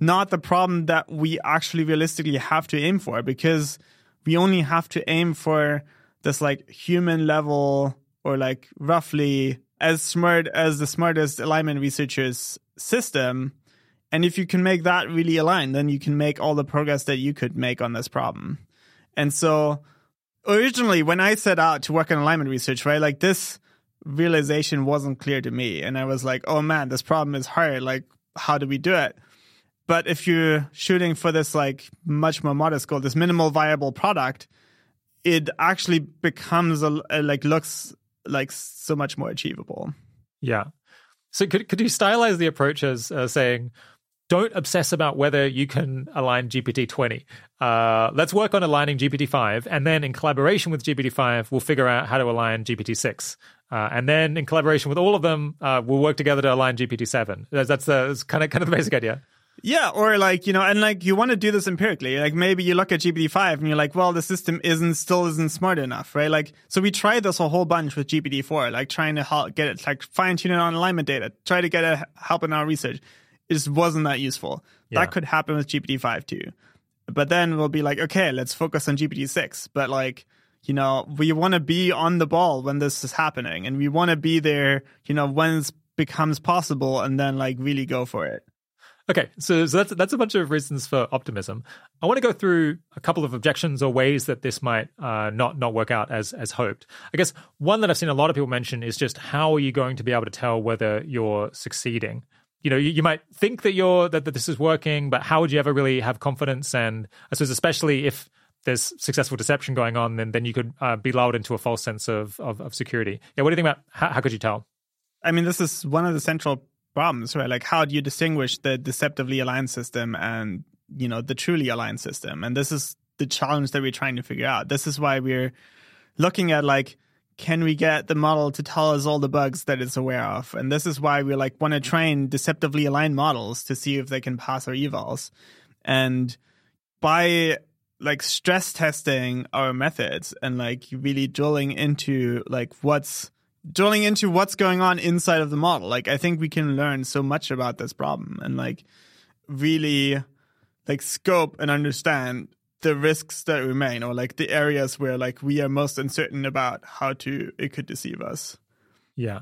not the problem that we actually realistically have to aim for because we only have to aim for this like human level or like roughly as smart as the smartest alignment researchers system. And if you can make that really aligned, then you can make all the progress that you could make on this problem. And so originally when I set out to work on alignment research, right, like this realization wasn't clear to me. And I was like, oh man, this problem is hard. Like, how do we do it? But if you're shooting for this like much more modest goal, this minimal viable product, it actually becomes a, a, like looks like so much more achievable. Yeah. So could could you stylize the approach as uh, saying don't obsess about whether you can align GPT 20. Uh, let's work on aligning GPT 5. And then in collaboration with GPT 5, we'll figure out how to align GPT 6. Uh, and then in collaboration with all of them, uh, we'll work together to align GPT 7. That's, that's, that's kind, of, kind of the basic idea. Yeah, or like, you know, and like you want to do this empirically. Like maybe you look at GPT-5 and you're like, well, the system isn't still isn't smart enough, right? Like, so we tried this a whole bunch with GPT-4, like trying to help get it, like fine tune it on alignment data, try to get it help in our research just wasn't that useful. Yeah. That could happen with GPT-5 too. But then we'll be like, okay, let's focus on GPT-6. But like, you know, we want to be on the ball when this is happening and we want to be there, you know, when it becomes possible and then like really go for it. Okay, so, so that's that's a bunch of reasons for optimism. I want to go through a couple of objections or ways that this might uh, not not work out as as hoped. I guess one that I've seen a lot of people mention is just how are you going to be able to tell whether you're succeeding? You know, you, you might think that you're that, that this is working, but how would you ever really have confidence? And I suppose especially if there's successful deception going on, then then you could uh, be lulled into a false sense of, of, of security. Yeah, what do you think about how, how could you tell? I mean, this is one of the central problems, right? Like, how do you distinguish the deceptively aligned system and you know the truly aligned system? And this is the challenge that we're trying to figure out. This is why we're looking at like can we get the model to tell us all the bugs that it's aware of? And this is why we like want to train deceptively aligned models to see if they can pass our evals. And by like stress testing our methods and like really drilling into like what's drilling into what's going on inside of the model like i think we can learn so much about this problem and like really like scope and understand the risks that remain or like the areas where like we are most uncertain about how to it could deceive us yeah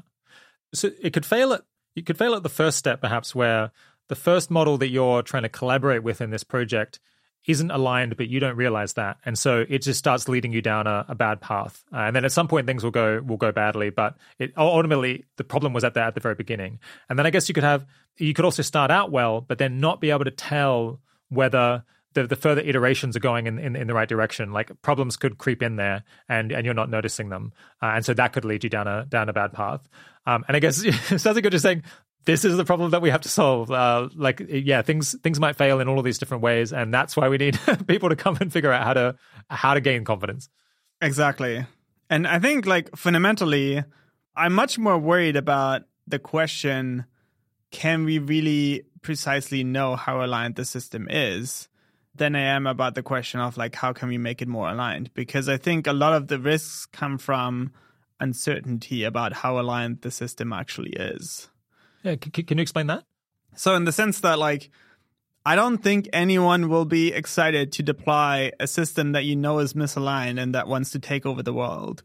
so it could fail at you could fail at the first step perhaps where the first model that you're trying to collaborate with in this project isn't aligned, but you don't realize that, and so it just starts leading you down a, a bad path. Uh, and then at some point, things will go will go badly. But it ultimately the problem was at the at the very beginning. And then I guess you could have you could also start out well, but then not be able to tell whether the, the further iterations are going in, in, in, the right direction. Like problems could creep in there, and and you're not noticing them, uh, and so that could lead you down a down a bad path. Um, and I guess it sounds like you're just saying this is the problem that we have to solve. Uh, like, yeah, things things might fail in all of these different ways, and that's why we need people to come and figure out how to how to gain confidence. Exactly, and I think like fundamentally, I'm much more worried about the question: Can we really precisely know how aligned the system is? Than I am about the question of like how can we make it more aligned? Because I think a lot of the risks come from uncertainty about how aligned the system actually is. Yeah, c- can you explain that? So, in the sense that, like, I don't think anyone will be excited to deploy a system that you know is misaligned and that wants to take over the world.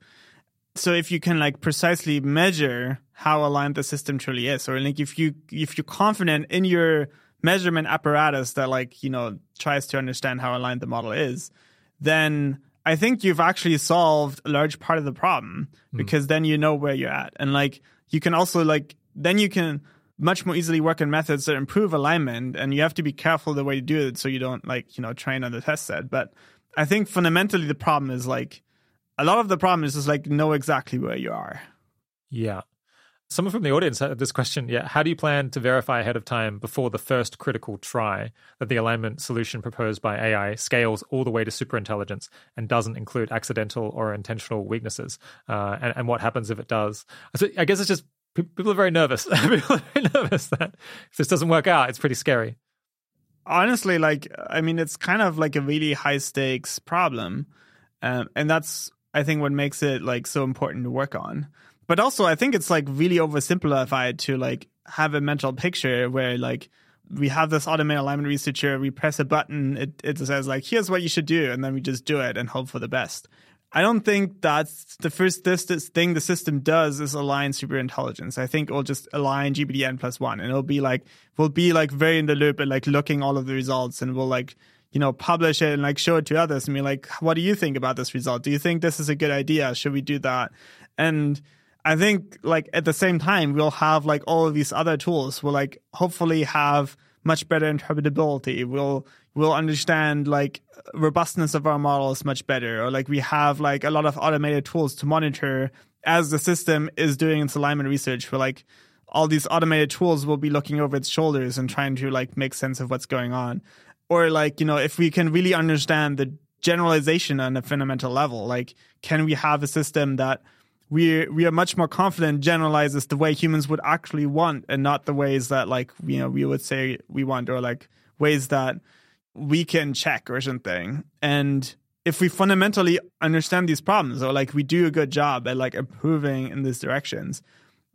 So, if you can like precisely measure how aligned the system truly is, or like if you if you're confident in your measurement apparatus that like you know tries to understand how aligned the model is, then I think you've actually solved a large part of the problem hmm. because mm. then you know where you're at, and like you can also like then you can much more easily work in methods that improve alignment and you have to be careful the way you do it so you don't like you know train on the test set but i think fundamentally the problem is like a lot of the problem is just like know exactly where you are yeah someone from the audience had this question yeah how do you plan to verify ahead of time before the first critical try that the alignment solution proposed by ai scales all the way to superintelligence and doesn't include accidental or intentional weaknesses uh, and, and what happens if it does so i guess it's just people are very nervous. people are very nervous that if this doesn't work out, it's pretty scary. Honestly, like I mean, it's kind of like a really high stakes problem, um, and that's I think what makes it like so important to work on. But also, I think it's like really oversimplified to like have a mental picture where like we have this automated alignment researcher, we press a button, it, it says like, here's what you should do, and then we just do it and hope for the best. I don't think that's the first this, this thing the system does is align super intelligence. I think it'll just align GPTN plus one and it'll be like, we'll be like very in the loop and like looking all of the results and we'll like, you know, publish it and like show it to others and be like, what do you think about this result? Do you think this is a good idea? Should we do that? And I think like at the same time, we'll have like all of these other tools. We'll like hopefully have much better interpretability. We'll we'll understand like robustness of our models much better, or like we have like a lot of automated tools to monitor as the system is doing its alignment research. For like all these automated tools will be looking over its shoulders and trying to like make sense of what's going on. Or like you know if we can really understand the generalization on a fundamental level, like can we have a system that we we are much more confident generalizes the way humans would actually want and not the ways that like you know we would say we want or like ways that we can check or something. And if we fundamentally understand these problems or like we do a good job at like improving in these directions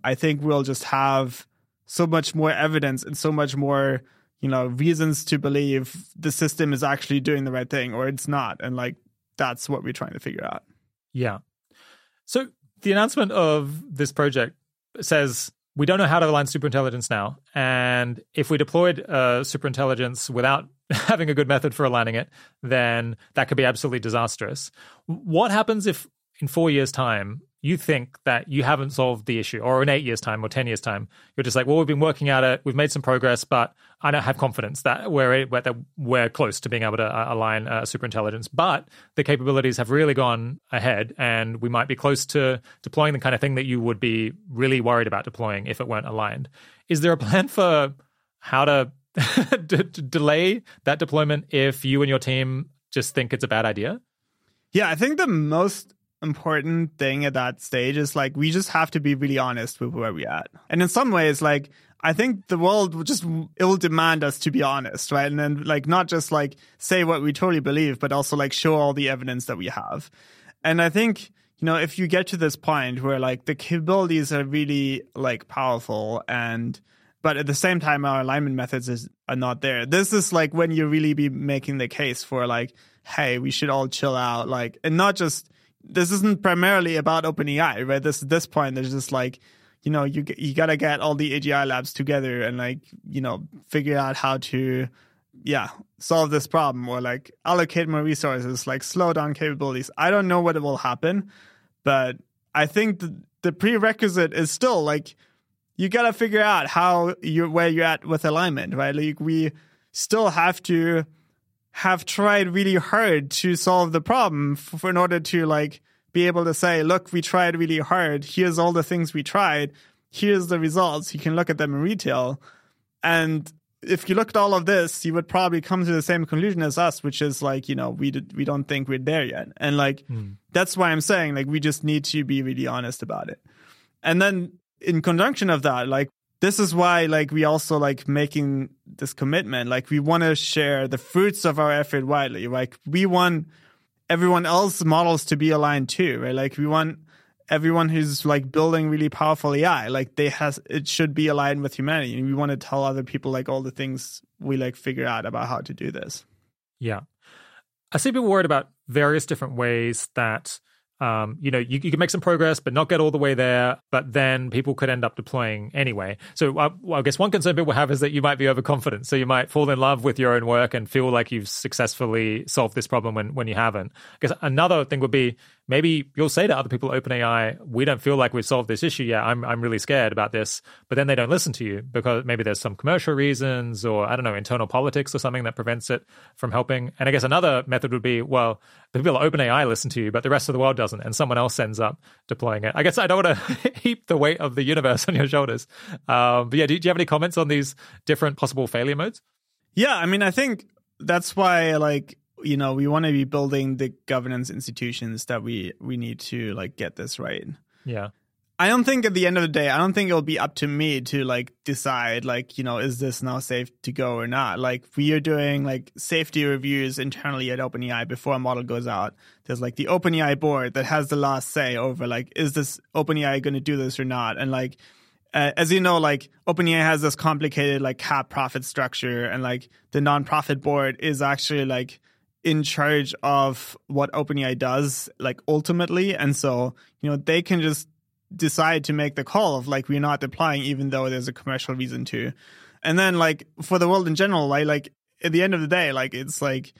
i think we'll just have so much more evidence and so much more you know reasons to believe the system is actually doing the right thing or it's not. And like that's what we're trying to figure out. Yeah. So the announcement of this project says we don't know how to align superintelligence now. And if we deployed uh, superintelligence without having a good method for aligning it, then that could be absolutely disastrous. What happens if in four years' time you think that you haven't solved the issue, or in eight years' time or 10 years' time, you're just like, well, we've been working at it, we've made some progress, but I don't have confidence that we're, that we're close to being able to uh, align uh, superintelligence. But the capabilities have really gone ahead, and we might be close to deploying the kind of thing that you would be really worried about deploying if it weren't aligned. Is there a plan for how to d- delay that deployment if you and your team just think it's a bad idea? Yeah, I think the most important thing at that stage is like we just have to be really honest with where we're at. And in some ways, like I think the world will just it will demand us to be honest, right? And then like not just like say what we totally believe, but also like show all the evidence that we have. And I think you know if you get to this point where like the capabilities are really like powerful and but at the same time our alignment methods is, are not there. This is like when you really be making the case for like, hey, we should all chill out, like, and not just this isn't primarily about OpenAI, right? This at this point, there's just like, you know, you you gotta get all the AGI labs together and like, you know, figure out how to, yeah, solve this problem or like allocate more resources, like slow down capabilities. I don't know what will happen, but I think the, the prerequisite is still like you gotta figure out how you where you're at with alignment, right? Like we still have to have tried really hard to solve the problem for, in order to like be able to say, look, we tried really hard. Here's all the things we tried. Here's the results. You can look at them in retail. And if you look at all of this, you would probably come to the same conclusion as us, which is like, you know, we did, we don't think we're there yet. And like, mm. that's why I'm saying like, we just need to be really honest about it. And then in conjunction of that, like this is why like we also like making this commitment. Like we want to share the fruits of our effort widely. Like we want everyone else models to be aligned too right? Like we want everyone who's like building really powerful ai like they has it should be aligned with humanity. And we want to tell other people like all the things we like figure out about how to do this. Yeah. I see people worried about various different ways that um, you know, you, you, can make some progress, but not get all the way there. But then people could end up deploying anyway. So uh, well, I guess one concern people have is that you might be overconfident. So you might fall in love with your own work and feel like you've successfully solved this problem when, when you haven't. I guess another thing would be maybe you'll say to other people at OpenAI, we don't feel like we've solved this issue yet. I'm, I'm really scared about this. But then they don't listen to you because maybe there's some commercial reasons or, I don't know, internal politics or something that prevents it from helping. And I guess another method would be, well, the people at OpenAI listen to you, but the rest of the world doesn't. And someone else ends up deploying it. I guess I don't want to heap the weight of the universe on your shoulders. Um, but yeah, do, do you have any comments on these different possible failure modes? Yeah, I mean, I think that's why like you know we want to be building the governance institutions that we we need to like get this right. Yeah. I don't think at the end of the day i don't think it'll be up to me to like decide like you know is this now safe to go or not? Like we are doing like safety reviews internally at openai before a model goes out. There's like the openai board that has the last say over like is this openai going to do this or not? And like uh, as you know, like OpenAI has this complicated like cap profit structure, and like the nonprofit board is actually like in charge of what OpenAI does, like ultimately. And so, you know, they can just decide to make the call of like, we're not deploying, even though there's a commercial reason to. And then, like, for the world in general, like, like at the end of the day, like, it's like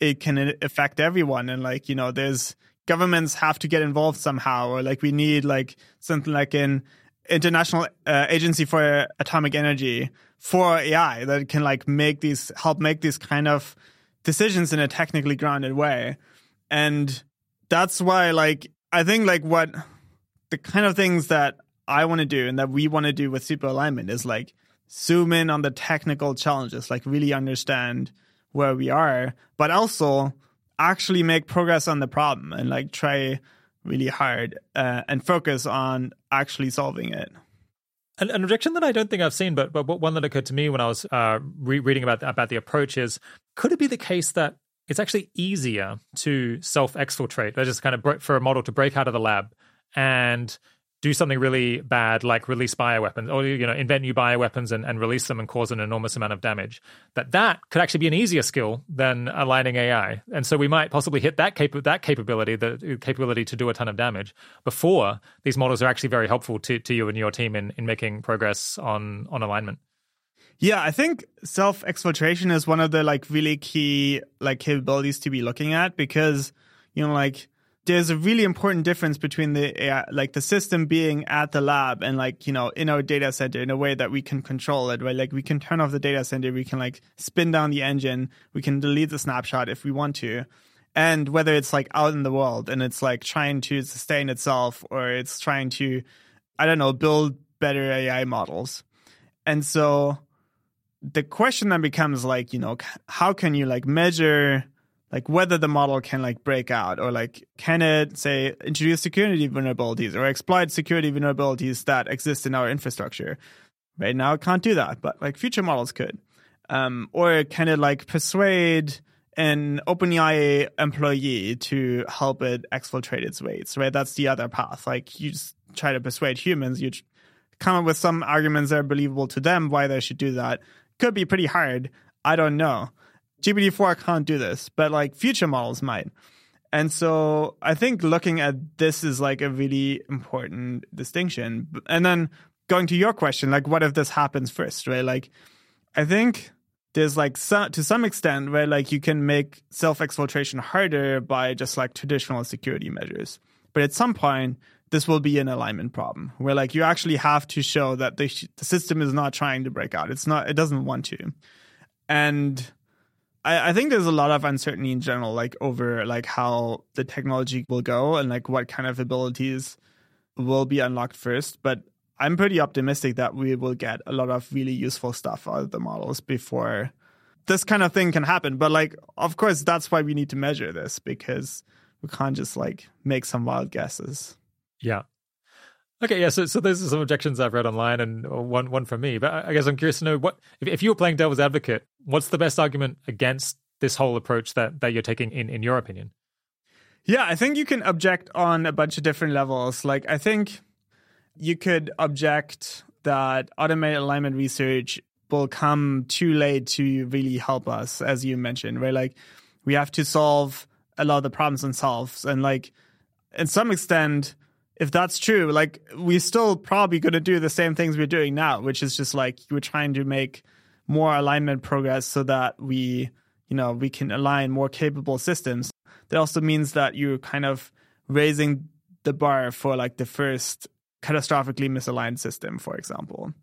it can affect everyone. And like, you know, there's governments have to get involved somehow, or like we need like something like an international uh, agency for atomic energy for AI that can like make these help make these kind of decisions in a technically grounded way. And that's why, like, I think, like, what the kind of things that I want to do and that we want to do with super alignment is like zoom in on the technical challenges, like, really understand where we are, but also actually make progress on the problem and like try really hard uh, and focus on actually solving it. An, an, objection that I don't think I've seen, but but one that occurred to me when I was uh, re- reading about about the approach is: could it be the case that it's actually easier to self exfiltrate, just kind of for a model to break out of the lab and do something really bad like release bioweapons or you know invent new bioweapons and, and release them and cause an enormous amount of damage that that could actually be an easier skill than aligning ai and so we might possibly hit that cap- that capability the capability to do a ton of damage before these models are actually very helpful to, to you and your team in, in making progress on on alignment. Yeah i think self exfiltration is one of the like really key like capabilities to be looking at because you know like there's a really important difference between the AI, like the system being at the lab and like you know in our data center in a way that we can control it right? Like we can turn off the data center we can like spin down the engine we can delete the snapshot if we want to. And whether it's like out in the world and it's like trying to sustain itself or it's trying to i don't know build better ai models. And so the question then becomes like you know how can you like measure like whether the model can like break out or like can it say introduce security vulnerabilities or exploit security vulnerabilities that exist in our infrastructure right now it can't do that but like future models could um, or can it like persuade an OpenAI employee to help it exfiltrate its weights, right? That's the other path. Like you just try to persuade humans, you come up with some arguments that are believable to them why they should do that. Could be pretty hard. I don't know. GPT-4 can't do this, but like future models might. And so I think looking at this is like a really important distinction. And then going to your question, like what if this happens first, right? Like I think there's like to some extent where like you can make self exfiltration harder by just like traditional security measures. But at some point, this will be an alignment problem where like you actually have to show that the, the system is not trying to break out. It's not. It doesn't want to. And I, I think there's a lot of uncertainty in general, like over like how the technology will go and like what kind of abilities will be unlocked first. But I'm pretty optimistic that we will get a lot of really useful stuff out of the models before this kind of thing can happen. But like, of course, that's why we need to measure this because we can't just like make some wild guesses. Yeah. Okay, yeah. So, so those are some objections I've read online, and one one from me. But I guess I'm curious to know what if, if you were playing devil's advocate, what's the best argument against this whole approach that that you're taking in in your opinion? Yeah, I think you can object on a bunch of different levels. Like, I think you could object that automated alignment research will come too late to really help us, as you mentioned, right? Like, we have to solve a lot of the problems themselves, and like, in some extent if that's true, like we're still probably going to do the same things we're doing now, which is just like we're trying to make more alignment progress so that we, you know, we can align more capable systems. That also means that you're kind of raising the bar for like the first catastrophically misaligned system, for example.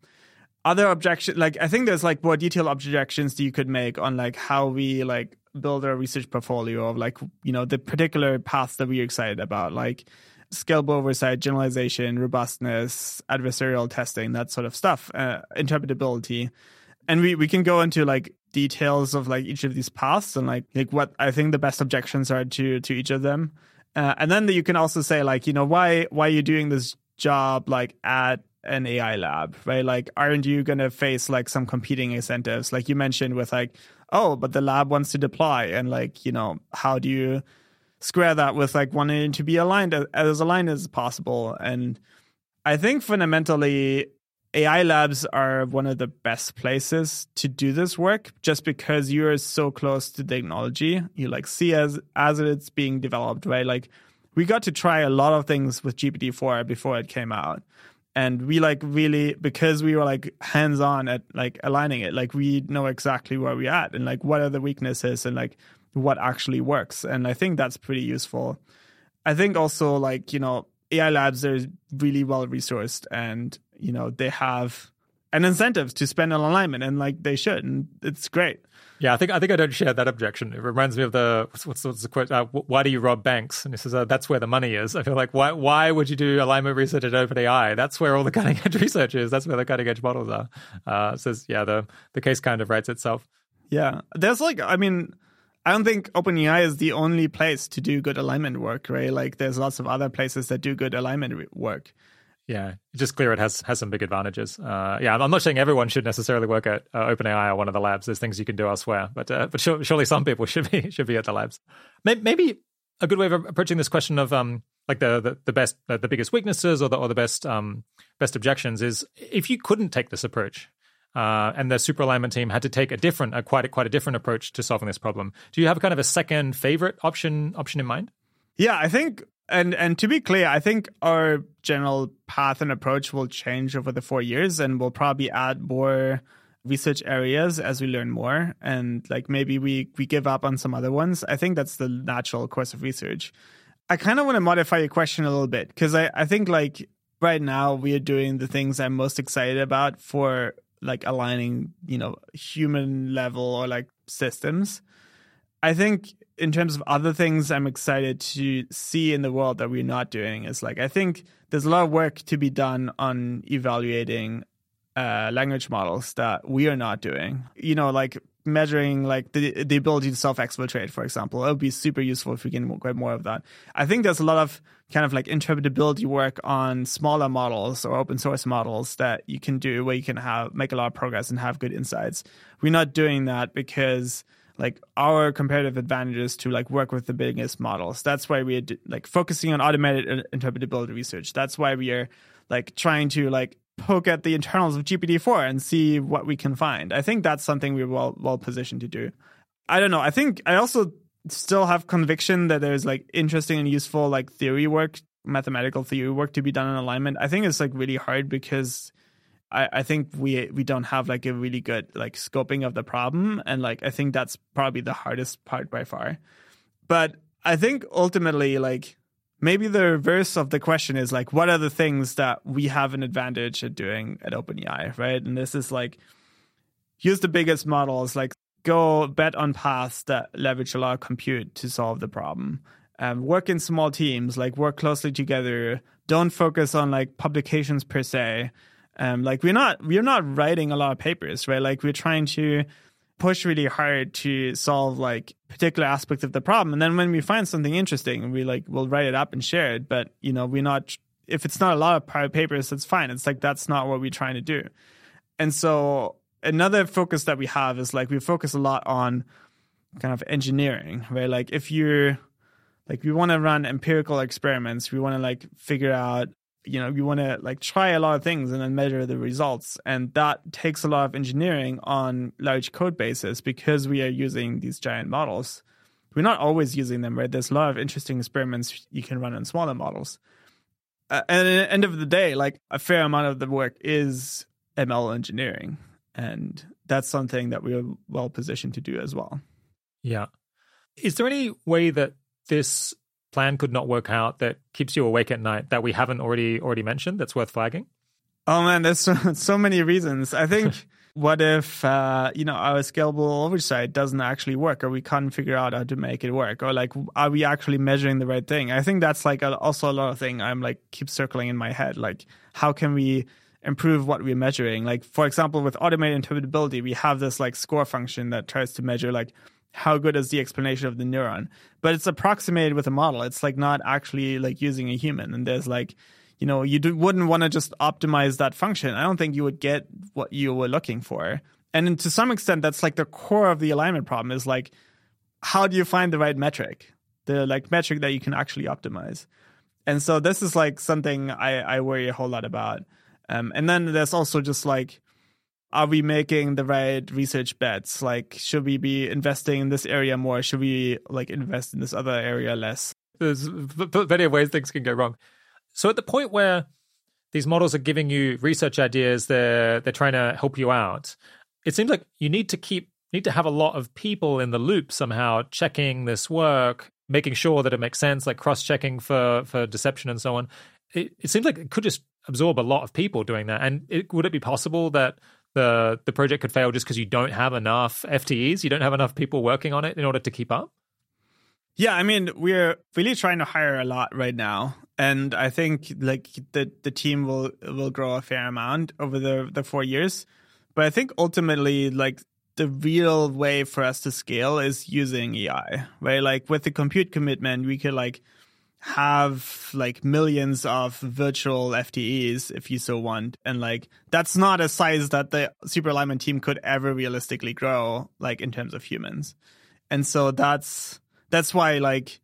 Other objection, like I think there's like more detailed objections that you could make on like how we like build our research portfolio of like you know the particular paths that we're excited about, like scalable oversight, generalization, robustness, adversarial testing, that sort of stuff, uh, interpretability. And we, we can go into like details of like each of these paths and like like what I think the best objections are to to each of them. Uh, and then you can also say like you know why why are you doing this job like at an AI lab, right? Like, aren't you going to face like some competing incentives? Like you mentioned with like, oh, but the lab wants to deploy, and like, you know, how do you square that with like wanting to be aligned uh, as aligned as possible. And I think fundamentally, AI labs are one of the best places to do this work just because you're so close to technology. You like see as as it's being developed, right? Like we got to try a lot of things with GPT-4 before it came out. And we like really because we were like hands on at like aligning it, like we know exactly where we're at and like what are the weaknesses and like what actually works. And I think that's pretty useful. I think also like, you know, AI labs are really well resourced and, you know, they have an incentive to spend on alignment and like they should. And it's great. Yeah, I think I think I don't share that objection. It reminds me of the what's, what's the quote? Uh, why do you rob banks? And he says uh, that's where the money is. I feel like why why would you do alignment research at OpenAI? That's where all the cutting edge research is. That's where the cutting edge models are. Uh, says yeah, the the case kind of writes itself. Yeah, there's like I mean I don't think OpenAI is the only place to do good alignment work, right? Like there's lots of other places that do good alignment work. Yeah, just clear it has has some big advantages. Uh, yeah, I'm not saying everyone should necessarily work at uh, OpenAI or one of the labs. There's things you can do elsewhere, but uh, but sure, surely some people should be should be at the labs. Maybe a good way of approaching this question of um like the the, the best the, biggest weaknesses or the or the best um best objections is if you couldn't take this approach, uh, and the super alignment team had to take a different, a quite a, quite a different approach to solving this problem. Do you have kind of a second favorite option option in mind? Yeah, I think, and and to be clear, I think our general path and approach will change over the four years, and we'll probably add more research areas as we learn more, and like maybe we we give up on some other ones. I think that's the natural course of research. I kind of want to modify your question a little bit because I, I think like right now we are doing the things I'm most excited about for like aligning, you know, human level or like systems. I think in terms of other things I'm excited to see in the world that we're not doing is like I think there's a lot of work to be done on evaluating uh, language models that we are not doing. You know, like measuring like the the ability to self exfiltrate, for example. It would be super useful if we can get more of that. I think there's a lot of kind of like interpretability work on smaller models or open source models that you can do where you can have make a lot of progress and have good insights. We're not doing that because like our comparative advantages to like work with the biggest models. That's why we're like focusing on automated uh, interpretability research. That's why we are like trying to like poke at the internals of GPT-4 and see what we can find. I think that's something we're well well positioned to do. I don't know. I think I also still have conviction that there's like interesting and useful like theory work, mathematical theory work to be done in alignment. I think it's like really hard because I, I think we we don't have like a really good like scoping of the problem. And like I think that's probably the hardest part by far. But I think ultimately like maybe the reverse of the question is like what are the things that we have an advantage at doing at OpenAI, right? And this is like use the biggest models, like go bet on paths that leverage a lot of compute to solve the problem. Um, work in small teams, like work closely together. Don't focus on like publications per se. Um, like we're not we're not writing a lot of papers, right? Like we're trying to push really hard to solve like particular aspects of the problem. And then when we find something interesting, we like we'll write it up and share it. But you know, we're not if it's not a lot of papers, that's fine. It's like that's not what we're trying to do. And so another focus that we have is like we focus a lot on kind of engineering, right? Like if you're like we want to run empirical experiments, we want to like figure out you know you want to like try a lot of things and then measure the results. And that takes a lot of engineering on large code bases because we are using these giant models. We're not always using them right? There's a lot of interesting experiments you can run on smaller models. Uh, and at the end of the day like a fair amount of the work is ml engineering. And that's something that we're well positioned to do as well. Yeah. Is there any way that this plan could not work out that keeps you awake at night that we haven't already already mentioned that's worth flagging? Oh man, there's so, so many reasons. I think what if uh, you know our scalable oversight doesn't actually work, or we can't figure out how to make it work, or like are we actually measuring the right thing? I think that's like a, also a lot of thing I'm like keep circling in my head. Like how can we improve what we're measuring? Like for example, with automated interpretability, we have this like score function that tries to measure like how good is the explanation of the neuron but it's approximated with a model. It's like not actually like using a human. And there's like you know you do, wouldn't want to just optimize that function. I don't think you would get what you were looking for. And to some extent that's like the core of the alignment problem is like how do you find the right metric? The like metric that you can actually optimize. And so this is like something i i worry a whole lot about. Um, and then there's also just like are we making the right research bets? Like, should we be investing in this area more? Should we like invest in this other area less? There's plenty of ways things can go wrong. So at the point where these models are giving you research ideas, they're they're trying to help you out. It seems like you need to keep need to have a lot of people in the loop somehow checking this work, making sure that it makes sense, like cross checking for for deception and so on. It, it seems like it could just absorb a lot of people doing that. And it, would it be possible that the the project could fail just because you don't have enough FTEs, you don't have enough people working on it in order to keep up? Yeah, I mean, we're really trying to hire a lot right now, and I think like the the team will will grow a fair amount over the the four years. But I think ultimately, like the real way for us to scale is using AI, right? Like with the compute commitment, we could like have like millions of virtual FTEs if you so want. And like that's not a size that the super alignment team could ever realistically grow, like in terms of humans. And so that's that's why like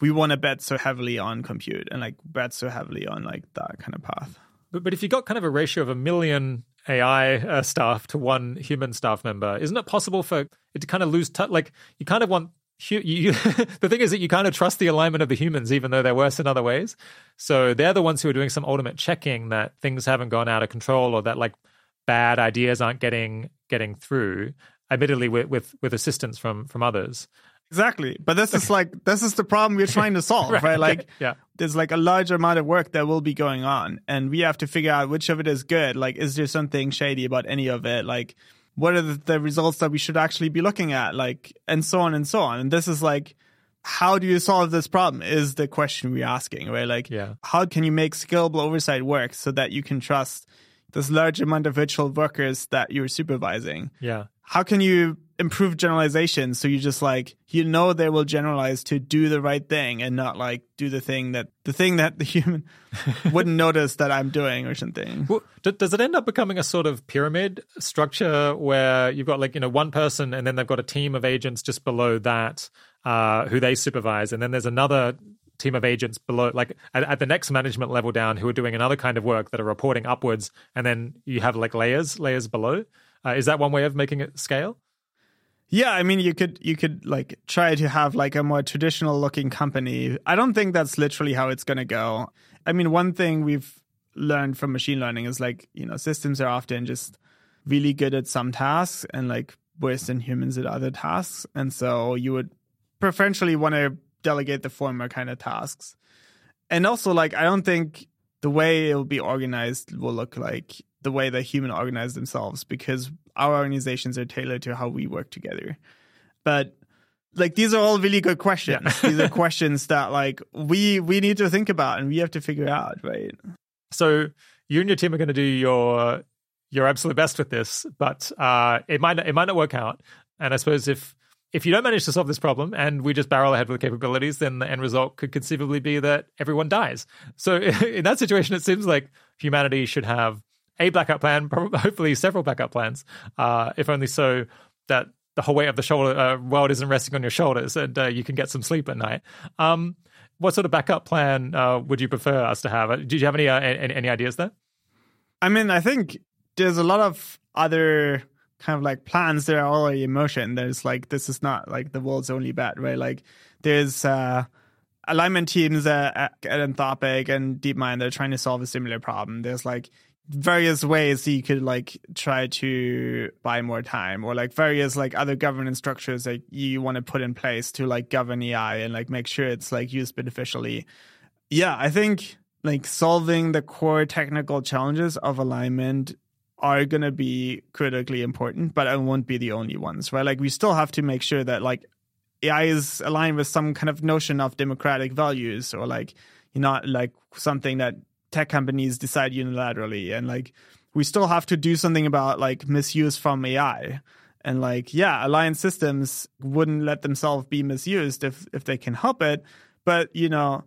we want to bet so heavily on compute and like bet so heavily on like that kind of path. But but if you got kind of a ratio of a million AI uh, staff to one human staff member, isn't it possible for it to kind of lose touch? Like you kind of want you, you, the thing is that you kind of trust the alignment of the humans, even though they're worse in other ways. So they're the ones who are doing some ultimate checking that things haven't gone out of control or that like bad ideas aren't getting getting through. Admittedly, with with, with assistance from from others. Exactly. But this is like this is the problem we're trying to solve, right? Right, Like yeah. there's like a large amount of work that will be going on and we have to figure out which of it is good. Like is there something shady about any of it? Like what are the, the results that we should actually be looking at? Like and so on and so on. And this is like how do you solve this problem is the question we're asking, right? Like Yeah. how can you make scalable oversight work so that you can trust this large amount of virtual workers that you're supervising? Yeah. how can you improve generalization so you just like you know they will generalize to do the right thing and not like do the thing that the thing that the human wouldn't notice that I'm doing or something. Well, does it end up becoming a sort of pyramid structure where you've got like you know one person and then they've got a team of agents just below that uh, who they supervise, and then there's another team of agents below, like at, at the next management level down, who are doing another kind of work that are reporting upwards, and then you have like layers, layers below. Uh, is that one way of making it scale? Yeah, I mean you could you could like try to have like a more traditional looking company. I don't think that's literally how it's going to go. I mean one thing we've learned from machine learning is like, you know, systems are often just really good at some tasks and like worse than humans at other tasks. And so you would preferentially want to delegate the former kind of tasks. And also like I don't think the way it will be organized will look like the way that human organize themselves because our organizations are tailored to how we work together. But like these are all really good questions. these are questions that like we we need to think about and we have to figure out, right? So you and your team are going to do your your absolute best with this, but uh, it might it might not work out. And I suppose if if you don't manage to solve this problem and we just barrel ahead with the capabilities, then the end result could conceivably be that everyone dies. So in that situation, it seems like humanity should have a backup plan, probably hopefully several backup plans, uh, if only so that the whole weight of the shoulder uh, world isn't resting on your shoulders and uh, you can get some sleep at night. Um, what sort of backup plan uh, would you prefer us to have? Do you have any, uh, any any ideas there? I mean, I think there's a lot of other kind of like plans that are already in motion. There's like this is not like the world's only bet, right? Like there's uh alignment teams at, at Anthropic and DeepMind that are trying to solve a similar problem. There's like various ways you could like try to buy more time or like various like other governance structures that you want to put in place to like govern AI and like make sure it's like used beneficially. Yeah, I think like solving the core technical challenges of alignment are going to be critically important, but it won't be the only ones, right? Like we still have to make sure that like AI is aligned with some kind of notion of democratic values or like you know like something that tech companies decide unilaterally and like we still have to do something about like misuse from AI and like yeah aligned systems wouldn't let themselves be misused if if they can help it but you know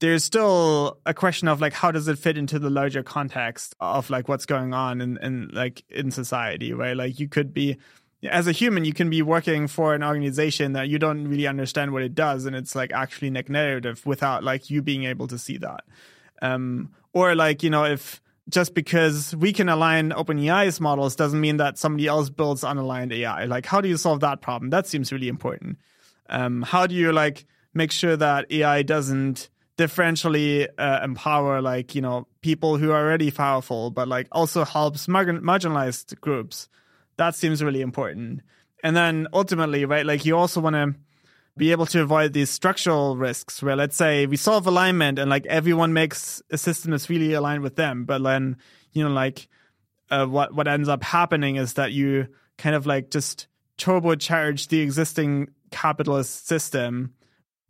there's still a question of like how does it fit into the larger context of like what's going on in, in like in society right? Like you could be as a human you can be working for an organization that you don't really understand what it does and it's like actually narrative without like you being able to see that. Um or like you know if just because we can align OpenAI's models doesn't mean that somebody else builds unaligned AI. Like, how do you solve that problem? That seems really important. Um, how do you like make sure that AI doesn't differentially uh, empower like you know people who are already powerful, but like also helps margin- marginalized groups? That seems really important. And then ultimately, right, like you also want to be able to avoid these structural risks where let's say we solve alignment and like everyone makes a system that's really aligned with them but then you know like uh, what what ends up happening is that you kind of like just turbocharge the existing capitalist system.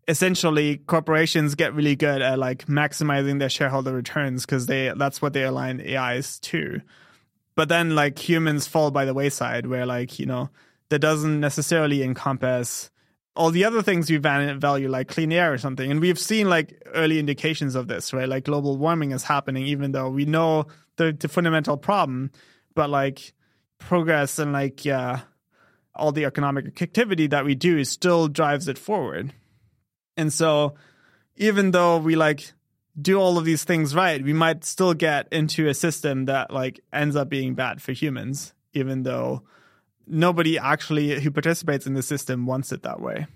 Essentially corporations get really good at like maximizing their shareholder returns because they that's what they align ais to. But then like humans fall by the wayside where like you know that doesn't necessarily encompass all the other things we value like clean air or something. And we've seen like early indications of this right? Like global warming is happening even though we know the, the fundamental problem but like progress and like yeah all the economic activity that we do is still drives it forward. And so even though we like do all of these things right we might still get into a system that like ends up being bad for humans even though nobody actually who participates in the system wants it that way.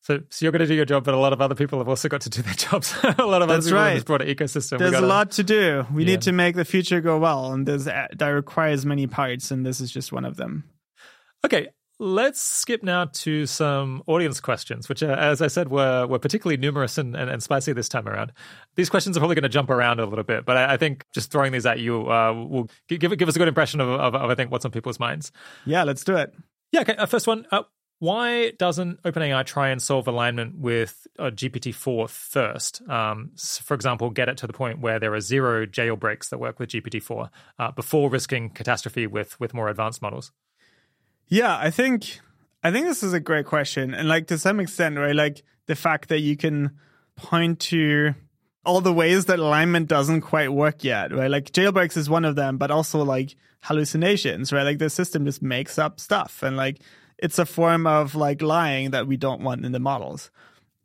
So, so you're going to do your job, but a lot of other people have also got to do their jobs. a lot of That's other people right. in this broader ecosystem. There's gotta, a lot to do. We Yeah. need to make the future go well, and there's that requires many parts, and this is just one of them. Okay, let's skip now to some audience questions, which, uh, as I said, were were particularly numerous and, and, and spicy this time around. These questions are probably going to jump around a little bit, but I, I think just throwing these at you uh, will give give us a good impression of, of, of, I think what's on people's minds. Yeah, let's do it. Yeah. Okay. Uh, first one. Uh, why doesn't OpenAI try and solve alignment with uh, GPT-4 first? Um, for example, get it to the point where there are zero jailbreaks that work with GPT-4 uh, before risking catastrophe with with more advanced models. Yeah, I think I think this is a great question, and like to some extent, right? Like the fact that you can point to all the ways that alignment doesn't quite work yet, right? Like jailbreaks is one of them, but also like hallucinations, right? Like the system just makes up stuff, and like it's a form of like lying that we don't want in the models.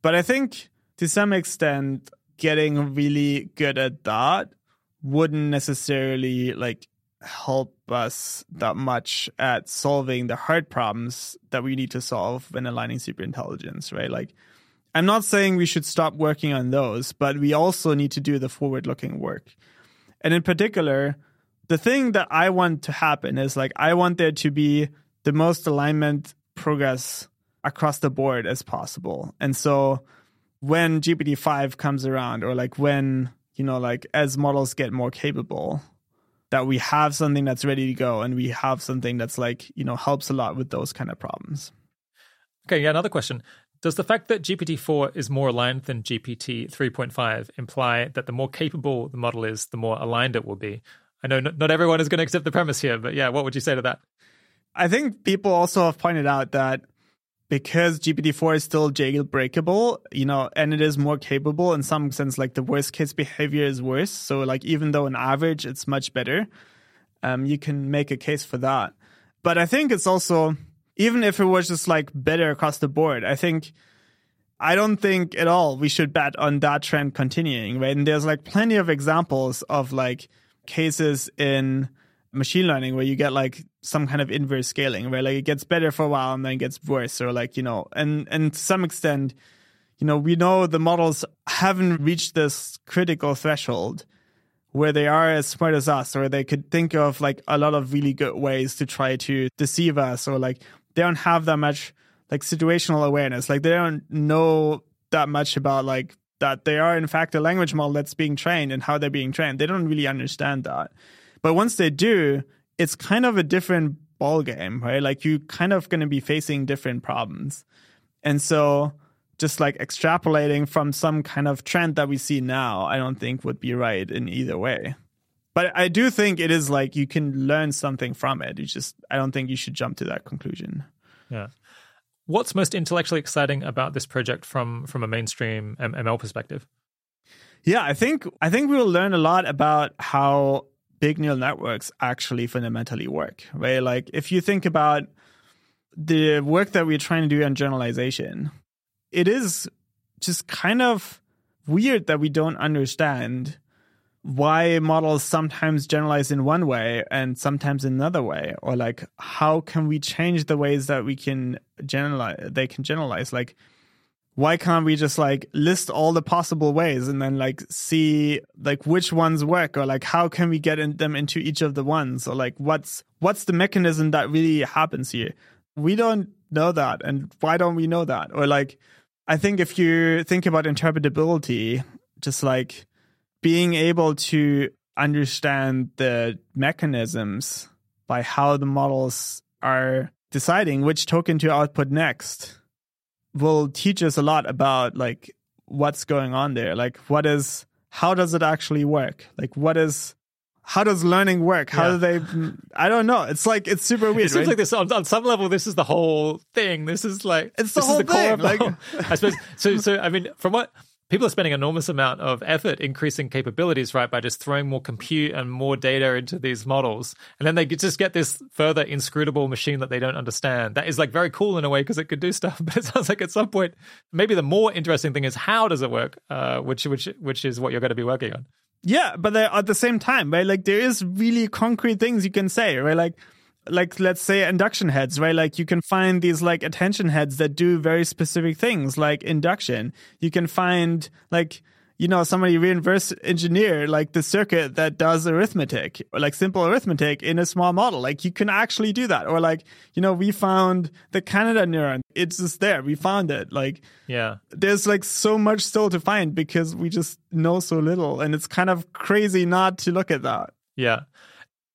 But I think to some extent, getting really good at that wouldn't necessarily like help us that much at solving the hard problems that we need to solve when aligning superintelligence, right? Like, I'm not saying we should stop working on those, but we also need to do the forward looking work. And in particular, the thing that I want to happen is like, I want there to be the most alignment progress across the board as possible. And so when GPT-5 comes around or like when, you know, like as models get more capable, that we have something that's ready to go and we have something that's like, you know, helps a lot with those kind of problems. Okay, yeah, another question. Does the fact that GPT-4 is more aligned than GPT 3.5 imply that the more capable the model is, the more aligned it will be? I know not everyone is going to accept the premise here, but yeah, what would you say to that? I think people also have pointed out that because GPT-4 is still jailbreakable, you know, and it is more capable in some sense, like the worst case behavior is worse. So like even though on average it's much better, um, you can make a case for that. But I think it's also, even if it was just like better across the board, I think, I don't think at all we should bet on that trend continuing, right? And there's like plenty of examples of like cases in machine learning where you get like some kind of inverse scaling where like it gets better for a while and then gets worse or like you know and and to some extent you know we know the models haven't reached this critical threshold where they are as smart as us or they could think of like a lot of really good ways to try to deceive us or like they don't have that much like situational awareness. Like they don't know that much about like that they are in fact a language model that's being trained and how they're being trained. They don't really understand that. But once they do, it's kind of a different ball game, right? Like you kind of going to be facing different problems. And so just like extrapolating from some kind of trend that we see now, I don't think would be right in either way. But I do think it is like you can learn something from it. You just I don't think you should jump to that conclusion. Yeah. What's most intellectually exciting about this project from from a mainstream ML perspective? Yeah, I think I think we will learn a lot about how big neural networks actually fundamentally work, right? Like if you think about the work that we're trying to do on generalization, it is just kind of weird that we don't understand why models sometimes generalize in one way and sometimes in another way or like how can we change the ways that we can generalize they can generalize like why can't we just like list all the possible ways and then like see like which ones work or like how can we get in them into each of the ones or like what's what's the mechanism that really happens here? We don't know that and why don't we know that? Or like i think if you think about interpretability just like being able to understand the mechanisms by how the models are deciding which token to output next will teach us a lot about like what's going on there. Like what is how does it actually work? Like what is how does learning work? How yeah. do they? I don't know. It's like it's super weird. It seems right? like this on, on, some level. This is the whole thing. This is like it's the whole the thing. Like, I suppose so. So I mean, from what people are spending enormous amount of effort increasing capabilities, right, by just throwing more compute and more data into these models, and then they just get this further inscrutable machine that they don't understand. That is like very cool in a way because it could do stuff, but it sounds like at some point, maybe the more interesting thing is how does it work, uh, which which which is what you're going to be working on. Yeah, but at the same time, right? Like there is really concrete things you can say, right? Like like let's say induction heads right like you can find these like attention heads that do very specific things like induction you can find like you know, somebody reverse engineer like the circuit that does arithmetic or like simple arithmetic in a small model. Like you can actually do that. Or like, you know, we found the Canada neuron. It's just there. We found it. Like, yeah, there's like so much still to find because we just know so little. And it's kind of crazy not to look at that. Yeah.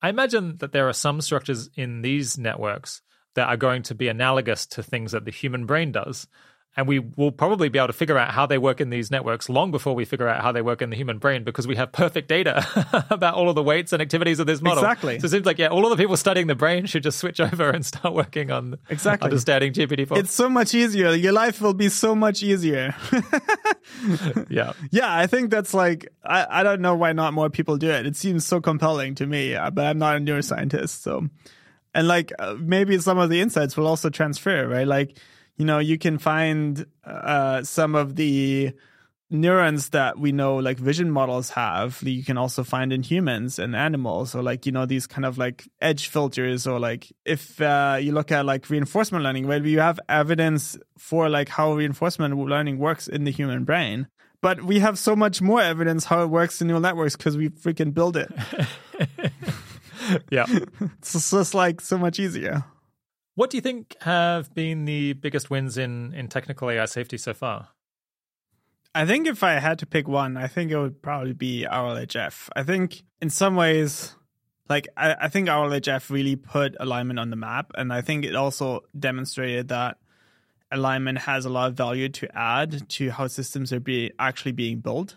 I imagine that there are some structures in these networks that are going to be analogous to things that the human brain does and we will probably be able to figure out how they work in these networks long before we figure out how they work in the human brain because we have perfect data about all of the weights and activities of this model. Exactly. So it seems like, yeah, all of the people studying the brain should just switch over and start working on exactly. understanding GPT-4. It's so much easier. Your life will be so much easier. yeah. Yeah, I think that's like, I, I don't know why not more people do it. It seems so compelling to me, but I'm not a neuroscientist. So, and like uh, maybe some of the insights will also transfer, right? Like, you know, you can find uh, some of the neurons that we know like vision models have that you can also find in humans and animals. Or like you know these kind of like edge filters or like if uh, you look at like reinforcement learning where you have evidence for like how reinforcement learning works in the human brain but we have so much more evidence how it works in neural networks because we freaking build it. Yeah. It's just like so much easier what do you think have been the biggest wins in, in technical AI safety so far? I think if I had to pick one, I think it would probably be RLHF. I think in some ways, like I, I think RLHF really put alignment on the map, and I think it also demonstrated that alignment has a lot of value to add to how systems are be actually being built.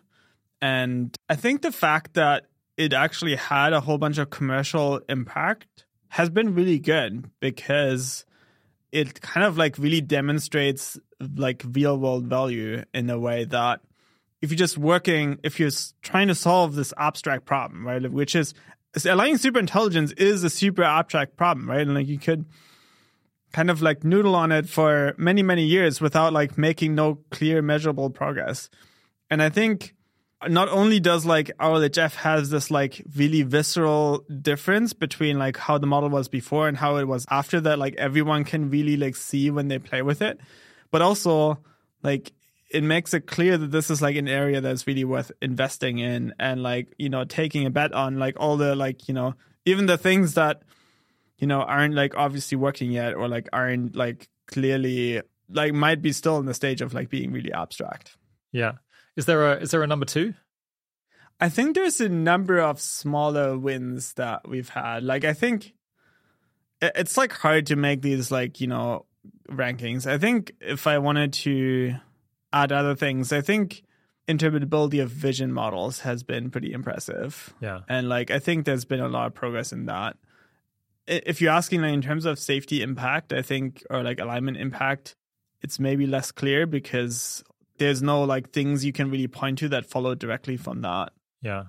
And I think the fact that it actually had a whole bunch of commercial impact has been really good because it kind of like really demonstrates like real world value in a way that if you're just working, if you're trying to solve this abstract problem, right, which is aligning super intelligence is a super abstract problem, right? And like you could kind of like noodle on it for many, many years without like making no clear measurable progress. And I think not only does like RLHF has this like really visceral difference between like how the model was before and how it was after that, like everyone can really like see when they play with it, but also like it makes it clear that this is like an area that's really worth investing in and like you know taking a bet on like all the like you know even the things that you know aren't like obviously working yet or like aren't like clearly like might be still in the stage of like being really abstract. Yeah is there a is there a number two? I think there's a number of smaller wins that we've had. Like I think it's like hard to make these like, you know, rankings. I think if I wanted to add other things, I think interpretability of vision models has been pretty impressive. Yeah. And like I think there's been a lot of progress in that. If you're asking like in terms of safety impact, I think or like alignment impact, it's maybe less clear because there's no like things you can really point to that follow directly from that. Yeah.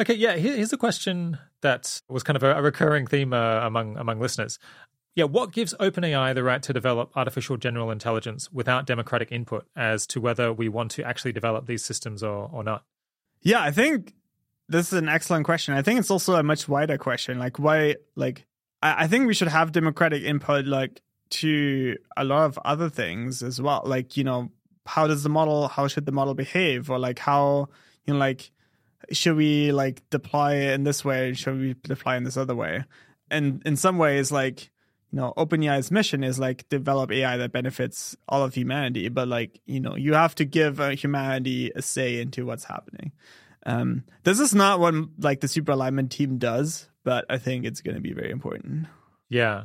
Okay. Yeah. Here's a question that was kind of a, recurring theme uh, among among listeners. Yeah, what gives OpenAI the right to develop artificial general intelligence without democratic input as to whether we want to actually develop these systems or, or not? Yeah, I think this is an excellent question. I think it's also a much wider question. Like, why, like, I, I think we should have democratic input, like, to a lot of other things as well. Like, you know, how does the model how should the model behave? Or like how you know like should we like deploy in this way should we deploy in this other way? And in some ways like you know openai's mission is like develop ai that benefits all of humanity but like you know you have to give uh, humanity a say into what's happening. Um, this is not what like the super alignment team does but i think it's going to be very important. Yeah.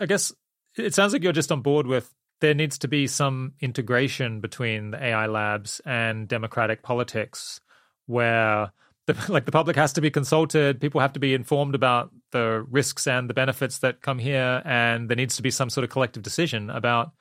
I guess it sounds like you're just on board with there needs to be some integration between the AI labs and democratic politics where the, like the public has to be consulted, people have to be informed about the risks and the benefits that come here, and there needs to be some sort of collective decision about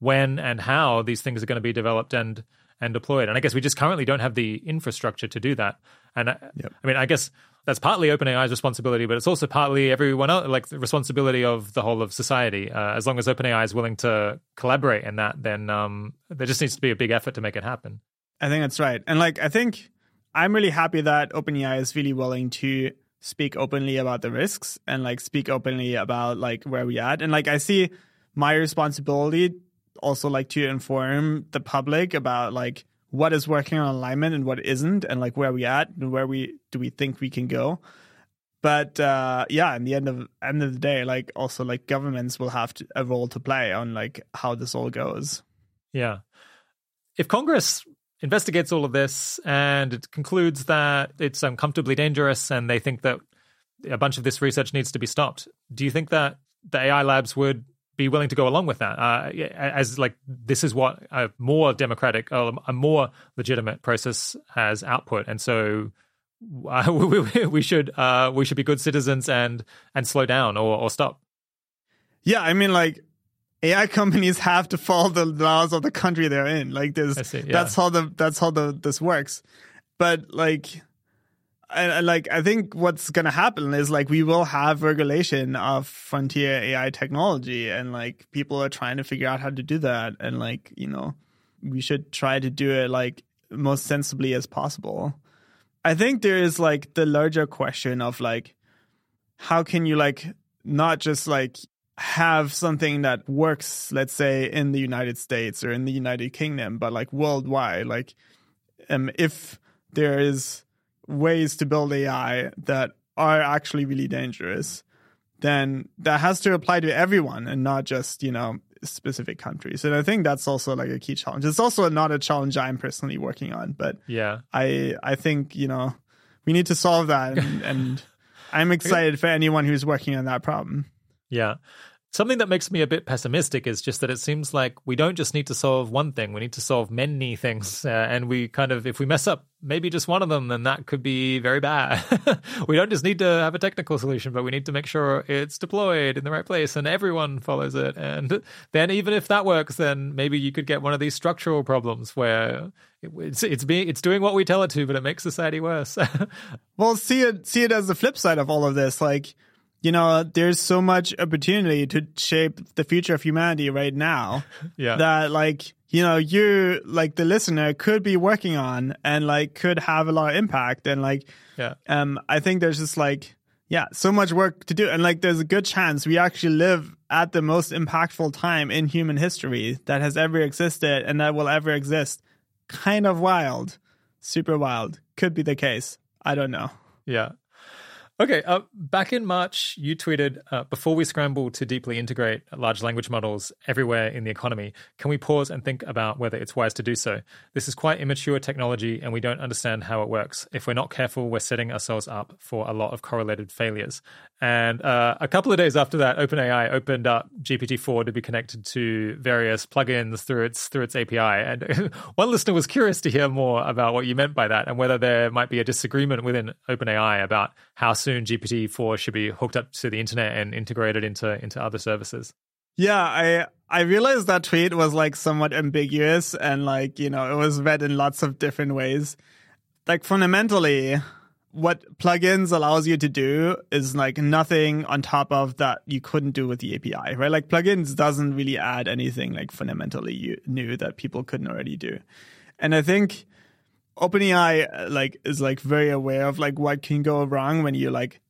when and how these things are going to be developed and and deployed. And I guess we just currently don't have the infrastructure to do that. And I, yep. I mean, I guess that's partly OpenAI's responsibility, but it's also partly everyone else, like the responsibility of the whole of society. Uh, as long as OpenAI is willing to collaborate in that, then um, there just needs to be a big effort to make it happen. I think that's right. And like, I think I'm really happy that OpenAI is really willing to speak openly about the risks and like speak openly about like where we at. And like, I see my responsibility also like to inform the public about like what is working on alignment and what isn't, and like where we at and where we do we think we can go. But uh, yeah, in the end of end of the day, like also like governments will have to, a role to play on like how this all goes. Yeah, if Congress investigates all of this and it concludes that it's uncomfortably dangerous and they think that a bunch of this research needs to be stopped, do you think that the AI labs would be willing to go along with that. Uh, as like this is what a more democratic uh, a more legitimate process has output. And so uh, we, we, should uh, we should be good citizens and and slow down or, or stop. Yeah i mean like ai companies have to follow the laws of the country they're in. Like this yeah. that's how the that's how the this works. But like and, like I think what's gonna happen is like we will have regulation of frontier AI technology, and like people are trying to figure out how to do that, and like you know we should try to do it like most sensibly as possible. I think there is like the larger question of like how can you like not just like have something that works, let's say in the United States or in the United Kingdom, but like worldwide, like um if there is ways to build AI that are actually really dangerous, then that has to apply to everyone and not just, you know, specific countries. And I think that's also like a key challenge. It's also not a challenge I'm personally working on, but yeah, I I think, you know, we need to solve that and, and I'm excited for anyone who's working on that problem. Yeah. Something that makes me a bit pessimistic is just that it seems like we don't just need to solve one thing, we need to solve many things. Uh, and we kind of, if we mess up maybe just one of them, then that could be very bad. we don't just need to have a technical solution, but we need to make sure it's deployed in the right place and everyone follows it. And then, even if that works, then maybe you could get one of these structural problems where it's it's being it's doing what we tell it to, but it makes society worse. well, see it see it as the flip side of all of this, like you know, there's so much opportunity to shape the future of humanity right now. yeah. That like, you know, you like the listener could be working on and like could have a lot of impact. And like, yeah. Um, I think there's just like, yeah, so much work to do. And like, there's a good chance we actually live at the most impactful time in human history that has ever existed and that will ever exist. Kind of wild, super wild. Could be the case. I don't know. Yeah. Okay, uh, back in March, you tweeted uh, before we scramble to deeply integrate large language models everywhere in the economy, can we pause and think about whether it's wise to do so? This is quite immature technology and we don't understand how it works. If we're not careful, we're setting ourselves up for a lot of correlated failures. And uh, a couple of days after that, OpenAI opened up GPT-4 to be connected to various plugins through its through its API. And one listener was curious to hear more about what you meant by that and whether there might be a disagreement within OpenAI about how soon GPT-4 should be hooked up to the internet and integrated into into other services. Yeah, I I realized that tweet was like somewhat ambiguous and like, you know, it was read in lots of different ways. Like fundamentally, what plugins allows you to do is like nothing on top of that you couldn't do with the API, right? Like plugins doesn't really add anything like fundamentally new that people couldn't already do. And I think OpenAI uh, like is like very aware of like what can go wrong when you like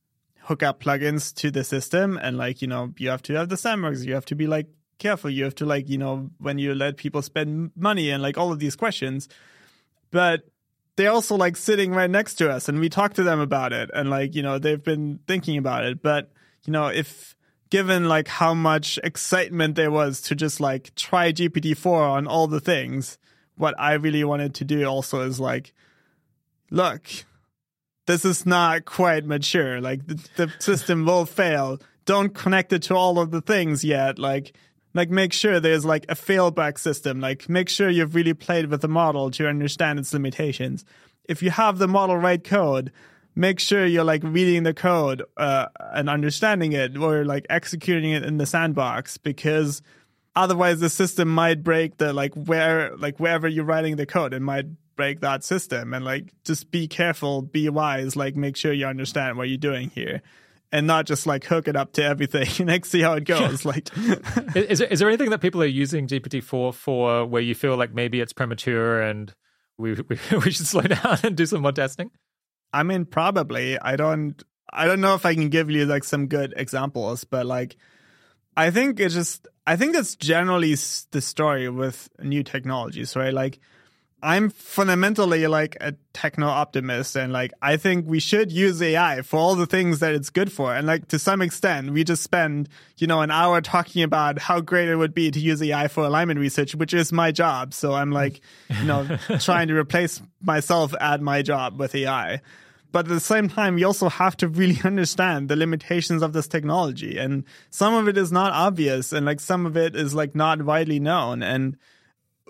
hook up plugins to the system and like, you know, you have to have the sandbox, you have to be like careful, you have to like, you know, when you let people spend money and like all of these questions. But they're also like sitting right next to us and we talk to them about it and like you know they've been thinking about it but you know if given like how much excitement there was to just like try gpt-4 on all the things what i really wanted to do also is like look this is not quite mature. Like the, the system will fail. Don't connect it to all of the things yet. Like like make sure there's like a failback system. Like make sure you've really played with the model to understand its limitations. If you have the model write code make sure you're like reading the code uh, and understanding it or like executing it in the sandbox because otherwise the system might break the like where like wherever you're writing the code it might break that system and like just be careful be wise like make sure you understand what you're doing here and not just like hook it up to everything and like see how it goes. like, is, there, is there anything that people are using GPT four for where you feel like maybe it's premature and we, we we should slow down and do some more testing? I mean, probably. I don't. I don't know if I can give you like some good examples, but like, I think it's just. I think that's generally the story with new technologies, right? Like, I'm fundamentally like a techno optimist and like I think we should use AI for all the things that it's good for. And like to some extent, we just spend, you know, an hour talking about how great it would be to use AI for alignment research, which is my job. So I'm like, you know, trying to replace myself at my job with AI. But at the same time, we also have to really understand the limitations of this technology. And some of it is not obvious and like some of it is like not widely known. And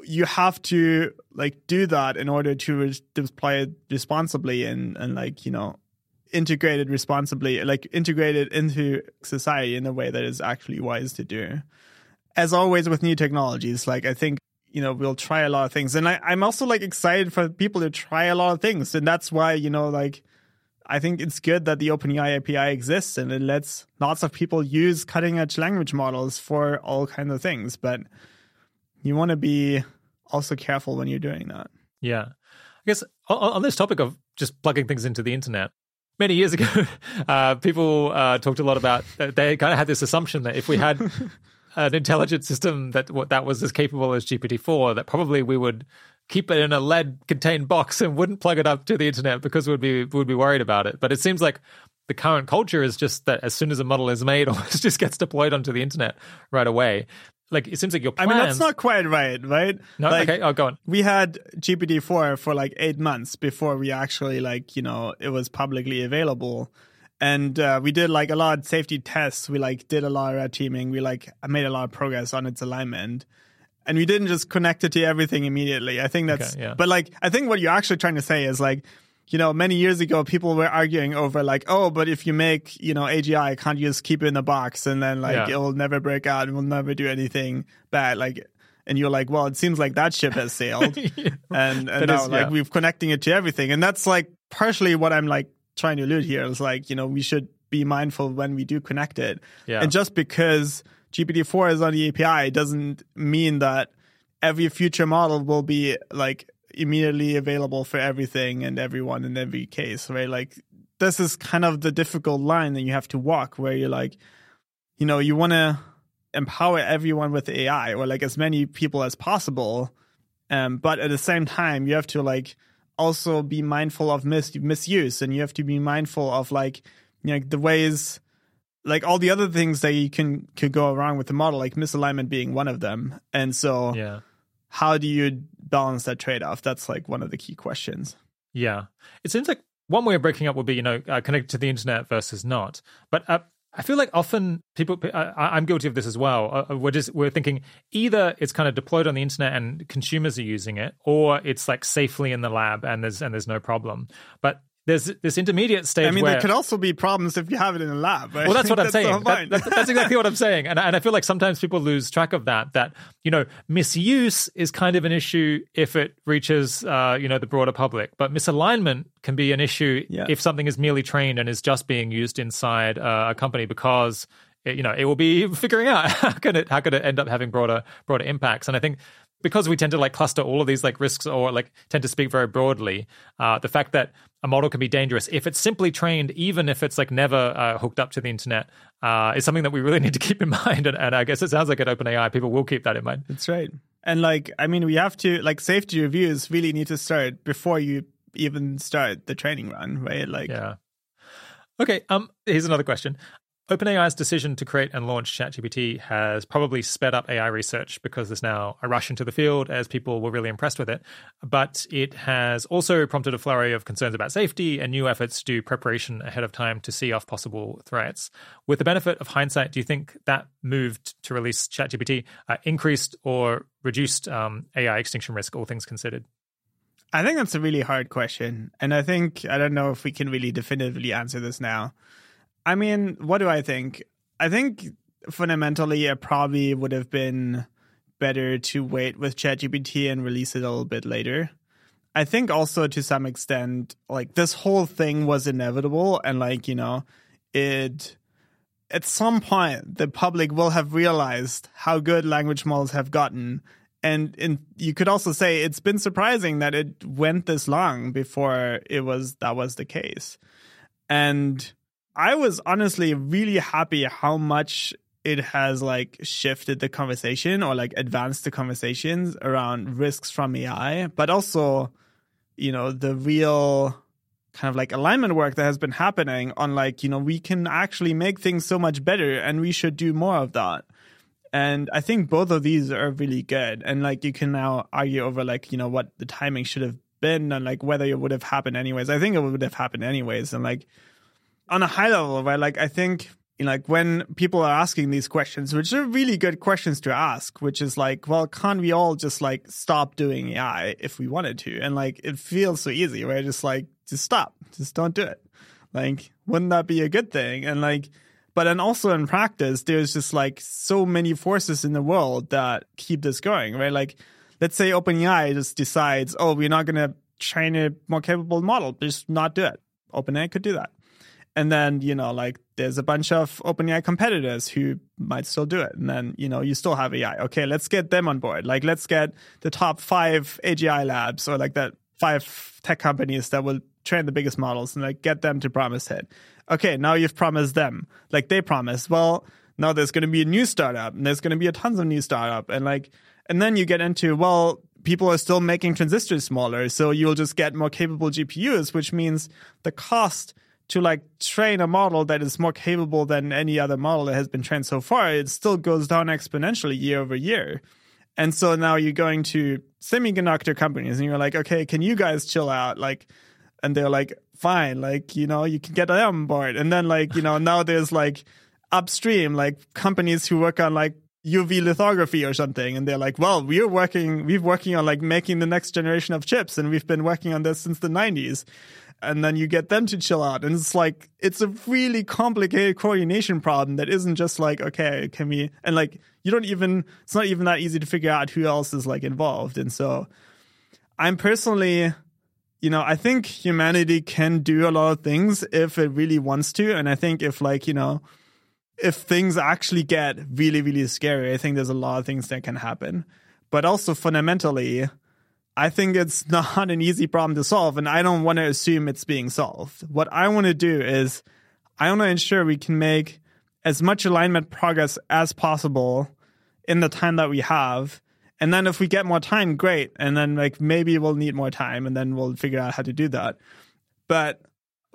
you have to like do that in order to deploy it responsibly and and like you know integrate it responsibly like integrate it into society in a way that is actually wise to do as always with new technologies like i think you know we'll try a lot of things and I, i'm also like excited for people to try a lot of things and that's why you know like i think it's good that the openai api exists and it lets lots of people use cutting edge language models for all kinds of things but you want to be also careful when you're doing that. Yeah. I guess on, this topic of just plugging things into the internet, many years ago, uh, people uh, talked a lot about, they kind of had this assumption that if we had an intelligent system that that was as capable as GPT-4, that probably we would keep it in a lead contained box and wouldn't plug it up to the internet because we'd be would be worried about it. But it seems like the current culture is just that as soon as a model is made, it just gets deployed onto the internet right away like it seems like your plans. I mean, that's not quite right, right? No, like, okay, oh, go on. We had GPT four for like eight months before we actually like you know it was publicly available, and uh, we did like a lot of safety tests. We like did a lot of red teaming. We like made a lot of progress on its alignment. And we didn't just connect it to everything immediately. I think that's, okay, yeah. but like, I think what you're actually trying to say is like, you know, many years ago, people were arguing over like, oh, but if you make, you know, AGI, can't you just keep it in the box and then like yeah. it will never break out and will never do anything bad? Like, and you're like, well, it seems like that ship has sailed, yeah. and and now is, like yeah. we've connecting it to everything, and that's like partially what I'm like trying to allude here is like, you know, we should be mindful when we do connect it, yeah. and just because GPT-4 is on the API doesn't mean that every future model will be like immediately available for everything and everyone in every case, right? Like this is kind of the difficult line that you have to walk where you're like, you know, you want to empower everyone with AI or like as many people as possible. Um, but at the same time, you have to like also be mindful of mis- misuse and you have to be mindful of like, you know, the ways like all the other things that you can could go wrong with the model, like misalignment being one of them. And so yeah how do you balance that trade off? That's like one of the key questions. Yeah. It seems like one way of breaking up would be, you know, uh, connected to the internet versus not. But uh, I feel like often people, I, am guilty of this as well. Uh, uh, we're just, we're thinking either it's kind of deployed on the internet and consumers are using it, or it's like safely in the lab and there's, and there's no problem. But there's this intermediate stage. I mean, where, there could also be problems if you have it in a lab. Right? Well, that's what I'm saying. That, that, that's exactly what I'm saying, and and I feel like sometimes people lose track of that. That you know, misuse is kind of an issue if it reaches uh, you know the broader public, but misalignment can be an issue yeah. if something is merely trained and is just being used inside uh, a company because it, you know it will be figuring out how can it how could it end up having broader broader impacts and i think because we tend to like cluster all of these like risks or like tend to speak very broadly, uh, the fact that a model can be dangerous if it's simply trained, even if it's like never uh, hooked up to the internet, uh, is something that we really need to keep in mind. And, and I guess it sounds like at OpenAI, people will keep that in mind. That's right. And like, I mean, we have to like safety reviews really need to start before you even start the training run, right? Like, yeah. Okay. Um. Here's another question. OpenAI's decision to create and launch ChatGPT has probably sped up AI research because there's now a rush into the field as people were really impressed with it. But it has also prompted a flurry of concerns about safety and new efforts to do preparation ahead of time to see off possible threats. With the benefit of hindsight, do you think that move to release ChatGPT uh, increased or reduced um, AI extinction risk, all things considered? I think that's a really hard question. And I think, I don't know if we can really definitively answer this now. I mean, what do I think? I think fundamentally it probably would have been better to wait with ChatGPT and release it a little bit later. I think also to some extent, like this whole thing was inevitable and like, you know, it at some point the public will have realized how good language models have gotten. And in, you could also say it's been surprising that it went this long before it was that was the case. And I was honestly really happy how much it has like shifted the conversation or like advanced the conversations around risks from AI, but also, you know, the real kind of like alignment work that has been happening on like, you know, we can actually make things so much better and we should do more of that. And I think both of these are really good. And like you can now argue over like, you know, what the timing should have been and like whether it would have happened anyways. I think it would have happened anyways. And like on a high level, right? Like I think you know, like when people are asking these questions, which are really good questions to ask, which is like, well, can't we all just like stop doing AI if we wanted to? And like it feels so easy, right? Just like just stop, just don't do it. Like, wouldn't that be a good thing? And like, but then also in practice, there's just like so many forces in the world that keep this going, right? Like, let's say OpenAI just decides, oh, we're not going to train a more capable model, just not do it. OpenAI could do that. And then, you know, like there's a bunch of OpenAI competitors who might still do it. And then, you know, you still have AI. Okay, let's get them on board. Like, let's get the top five AGI labs or like that five tech companies that will train the biggest models and like get them to promise it. Okay, now you've promised them. Like they promised. Well, now there's going to be a new startup and there's going to be a tons of new startup and like, and then you get into, well, people are still making transistors smaller. So you'll just get more capable GPUs, which means the cost to like train a model that is more capable than any other model that has been trained so far, it still goes down exponentially year over year. And so now you're going to semiconductor companies and you're like, okay, can you guys chill out? Like, and they're like, fine, like, you know, you can get them on board. And then like, you know, now there's like upstream, like companies who work on like UV lithography or something. And they're like, well, we're working, we're working on like making the next generation of chips and we've been working on this since the 90s and then you get them to chill out. And it's like, it's a really complicated coordination problem that isn't just like, okay, can we, and like, you don't even, it's not even that easy to figure out who else is like involved. And so I'm personally, you know, I think humanity can do a lot of things if it really wants to. And I think if like, you know, if things actually get really, really scary, I think there's a lot of things that can happen. But also fundamentally, I think it's not an easy problem to solve, and I don't want to assume it's being solved. What I want to do is I want to ensure we can make as much alignment progress as possible in the time that we have. And then if we get more time, great. And then like maybe we'll need more time and then we'll figure out how to do that. But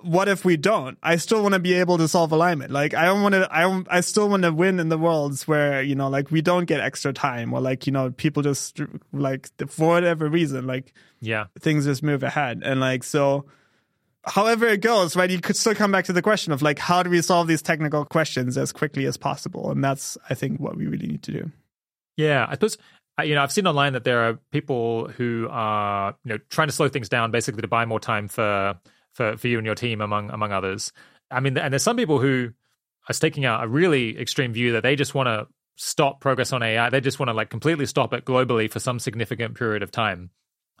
what if we don't? I still want to be able to solve alignment. Like I don't want to. I I still want to win in the worlds where you know, like we don't get extra time, or like you know, people just like for whatever reason, like yeah, things just move ahead, and like so. However it goes, right? You could still come back to the question of like, how do we solve these technical questions as quickly as possible? And that's, I think, what we really need to do. Yeah, I suppose you know, I've seen online that there are people who are, you know, trying to slow things down, basically to buy more time for for for you and your team among among others. I mean, and there's some people who are staking out a really extreme view that they just want to stop progress on AI. They just want to like completely stop it globally for some significant period of time,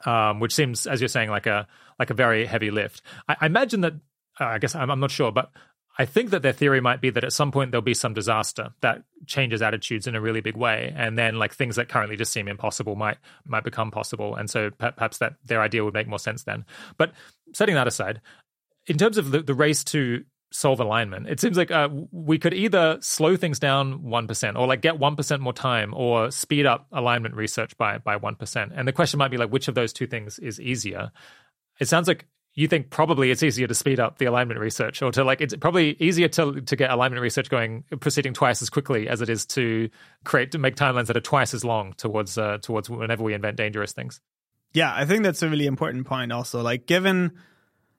um, which seems, as you're saying, like a like a very heavy lift. I, I imagine that. Uh, I guess I'm, I'm not sure, but I think that their theory might be that at some point there'll be some disaster that changes attitudes in a really big way, and then like things that currently just seem impossible might might become possible, and so perhaps that their idea would make more sense then. But setting that aside, in terms of the, the race to solve alignment, it seems like uh, we could either slow things down one percent, or like get one percent more time, or speed up alignment research by by one percent. And the question might be like, which of those two things is easier? It sounds like you think probably it's easier to speed up the alignment research or to like it's probably easier to to get alignment research going proceeding twice as quickly as it is to create to make timelines that are twice as long towards uh, towards whenever we invent dangerous things yeah i think that's a really important point also like given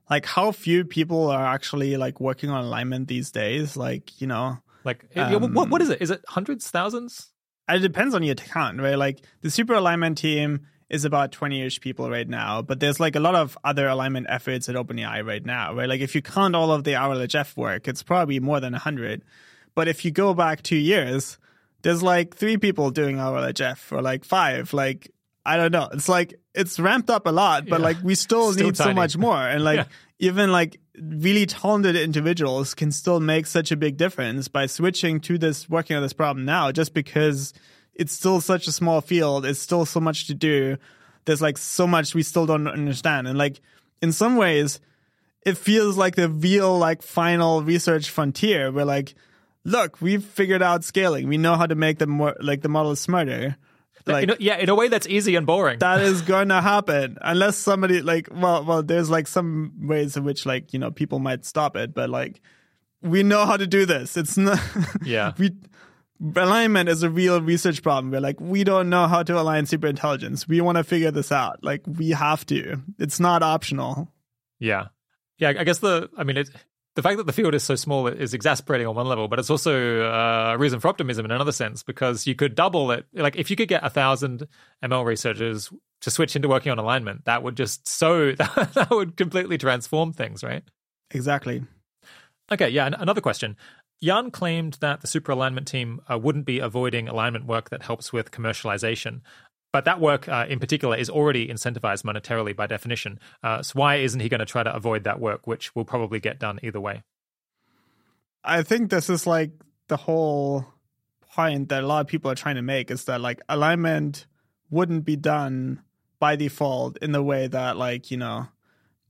like how few people are actually like working on alignment these days like you know like um, what, what is it is it hundreds thousands it depends on your account right like the super alignment team is about 20-ish people right now, but there's like a lot of other alignment efforts at OpenAI right now, right? Like if you count all of the RLHF work, it's probably more than 100. But if you go back two years, there's like three people doing RLHF or like five. Like, I don't know. It's like, it's ramped up a lot, but yeah. like we still, still need tiny. so much more. And like, yeah. even like really talented individuals can still make such a big difference by switching to this, working on this problem now, just because – it's still such a small field. It's still so much to do. There's like so much we still don't understand. And like in some ways, it feels like the real like final research frontier where like look, we've figured out scaling. We know how to make the more like the model smarter. Like in a, yeah, in a way that's easy and boring. that is going to happen. Unless somebody like well well there's like some ways in which like you know people might stop it but like we know how to do this. It's not Yeah. we alignment is a real research problem. We're like we don't know how to align superintelligence. We want to figure this out. Like we have to. It's not optional. Yeah, yeah. I guess the I mean it, the fact that the field is so small is exasperating on one level, but it's also uh, a reason for optimism in another sense because you could double it. Like if you could get a thousand ML researchers to switch into working on alignment, that would just so that would completely transform things, right? exactly Okay, yeah. an- Another question. Jan claimed that the super alignment team uh, wouldn't be avoiding alignment work that helps with commercialization. But that work uh, in particular is already incentivized monetarily by definition. Uh, so why isn't he going to try to avoid that work, which will probably get done either way? I think this is like the whole point that a lot of people are trying to make is that like alignment wouldn't be done by default in the way that like, you know,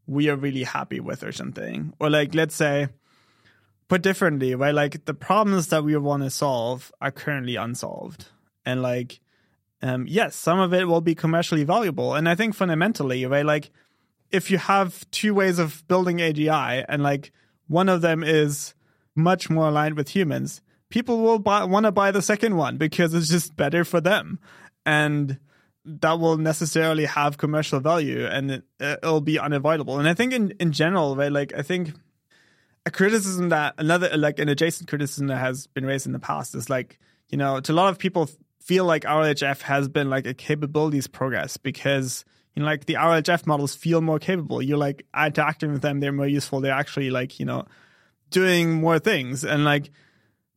we are really happy with or something. Or like let's say put differently, right? Like the problems that we want to solve are currently unsolved. And like um yes, some of it will be commercially valuable. And I think fundamentally, right, like if you have two ways of building AGI and like one of them is much more aligned with humans, people will want to buy the second one because it's just better for them. And that will necessarily have commercial value and it, it'll be unavoidable. And I think in, in general, right, like I think a criticism that another, like an adjacent criticism that has been raised in the past is like, you know, to a lot of people feel like RLHF has been like a capabilities progress because you know, like the RLHF models feel more capable. You're like interacting with them, they're more useful. They're actually like, you know, doing more things. And like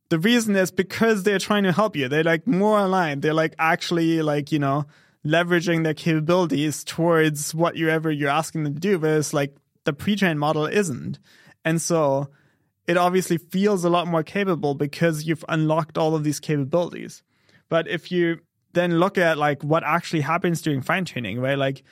the reason is because they're trying to help you. They're like more aligned. They're like actually like, you know, leveraging their capabilities towards what you're asking them to do, whereas like the pre-trained model isn't. And so it obviously feels a lot more capable because you've unlocked all of these capabilities. But if you then look at like what actually happens during fine tuning, right? Like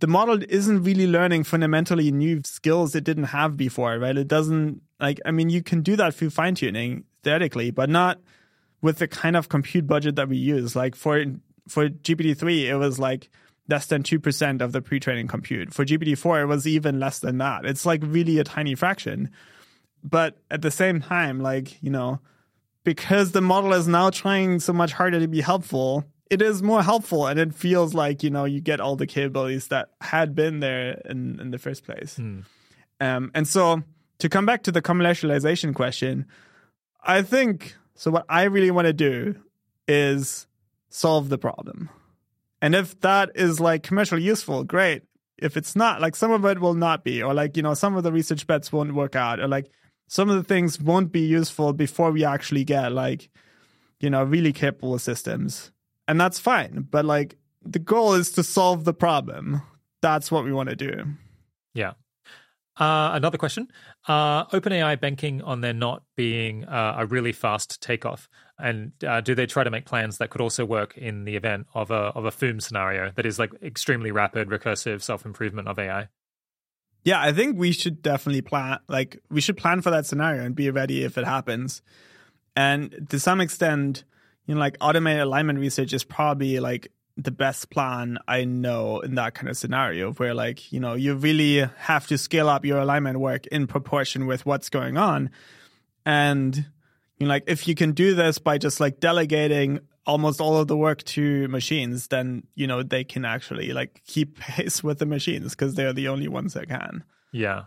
the model isn't really learning fundamentally new skills it didn't have before, right? It doesn't like I mean you can do that through fine tuning theoretically, but not with the kind of compute budget that we use. Like for for GPT-3, it was like less than 2% of the pre-training compute. For GPT-4, it was even less than that. It's like really a tiny fraction. But at the same time, like, you know, because the model is now trying so much harder to be helpful, it is more helpful and it feels like, you know, you get all the capabilities that had been there in, in the first place. Um, and so to come back to the commercialization question, I think so what I really want to do is solve the problem. And if that is like commercially useful, great. If it's not, like some of it will not be, or like, you know, some of the research bets won't work out, or like some of the things won't be useful before we actually get like, you know, really capable systems. And that's fine. But like the goal is to solve the problem. That's what we want to do. Yeah. Uh, another question: uh, OpenAI banking on there not being uh, a really fast takeoff, and uh, do they try to make plans that could also work in the event of a of a FOOM scenario that is like extremely rapid, recursive self improvement of AI? Yeah, I think we should definitely plan like we should plan for that scenario and be ready if it happens. And to some extent, you know, like automated alignment research is probably like the best plan I know in that kind of scenario where like, you know, you really have to scale up your alignment work in proportion with what's going on. And you know, like if you can do this by just like delegating almost all of the work to machines, then you know they can actually like keep pace with the machines because they're the only ones that can. Yeah.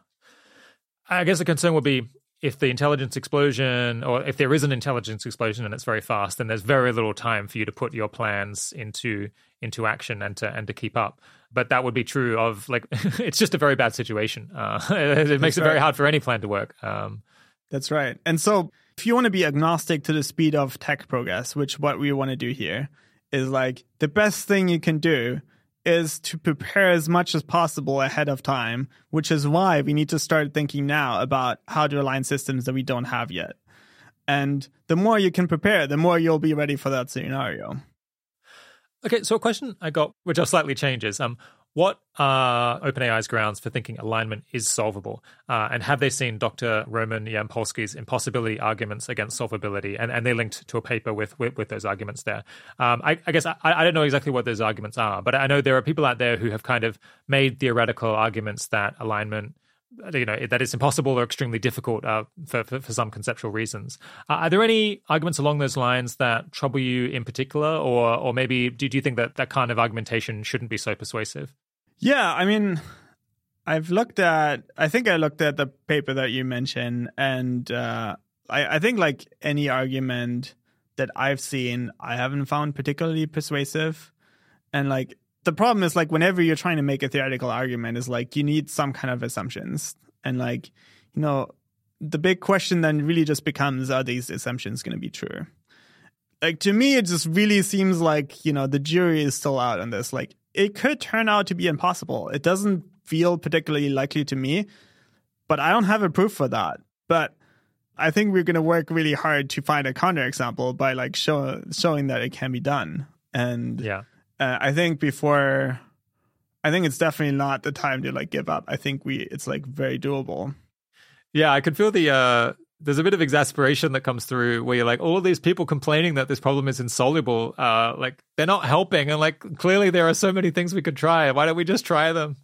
I guess the concern would be if the intelligence explosion, or if there is an intelligence explosion and it's very fast, then there's very little time for you to put your plans into into action and to and to keep up. But that would be true of like it's just a very bad situation. Uh, it, makes it very hard for any plan to work. Um, That's right. And so if you want to be agnostic to the speed of tech progress, which what we want to do here is like the best thing you can do is to prepare as much as possible ahead of time, which is why we need to start thinking now about how to align systems that we don't have yet. And the more you can prepare, the more you'll be ready for that scenario. Okay, so a question I got, which are slightly changes. Um, What are OpenAI's grounds for thinking alignment is solvable? Uh, and have they seen Dr. Roman Yampolskiy's impossibility arguments against solvability? And, and they linked to a paper with, with, with those arguments there. Um, I, I, guess I, I don't know exactly what those arguments are, but I know there are people out there who have kind of made theoretical arguments that alignment you know that it's impossible or extremely difficult uh, for, for, for some conceptual reasons. Uh, are there any arguments along those lines that trouble you in particular, or or maybe do, do you think that that kind of argumentation shouldn't be so persuasive? Yeah, I mean, I've looked at. I think I looked at the paper that you mentioned, and uh, I, I think like any argument that I've seen, I haven't found particularly persuasive, and like the problem is like whenever you're trying to make a theoretical argument is like you need some kind of assumptions. And like you know the big question then really just becomes are these assumptions going to be true? Like to me it just really seems like you know the jury is still out on this. Like it could turn out to be impossible. It doesn't feel particularly likely to me but i don't have a proof for that. But i think we're going to work really hard to find a counterexample by like show, showing that it can be done. And yeah uh, I think before, I think it's definitely not the time to like give up. I think we, it's like very doable. Yeah, I could feel the uh there's a bit of exasperation that comes through where you're like, all these people complaining that this problem is insoluble, uh, like they're not helping, and like clearly there are so many things we could try. Why don't we just try them?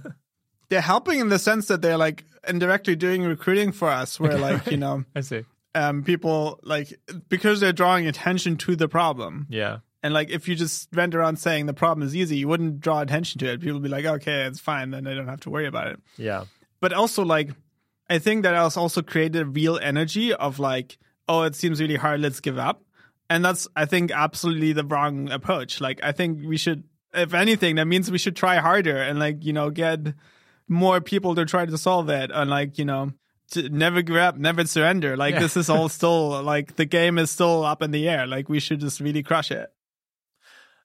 they're helping in the sense that they're like indirectly doing recruiting for us, where like you know, I see, um, people like because they're drawing attention to the problem. Yeah, and like, if you just went around saying the problem is easy, you wouldn't draw attention to it. People would be like, okay, it's fine. Then I don't have to worry about it. Yeah. But also, like, I think that has also created a real energy of like, oh, it seems really hard. Let's give up. And that's, I think, absolutely the wrong approach. Like, I think we should, if anything, that means we should try harder and like, you know, get more people to try to solve it and like, you know, to never give up, never surrender. Like, yeah. this is all still, like, the game is still up in the air. Like, we should just really crush it.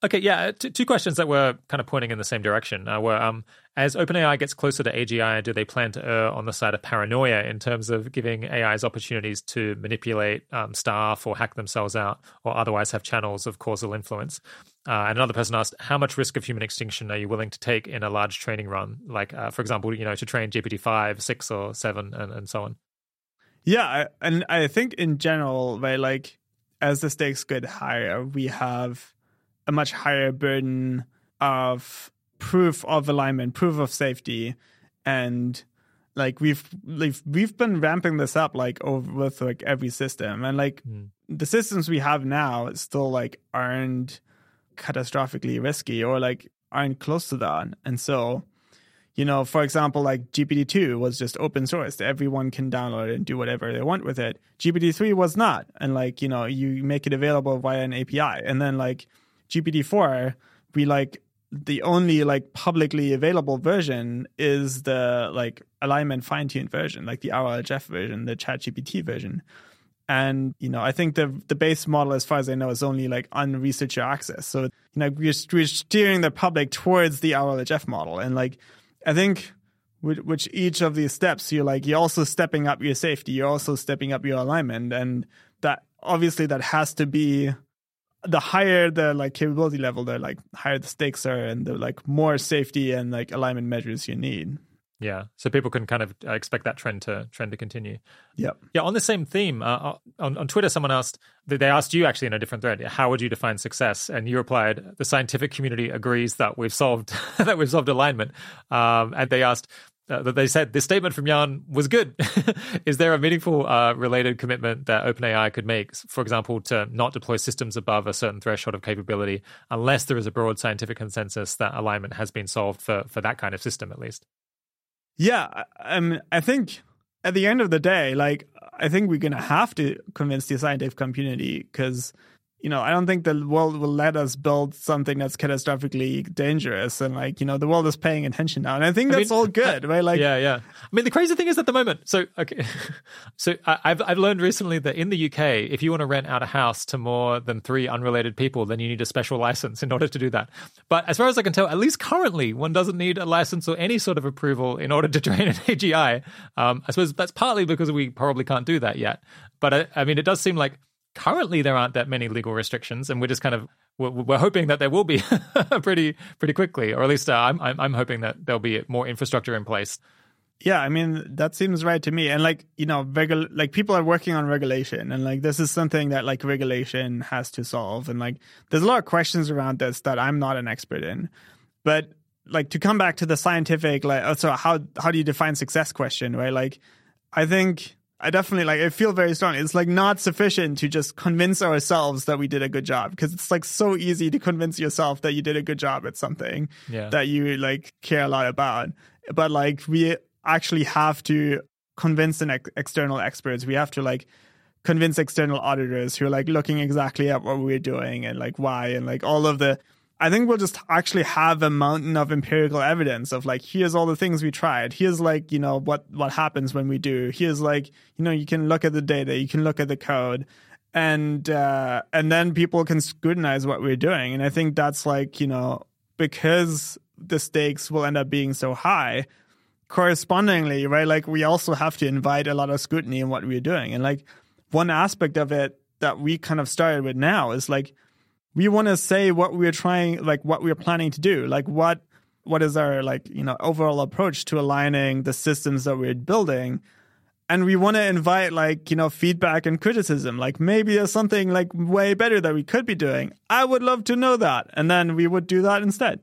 Okay, yeah, t- two questions that were kind of pointing in the same direction uh, were um, as OpenAI gets closer to AGI, do they plan to err on the side of paranoia in terms of giving AIs opportunities to manipulate um, staff or hack themselves out or otherwise have channels of causal influence? Uh, and another person asked, how much risk of human extinction are you willing to take in a large training run? Like, uh, for example, you know, to train GPT-5, 6, or 7, and, and so on. Yeah, and I think in general, right, like, as the stakes get higher, we have a much higher burden of proof of alignment, proof of safety, and like we've we've we've been ramping this up like over with like every system, and like mm. the systems we have now still like aren't catastrophically risky or like aren't close to that, and so you know, for example, like GPT-2 was just open source. Everyone can download it and do whatever they want with it. GPT-3 was not. And like, you know, you make it available via an API. And then like GPT-4, we like the only like publicly available version is the like alignment fine-tuned version, like the RLHF version, the ChatGPT version. And you know, I think the the base model, as far as I know, is only like on researcher access. So you know, we're, we're steering the public towards the RLHF model, and like I think with which each of these steps, you're like you're also stepping up your safety, you're also stepping up your alignment, and that obviously that has to be the higher the like capability level, the like higher the stakes are, and the like more safety and like alignment measures you need. Yeah, so people can kind of uh, expect that trend to trend to continue. Yeah, yeah. On the same theme, uh, uh, on on Twitter, someone asked they asked you actually in a different thread, how would you define success? And you replied, the scientific community agrees that we've solved that we've solved alignment. Um, and they asked, uh, that they said this statement from Jan was good. Is there a meaningful uh, related commitment that OpenAI could make, for example, to not deploy systems above a certain threshold of capability unless there is a broad scientific consensus that alignment has been solved for, for that kind of system, at least? Yeah, I mean, I think at the end of the day, like, I think we're going to have to convince the scientific community because you know, I don't think the world will let us build something that's catastrophically dangerous. And like, you know, the world is paying attention now. And I think that's I mean, all good, right? Like, yeah, yeah. I mean, the crazy thing is at the moment. So, okay. so I've, I've learned recently that in the UK, if you want to rent out a house to more than three unrelated people, then you need a special license in order to do that. But as far as I can tell, at least currently, one doesn't need a license or any sort of approval in order to train an AGI. Um, I suppose that's partly because we probably can't do that yet. But I, I mean, it does seem like currently there aren't that many legal restrictions and we're just kind of we're, we're hoping that there will be pretty pretty quickly, or at least uh, I'm, I'm I'm hoping that there'll be more infrastructure in place. Yeah, I mean that seems right to me. And like you know, regul- like people are working on regulation, and like this is something that like regulation has to solve. And like there's a lot of questions around this that I'm not an expert in, but like to come back to the scientific, like also how how do you define success question, right? Like I think I definitely like I feel very strong. It's like not sufficient to just convince ourselves that we did a good job because it's like so easy to convince yourself that you did a good job at something Yeah. that you like care a lot about. But like we actually have to convince an ex- external experts. We have to like convince external auditors who are like looking exactly at what we're doing and like why and like all of the I think we'll just actually have a mountain of empirical evidence of like here's all the things we tried. Here's like, you know, what what happens when we do. Here's like, you know, you can look at the data, you can look at the code and uh and then people can scrutinize what we're doing. And I think that's like, you know, because the stakes will end up being so high, correspondingly, right? Like we also have to invite a lot of scrutiny in what we're doing. And like one aspect of it that we kind of started with now is like we want to say what we're trying like what we're planning to do like what what is our like you know overall approach to aligning the systems that we're building? And we want to invite like you know feedback and criticism like maybe there's something like way better that we could be doing. I would love to know that. And then we would do that instead.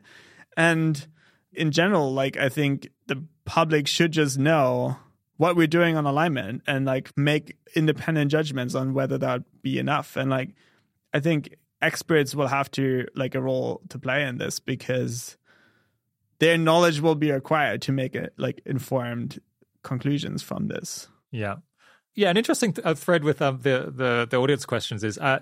And in general like i think the public should just know what we're doing on alignment and like make independent judgments on whether that be enough. And like i think experts will have to like a role to play in this because their knowledge will be required to make it like informed conclusions from this Yeah. Yeah, an interesting th- uh, thread with um, the, the the audience questions is uh,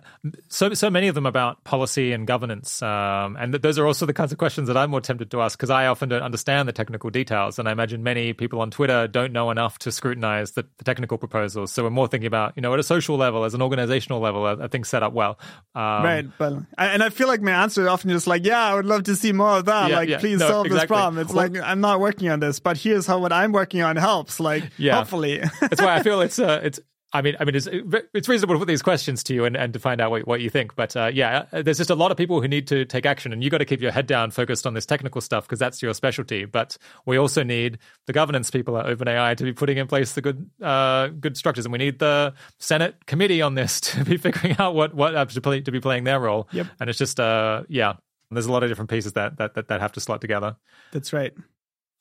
so so many of them about policy and governance, um, and th- those are also the kinds of questions that I'm more tempted to ask because I often don't understand the technical details, and I imagine many people on Twitter don't know enough to scrutinize the, the technical proposals. So we're more thinking about you know at a social level, as an organizational level, are, are things set up well? Um, right but I, and i feel like my answer is often just like yeah i would love to see more of that Yeah, like yeah. please No, solve this problem it's Well- like i'm not working on this but here's how what i'm working on helps like Yeah. hopefully That's why I feel it's uh, it's. I mean, I mean, it's it's reasonable to put these questions to you and, and to find out what, what you think. But uh, yeah, there's just a lot of people who need to take action, and you got to keep your head down, focused on this technical stuff because that's your specialty. But we also need the governance people at OpenAI to be putting in place the good uh, good structures, and we need the Senate committee on this to be figuring out what what apps to, play, to be playing their role. Yep. And it's just uh, yeah, there's a lot of different pieces that that that, that have to slot together. that's right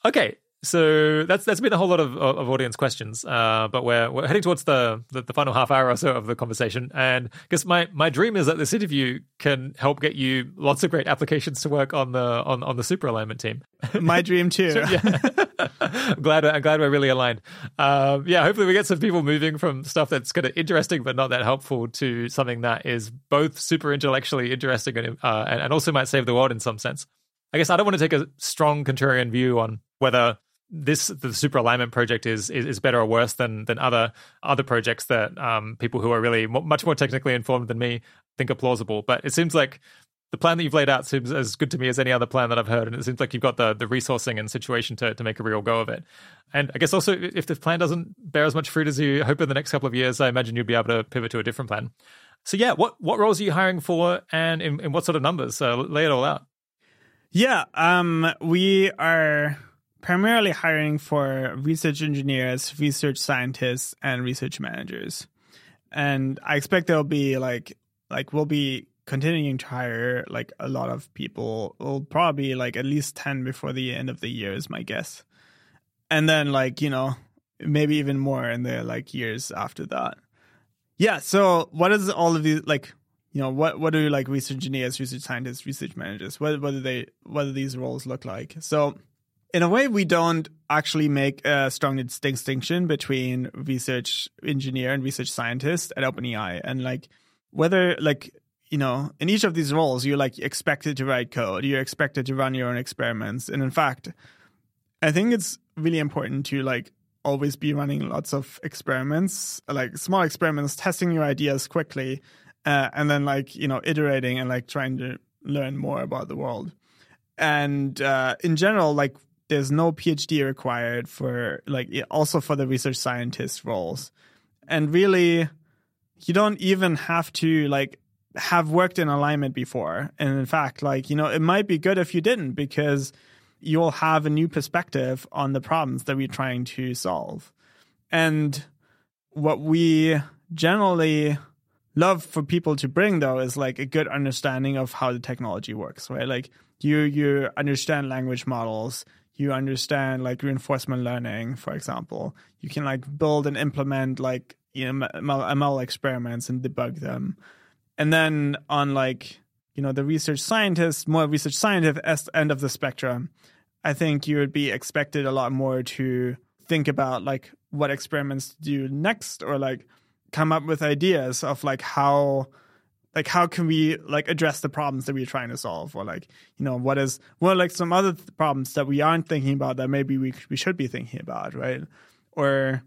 Okay, so that's that's been a whole lot of, of audience questions, uh, but we're we're heading towards the, the the final half hour or so of the conversation, and I guess my my dream is that this interview can help get you lots of great applications to work on the on, on the super alignment team. my dream too yeah, I'm glad I'm glad we're really aligned. Um, yeah, hopefully we get some people moving from stuff that's kind of interesting but not that helpful to something that is both super intellectually interesting and uh, and, and also might save the world in some sense. I guess I don't want to take a strong contrarian view on whether this the super alignment project is, is is better or worse than than other other projects that um, people who are really much more technically informed than me think are plausible. But it seems like the plan that you've laid out seems as good to me as any other plan that I've heard, and it seems like you've got the the resourcing and situation to to make a real go of it. And I guess also if the plan doesn't bear as much fruit as you hope in the next couple of years, I imagine you'd be able to pivot to a different plan. So yeah, what what roles are you hiring for, and in, in what sort of numbers? Uh, lay it all out. Yeah, um, we are primarily hiring for research engineers, research scientists, and research managers. And I expect there'll be like like we'll be continuing to hire like a lot of people. We'll probably like at least ten before the end of the year is my guess. And then like, you know, maybe even more in the like years after that. Yeah, so what is all of these like you know what what do like research engineers research scientists research managers what what do they what do these roles look like so in a way we don't actually make a strong distinction between research engineer and research scientist at openai. And like whether like you know in each of these roles you're like expected to write code you're expected to run your own experiments. And in fact i think it's really important to like always be running lots of experiments like small experiments testing your ideas quickly uh, and then like you know iterating and like trying to learn more about the world. And uh, in general like there's no phd required for like also for the research scientist roles and really you don't even have to like have worked in alignment before. And in fact, like, you know, it might be good if you didn't because you'll have a new perspective on the problems that we're trying to solve. And what we generally love for people to bring though is like a good understanding of how the technology works, right? Like you you understand language models, you understand like reinforcement learning, for example. You can like build and implement like you know ML experiments and debug them. And then on like you know the research scientist, more research scientist end of the spectrum, I think you would be expected a lot more to think about like what experiments to do next or like come up with ideas of like how like how can we like address the problems that we're trying to solve? Or like you know what is what like some other problems that we aren't thinking about that maybe we we should be thinking about right? Or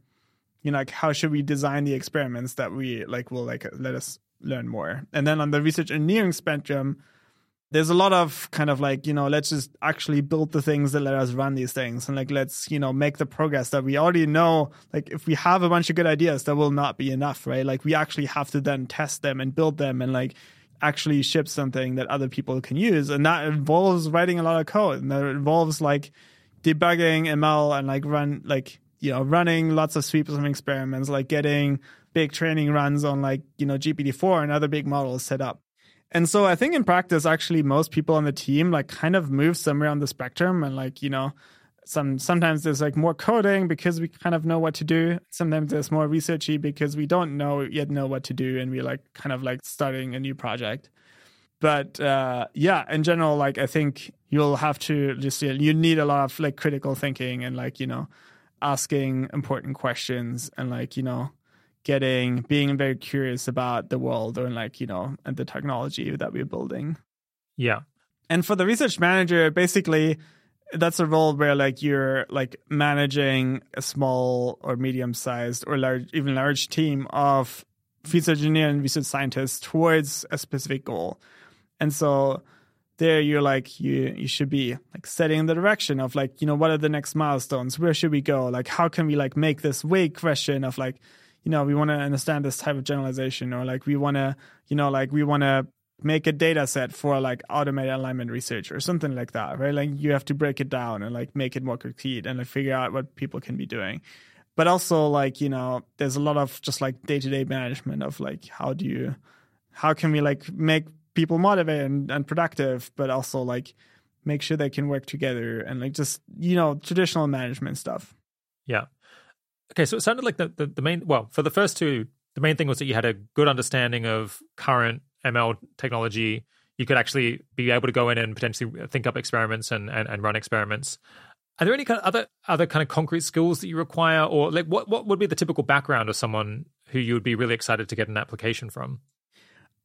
you know like how should we design the experiments that we like will like let us learn more? And then on the research engineering spectrum there's a lot of kind of like you know let's just actually build the things that let us run these things. And like let's you know make the progress that we already know. Like if we have a bunch of good ideas that will not be enough right? Like we actually have to then test them and build them and like actually ship something that other people can use. And that involves writing a lot of code. And that involves like debugging ml and like run like you know running lots of sweeps and experiments like getting big training runs on like you know gpt-4 and other big models set up and so I think in practice, actually, most people on the team like kind of move somewhere on the spectrum, and like you know, some sometimes there's like more coding because we kind of know what to do. Sometimes there's more researchy because we don't know yet know what to do, and we like kind of like starting a new project. But uh, yeah, in general, like I think you'll have to just you need a lot of like critical thinking and like you know asking important questions and like you know getting being very curious about the world or like you know and the technology that we're building. Yeah. And for the research manager basically that's a role where like you're like managing a small or medium sized or large even large team of research engineers and research scientists towards a specific goal. And so there you're like you you should be like setting the direction of like you know what are the next milestones? Where should we go? Like how can we like make this vague question of like you know, we want to understand this type of generalization, or like we want to, you know, like we want to make a data set for like automated alignment research or something like that, right? Like you have to break it down and like make it more concrete and like figure out what people can be doing. But also like, you know, there's a lot of just like day to day management of like how do you how can we like make people motivated and, and productive, but also like make sure they can work together and like just, you know, traditional management stuff. Yeah. Okay, so it sounded like the, the, the main well for the first two, the main thing was that you had a good understanding of current ML technology. You could actually be able to go in and potentially think up experiments and, and, and run experiments. Are there any kind of other other kind of concrete skills that you require, or like what what would be the typical background of someone who you would be really excited to get an application from?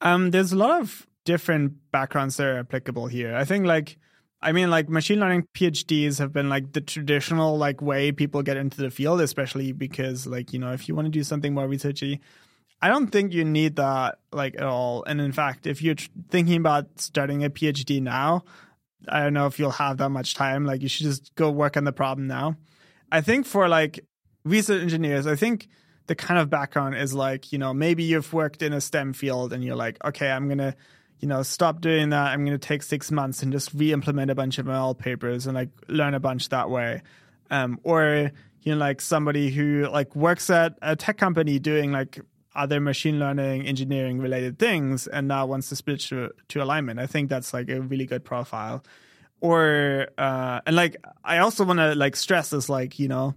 Um, there's a lot of different backgrounds that are applicable here. I think like I mean, like machine learning PhDs have been like the traditional like way people get into the field, especially because like you know if you want to do something more researchy, I don't think you need that like at all. And in fact, if you're thinking about starting a PhD now, I don't know if you'll have that much time. Like you should just go work on the problem now. I think for like research engineers, I think the kind of background is like you know maybe you've worked in a STEM field and you're like okay, I'm gonna you know, stop doing that. I'm going to take six months and just re-implement a bunch of ML papers and like learn a bunch that way. Um, or you know, like somebody who like works at a tech company doing like other machine learning engineering related things and now wants to switch to, to alignment. I think that's like a really good profile. Or uh, and like I also want to like stress this like you know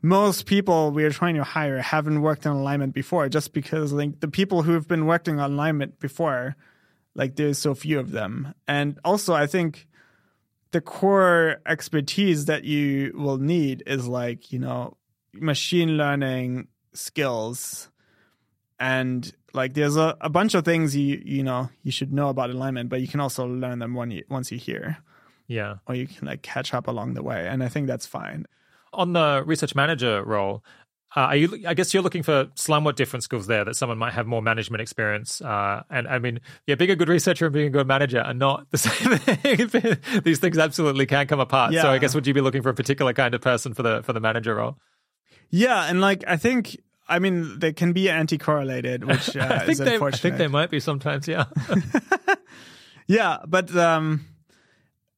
most people we are trying to hire haven't worked on alignment before just because like the people who have been working on alignment before like there's so few of them. And also, I think the core expertise that you will need is like, you know, machine learning skills. And like there's a, a bunch of things you you know you should know about alignment, but you can also learn them when you, once you hear. Yeah. Or you can like catch up along the way. And I think that's fine. On the research manager role, uh, are you? I guess you're looking for somewhat different skills there. That someone might have more management experience. Uh, and I mean, yeah, being a good researcher and being a good manager are not the same thing. These things absolutely can come apart. Yeah. So I guess would you be looking for a particular kind of person for the for the manager role? Yeah, and like I think I mean, they can be anti-correlated, which uh, I think is they, I think they might be sometimes. Yeah. Yeah, but um,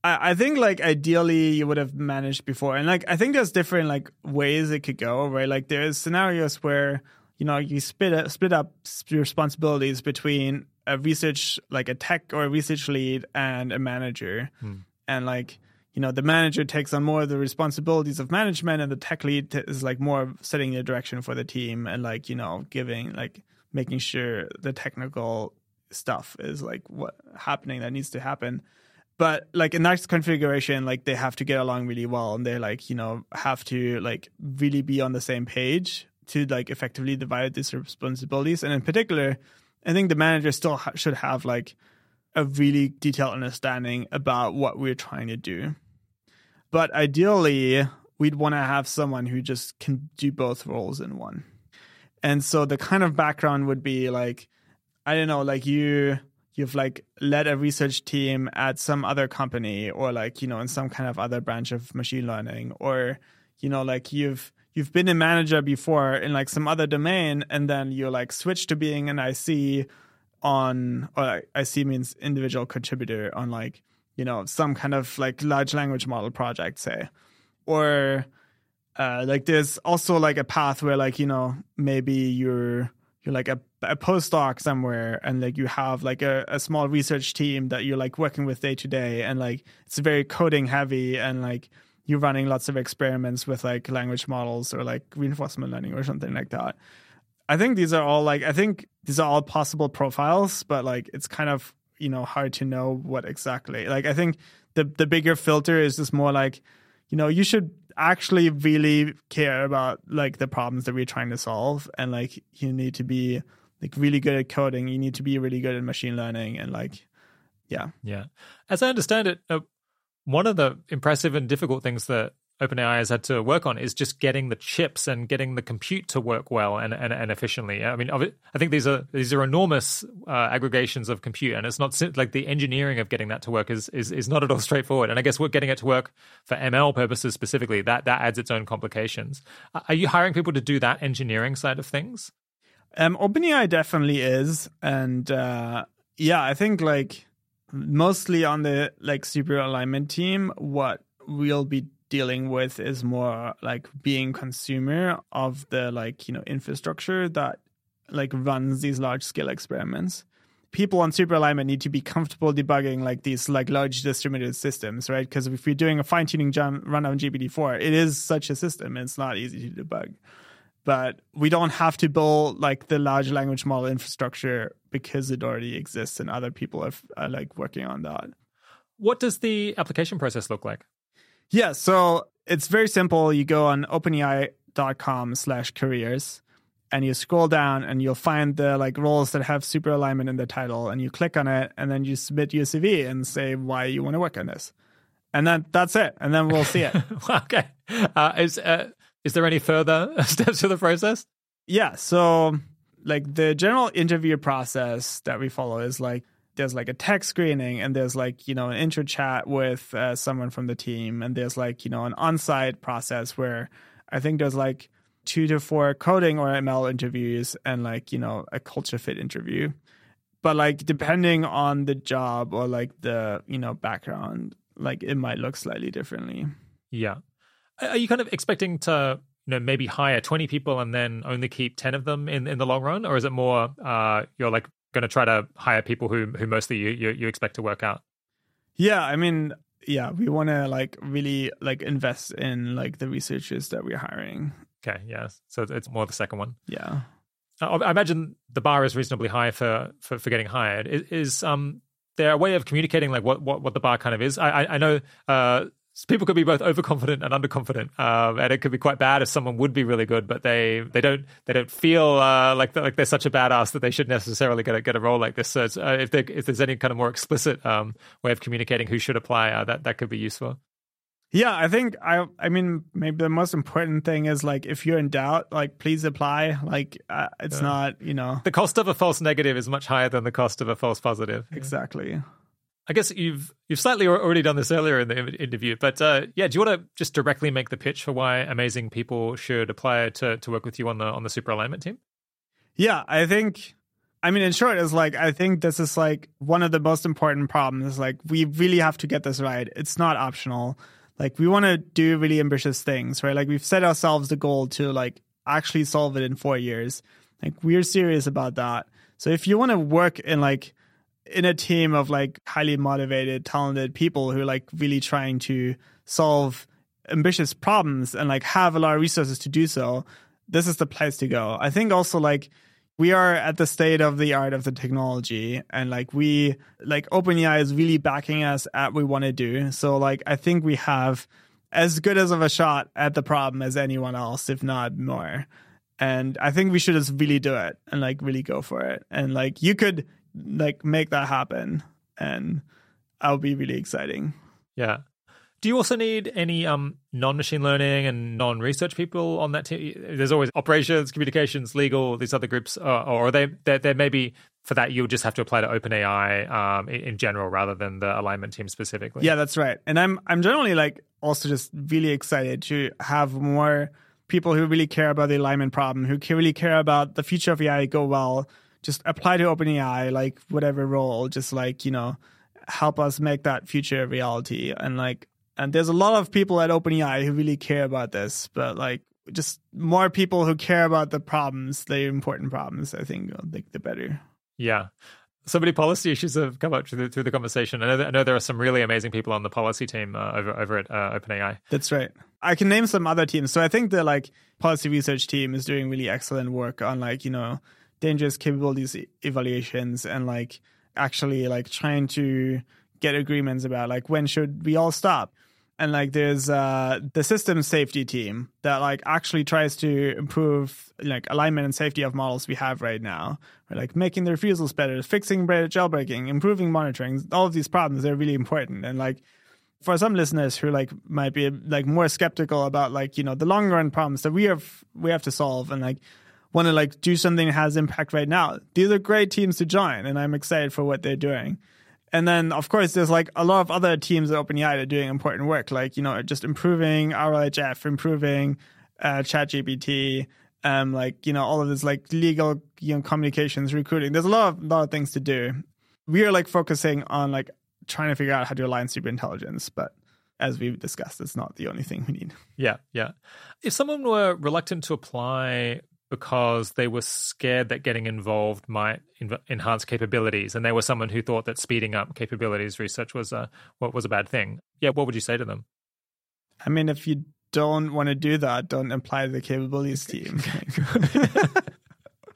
I, I think like ideally you would have managed before, and like I think there's different like ways it could go. Right, like there's scenarios where you know you split up, split up responsibilities between a research like a tech or a research lead and a manager, hmm. and like you know the manager takes on more of the responsibilities of management, and the tech lead t- is like more setting the direction for the team and like you know giving like making sure the technical stuff is like what happening that needs to happen but like in that configuration like they have to get along really well and they like you know have to like really be on the same page to like effectively divide these responsibilities. And in particular i think the manager still ha- should have like a really detailed understanding about what we're trying to do. But ideally we'd want to have someone who just can do both roles in one. And so the kind of background would be like I don't know, like you you've like led a research team at some other company or like, you know, in some kind of other branch of machine learning or you know, like you've you've been a manager before in like some other domain and then you like switch to being an IC on or IC means individual contributor on like, you know, some kind of like large language model project, say. Or uh, like there's also like a path where like, you know, maybe you're you're like a, a postdoc somewhere and like you have like a, a small research team that you're like working with day to day and like it's very coding heavy and like you're running lots of experiments with like language models or like reinforcement learning or something like that. I think these are all like i think these are all possible profiles but like it's kind of you know hard to know what exactly. Like i think the the bigger filter is just more like you know you should actually really care about like the problems that we're trying to solve. And like you need to be like really good at coding. You need to be really good at machine learning and like yeah. Yeah. As I understand it, uh, one of the impressive and difficult things that OpenAI has had to work on is just getting the chips and getting the compute to work well and, and, and efficiently. I mean, I think these are these are enormous uh, aggregations of compute, and it's not like the engineering of getting that to work is, is is not at all straightforward. And I guess we're getting it to work for ML purposes specifically. That that adds its own complications. Are you hiring people to do that engineering side of things? Um, OpenAI definitely is, and uh, yeah, I think like mostly on the like super alignment team, what we'll be dealing with is more like being consumer of the like you know infrastructure that like runs these large scale experiments. People on super alignment need to be comfortable debugging like these like large distributed systems, right? Because if we're doing a fine tuning jump run on GPT-4, it is such a system. It's not easy to debug but we don't have to build like the large language model infrastructure because it already exists and other people are, are like working on that. What does the application process look like? Yeah, so it's very simple. You go on openai.com slash careers and you scroll down and you'll find the like roles that have super alignment in the title and you click on it and then you submit your CV and say why you want to work on this. And then that's it. And then we'll see it. okay. Uh, is uh, is there any further steps to the process? Yeah. So, like the general interview process that we follow is like there's like a tech screening and there's like you know an intro chat with uh, someone from the team and there's like you know an on-site process where I think there's like two to four coding or ML interviews and like you know a culture fit interview. But like depending on the job or like the you know background, like it might look slightly differently. Yeah. Are you kind of expecting to, you know, maybe hire 20 people and then only keep 10 of them in, in the long run? Or is it more uh, you're like going to try to hire people who, who mostly you, you, you expect to work out? Yeah, I mean, yeah, we want to like really like invest in like the researchers that we're hiring. Okay, yeah. So it's more the second one. Yeah. I imagine the bar is reasonably high for, for, for getting hired. Is, is um there a way of communicating like what, what, what the bar kind of is? I, I, I know uh, people could be both overconfident and underconfident, um, and it could be quite bad if someone would be really good, but they they don't they don't feel uh, like they're, like they're such a badass that they should necessarily get a, get a role like this. So it's, uh, if there, if there's any kind of more explicit um, way of communicating who should apply, uh, that that could be useful. Yeah, I think I I mean maybe the most important thing is like if you're in doubt, like please apply. Like uh, it's Yeah. not, you know. The cost of a false negative is much higher than the cost of a false positive. Exactly. I guess you've you've slightly already done this earlier in the interview, but uh, yeah, do you want to just directly make the pitch for why amazing people should apply to to work with you on the on the super alignment team? Yeah, I think. I mean, in short, is like I think this is like one of the most important problems. Like we really have to get this right. It's not optional. Like we want to do really ambitious things, right? Like we've set ourselves the goal to like actually solve it in four years. Like we're serious about that. So if you want to work in like in a team of like highly motivated, talented people who are like really trying to solve ambitious problems and like have a lot of resources to do so, this is the place to go. I think also like we are at the state of the art of the technology and like we like OpenAI is really backing us at what we want to do. So like I think we have as good as of a shot at the problem as anyone else, if not more. And I think we should just really do it and like really go for it. And like you could like make that happen and that'll be really exciting. Yeah. Do you also need any um, non-machine learning and non-research people on that team? There's always operations, communications, legal, these other groups, uh, or are they they maybe for that you'll just have to apply to OpenAI um, in, in general rather than the alignment team specifically. Yeah, that's right. And I'm I'm generally like also just really excited to have more people who really care about the alignment problem, who really care about the future of AI go well just apply to OpenAI, like whatever role, just like, you know, help us make that future a reality. And like, and there's a lot of people at OpenAI who really care about this, but like, just more people who care about the problems, the important problems, I think, like the better. Yeah. So many policy issues have come up through the, through the conversation. I know, I know there are some really amazing people on the policy team uh, over over at uh, OpenAI. That's right. I can name some other teams. So I think the like policy research team is doing really excellent work on like you know dangerous capabilities evaluations and like actually like trying to get agreements about like when should we all stop? And like there's uh the system safety team that like actually tries to improve like alignment and safety of models we have right now. Like making the refusals better fixing jailbreaking improving monitoring. All of these problems they're really important. And like for some listeners who like might be like more skeptical about like you know the long run problems that we have we have to solve and like want to like do something that has impact right now. These are great teams to join, and I'm excited for what they're doing. And then, of course, there's like a lot of other teams at OpenAI that are doing important work, like you know, just improving RLHF, improving uh, ChatGPT, um, like you know, all of this like legal, you know, communications, recruiting. There's a lot of lot of things to do. We are like focusing on like trying to figure out how to align super intelligence, but as we've discussed, it's not the only thing we need. Yeah, yeah. If someone were reluctant to apply because they were scared that getting involved might enhance capabilities, and they were someone who thought that speeding up capabilities research was a what was a bad thing. Yeah, what would you say to them? I mean, if you don't want to do that, don't apply to the capabilities team.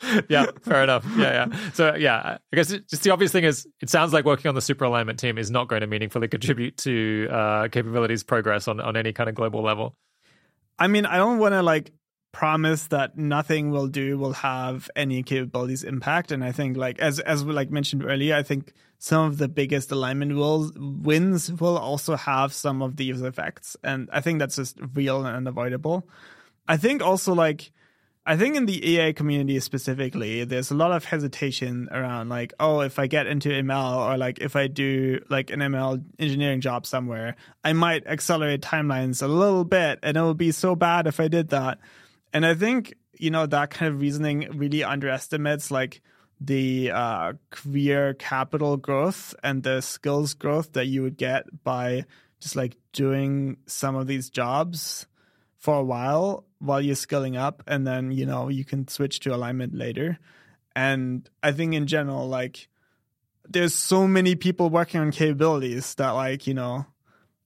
yeah, fair enough. Yeah, yeah. So, yeah, I guess just the obvious thing is it sounds like working on the super alignment team is not going to meaningfully contribute to uh, capabilities progress on, on any kind of global level. I mean, I don't want to like promise that nothing will do will have any capabilities impact. And i think like as as we like mentioned earlier i think some of the biggest alignment will wins will also have some of these effects. And i think that's just real and unavoidable. I think also like I think in the AI community specifically, there's a lot of hesitation around like, oh, if I get into ML or like if I do like an ML engineering job somewhere, I might accelerate timelines a little bit and it will be so bad if I did that. And I think, you know, that kind of reasoning really underestimates like the uh, career capital growth and the skills growth that you would get by just like doing some of these jobs for a while while you're skilling up and then you know you can switch to alignment later. And i think in general like there's so many people working on capabilities that like you know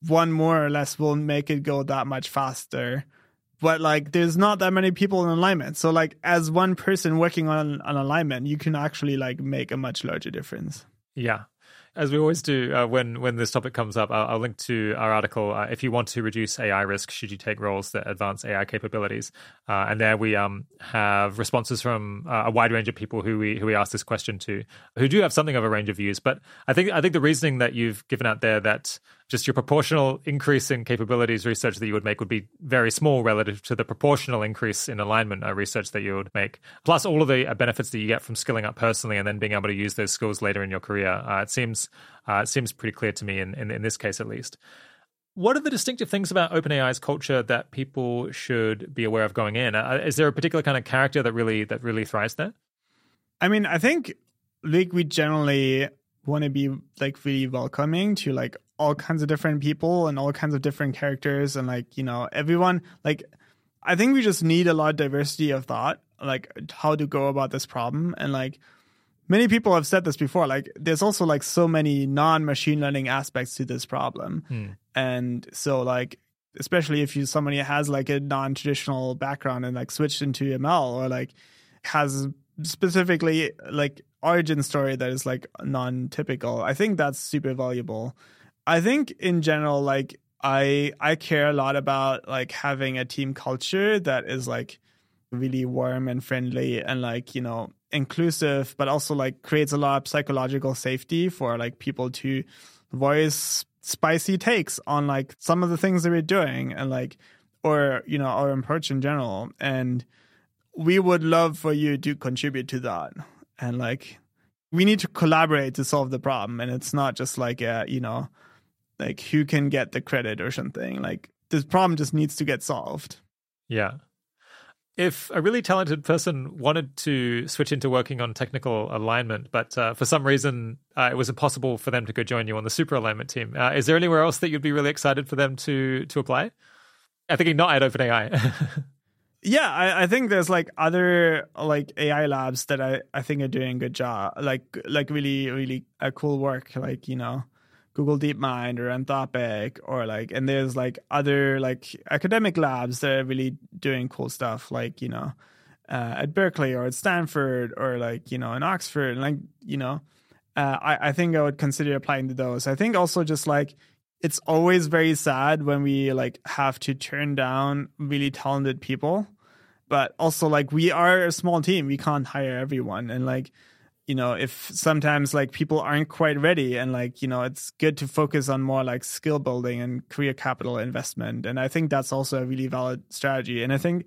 one more or less will make it go that much faster but like there's not that many people in alignment so like as one person working on an alignment you can actually like make a much larger difference yeah as we always do uh, when when this topic comes up, I'll, I'll link to our article. Uh, if you want to reduce AI risk, should you take roles that advance AI capabilities? Uh, and there we um, have responses from uh, a wide range of people who we who we asked this question to, who do have something of a range of views. But I think I think the reasoning that you've given out there that just your proportional increase in capabilities research that you would make would be very small relative to the proportional increase in alignment uh, research that you would make. Plus, all of the uh, benefits that you get from skilling up personally and then being able to use those skills later in your career. Uh, it seems uh, it seems pretty clear to me in, in, in this case at least. What are the distinctive things about OpenAI's culture that people should be aware of going in? Uh, is there a particular kind of character that really that really thrives there? I mean, I think like we generally want to be like really welcoming to like all kinds of different people and all kinds of different characters and like you know everyone like I think we just need a lot of diversity of thought like how to go about this problem. And like many people have said this before like there's also like so many non-machine learning aspects to this problem. Hmm. and so like especially if you somebody has like a non-traditional background and like switched into ml or like has specifically like origin story that is like non-typical i think that's super valuable i think in general like i i care a lot about like having a team culture that is like really warm and friendly and like you know inclusive but also like creates a lot of psychological safety for like people to voice spicy takes on like some of the things that we're doing and like or you know our approach in general. And we would love for you to contribute to that. And like we need to collaborate to solve the problem. And it's not just like a you know like who can get the credit or something like this problem just needs to get solved yeah if a really talented person wanted to switch into working on technical alignment, but uh, for some reason uh, it was impossible for them to go join you on the super alignment team, uh, is there anywhere else that you'd be really excited for them to to apply? I think not at OpenAI. yeah, I, I, think there's like other like AI labs that I, I think are doing a good job, like like really really uh, cool work, like you know Google DeepMind or Anthropic or like and there's like other like academic labs that are really doing cool stuff like you know uh, at Berkeley or at Stanford or like you know in Oxford and like you know uh, I I think I would consider applying to those. I think also just like it's always very sad when we like have to turn down really talented people but also like we are a small team we can't hire everyone and like you know if sometimes like people aren't quite ready and like you know it's good to focus on more like skill building and career capital investment. And i think that's also a really valid strategy. And i think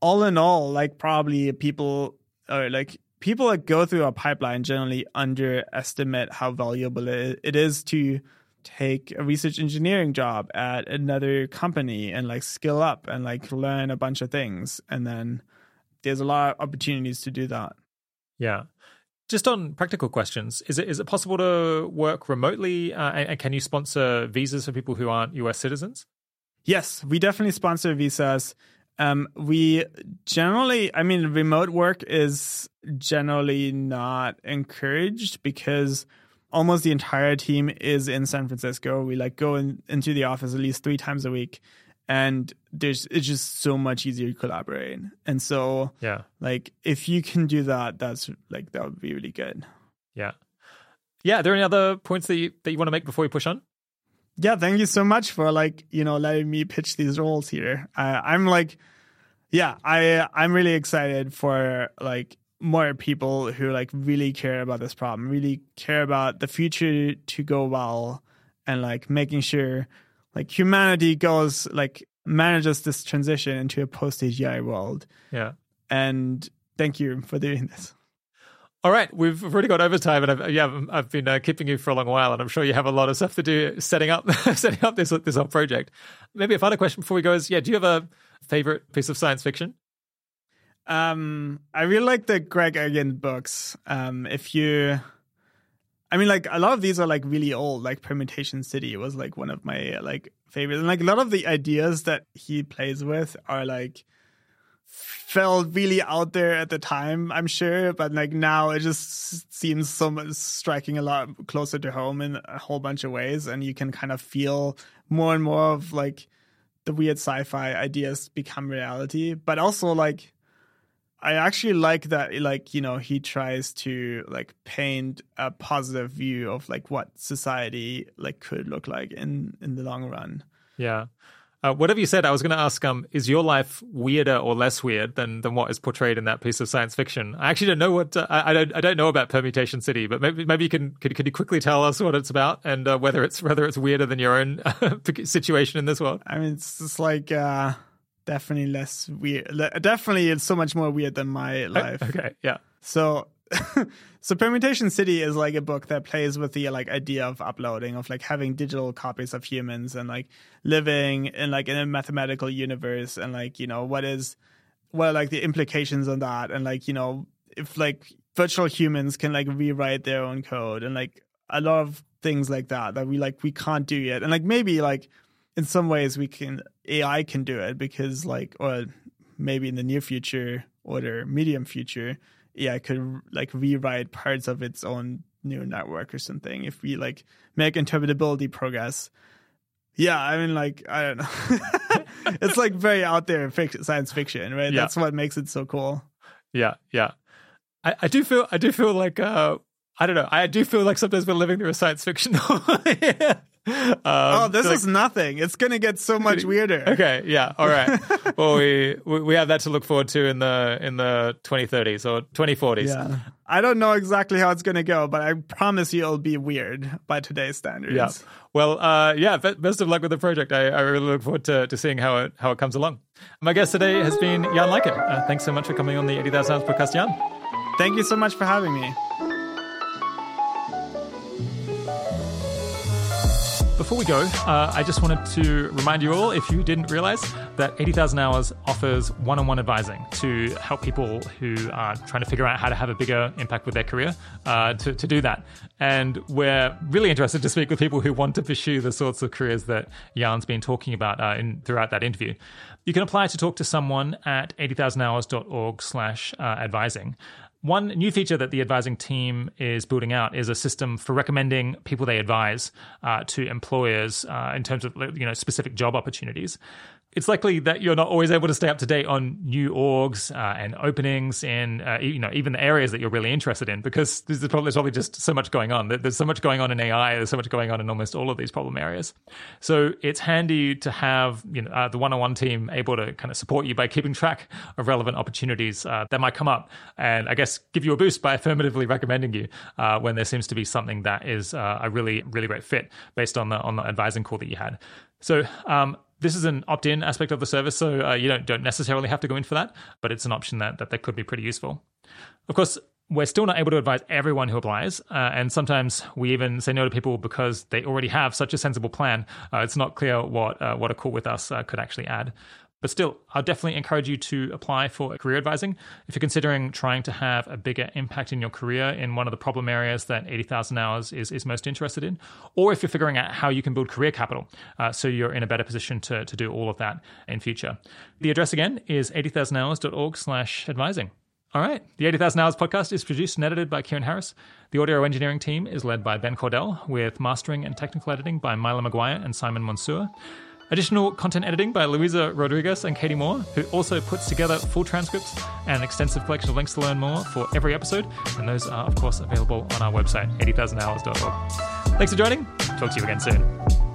all in all like probably people or like people that go through a pipeline generally underestimate how valuable it is to take a research engineering job at another company and like skill up and like learn a bunch of things. And then there's a lot of opportunities to do that. Yeah just on practical questions, is it is it possible to work remotely, uh, and, and, can you sponsor visas for people who aren't U.S. citizens? Yes, we definitely sponsor visas. Um, we generally, I mean, remote work is generally not encouraged because almost the entire team is in San Francisco. We like go in, into the office at least three times a week, and there's it's just so much easier to collaborate. And so yeah, like if you can do that, that's like that would be really good. Yeah, yeah. Are there any other points that you that you want to make before we push on? Yeah, thank you so much for like you know letting me pitch these roles here. Uh, I'm like, yeah, I I'm really excited for like more people who like really care about this problem, really care about the future to go well, and like making sure like humanity goes like manages this transition into a post AGI world. Yeah. And thank you for doing this. All right, we've already got overtime, and I've, yeah, I've been uh, keeping you for a long while, and I'm sure you have a lot of stuff to do setting up setting up this this whole project. Maybe a final question before we go is, yeah, do you have a favorite piece of science fiction? Um, I really like the Greg Egan books. Um, if you I mean, like a lot of these are like really old. Like Permutation City was like one of my like favorites, and like a lot of the ideas that he plays with are like felt really out there at the time. I'm sure, but like now it just seems so much striking a lot closer to home in a whole bunch of ways, and you can kind of feel more and more of like the weird sci-fi ideas become reality, but also like I actually like that like you know he tries to like paint a positive view of like what society like could look like in in the long run. Yeah. Uh, whatever you said, I was going to ask: um, Is your life weirder or less weird than, than what is portrayed in that piece of science fiction? I actually don't know what uh, I, I, don't I don't know about Permutation City, but maybe maybe you can could, could you quickly tell us what it's about and uh, whether it's whether it's weirder than your own situation in this world? I mean, it's just like uh, definitely less weird. Definitely, it's so much more weird than my life. Okay, yeah. So so permutation city is like a book that plays with the like idea of uploading of like having digital copies of humans and like living in like in a mathematical universe and like you know what is what are like the implications on that and like you know if like virtual humans can like rewrite their own code and like a lot of things like that that we like we can't do yet and like maybe like in some ways we can ai can do it because like or maybe in the near future or the medium future yeah, could like rewrite parts of its own neural network or something if we like make interpretability progress. Yeah, I mean, like I don't know. it's like very out there fiction, science fiction, right? Yeah. That's what makes it so cool. Yeah, yeah. I, I do feel I do feel like uh I don't know. I do feel like sometimes we're living through a science fiction. yeah. Um, oh, this is nothing. It's going to get so much weirder. Okay, yeah, all right. well, we we have that to look forward to in the in the 2030s or 2040s. Yeah. I don't know exactly how it's going to go, but I promise you it'll be weird by today's standards. Yeah. Well, uh, yeah. Best of luck with the project. I, I really look forward to, to seeing how it how it comes along. My guest today has been Jan Leike. Uh, thanks so much for coming on the 80,000 Hours podcast, Jan. Thank you so much for having me. Before we go, uh, I just wanted to remind you all, if you didn't realize, that 80,000 Hours offers one on one advising to help people who are trying to figure out how to have a bigger impact with their career uh, to, to do that. And we're really interested to speak with people who want to pursue the sorts of careers that Jan's been talking about uh, in, throughout that interview. You can apply to talk to someone at 80,000hours.org slash uh, advising. One new feature that the advising team is building out is a system for recommending people they advise uh, to employers uh, in terms of you know specific job opportunities it's likely that you're not always able to stay up to date on new orgs uh, and openings in uh, you know even the areas that you're really interested in because there's probably, there's probably just so much going on. There's so much going on in AI. There's so much going on in almost all of these problem areas. So it's handy to have you know uh, the one-on-one team able to kind of support you by keeping track of relevant opportunities uh, that might come up, and I guess give you a boost by affirmatively recommending you uh, when there seems to be something that is uh, a really really great fit based on the on the advising call that you had. So um, this is an opt-in aspect of the service, so uh, you don't don't necessarily have to go in for that, but it's an option that, that that could be pretty useful. Of course, we're still not able to advise everyone who applies, uh, and sometimes we even say no to people because they already have such a sensible plan. Uh, it's not clear what uh, what a call with us uh, could actually add. But still, I'll definitely encourage you to apply for career advising if you're considering trying to have a bigger impact in your career in one of the problem areas that 80,000 hours is, is most interested in, or if you're figuring out how you can build career capital uh, so you're in a better position to, to do all of that in future. The address again is 80,000hours.org slash advising. All right. The 80,000 Hours podcast is produced and edited by Keiran Harris. The audio engineering team is led by Ben Cordell, with mastering and technical editing by Milo McGuire and Simon Monsour. Additional content editing by Luisa Rodriguez and Katie Moore, who also puts together full transcripts and an extensive collection of links to learn more for every episode. And those are, of course, available on our website, 80,000hours.org. Thanks for joining. Talk to you again soon.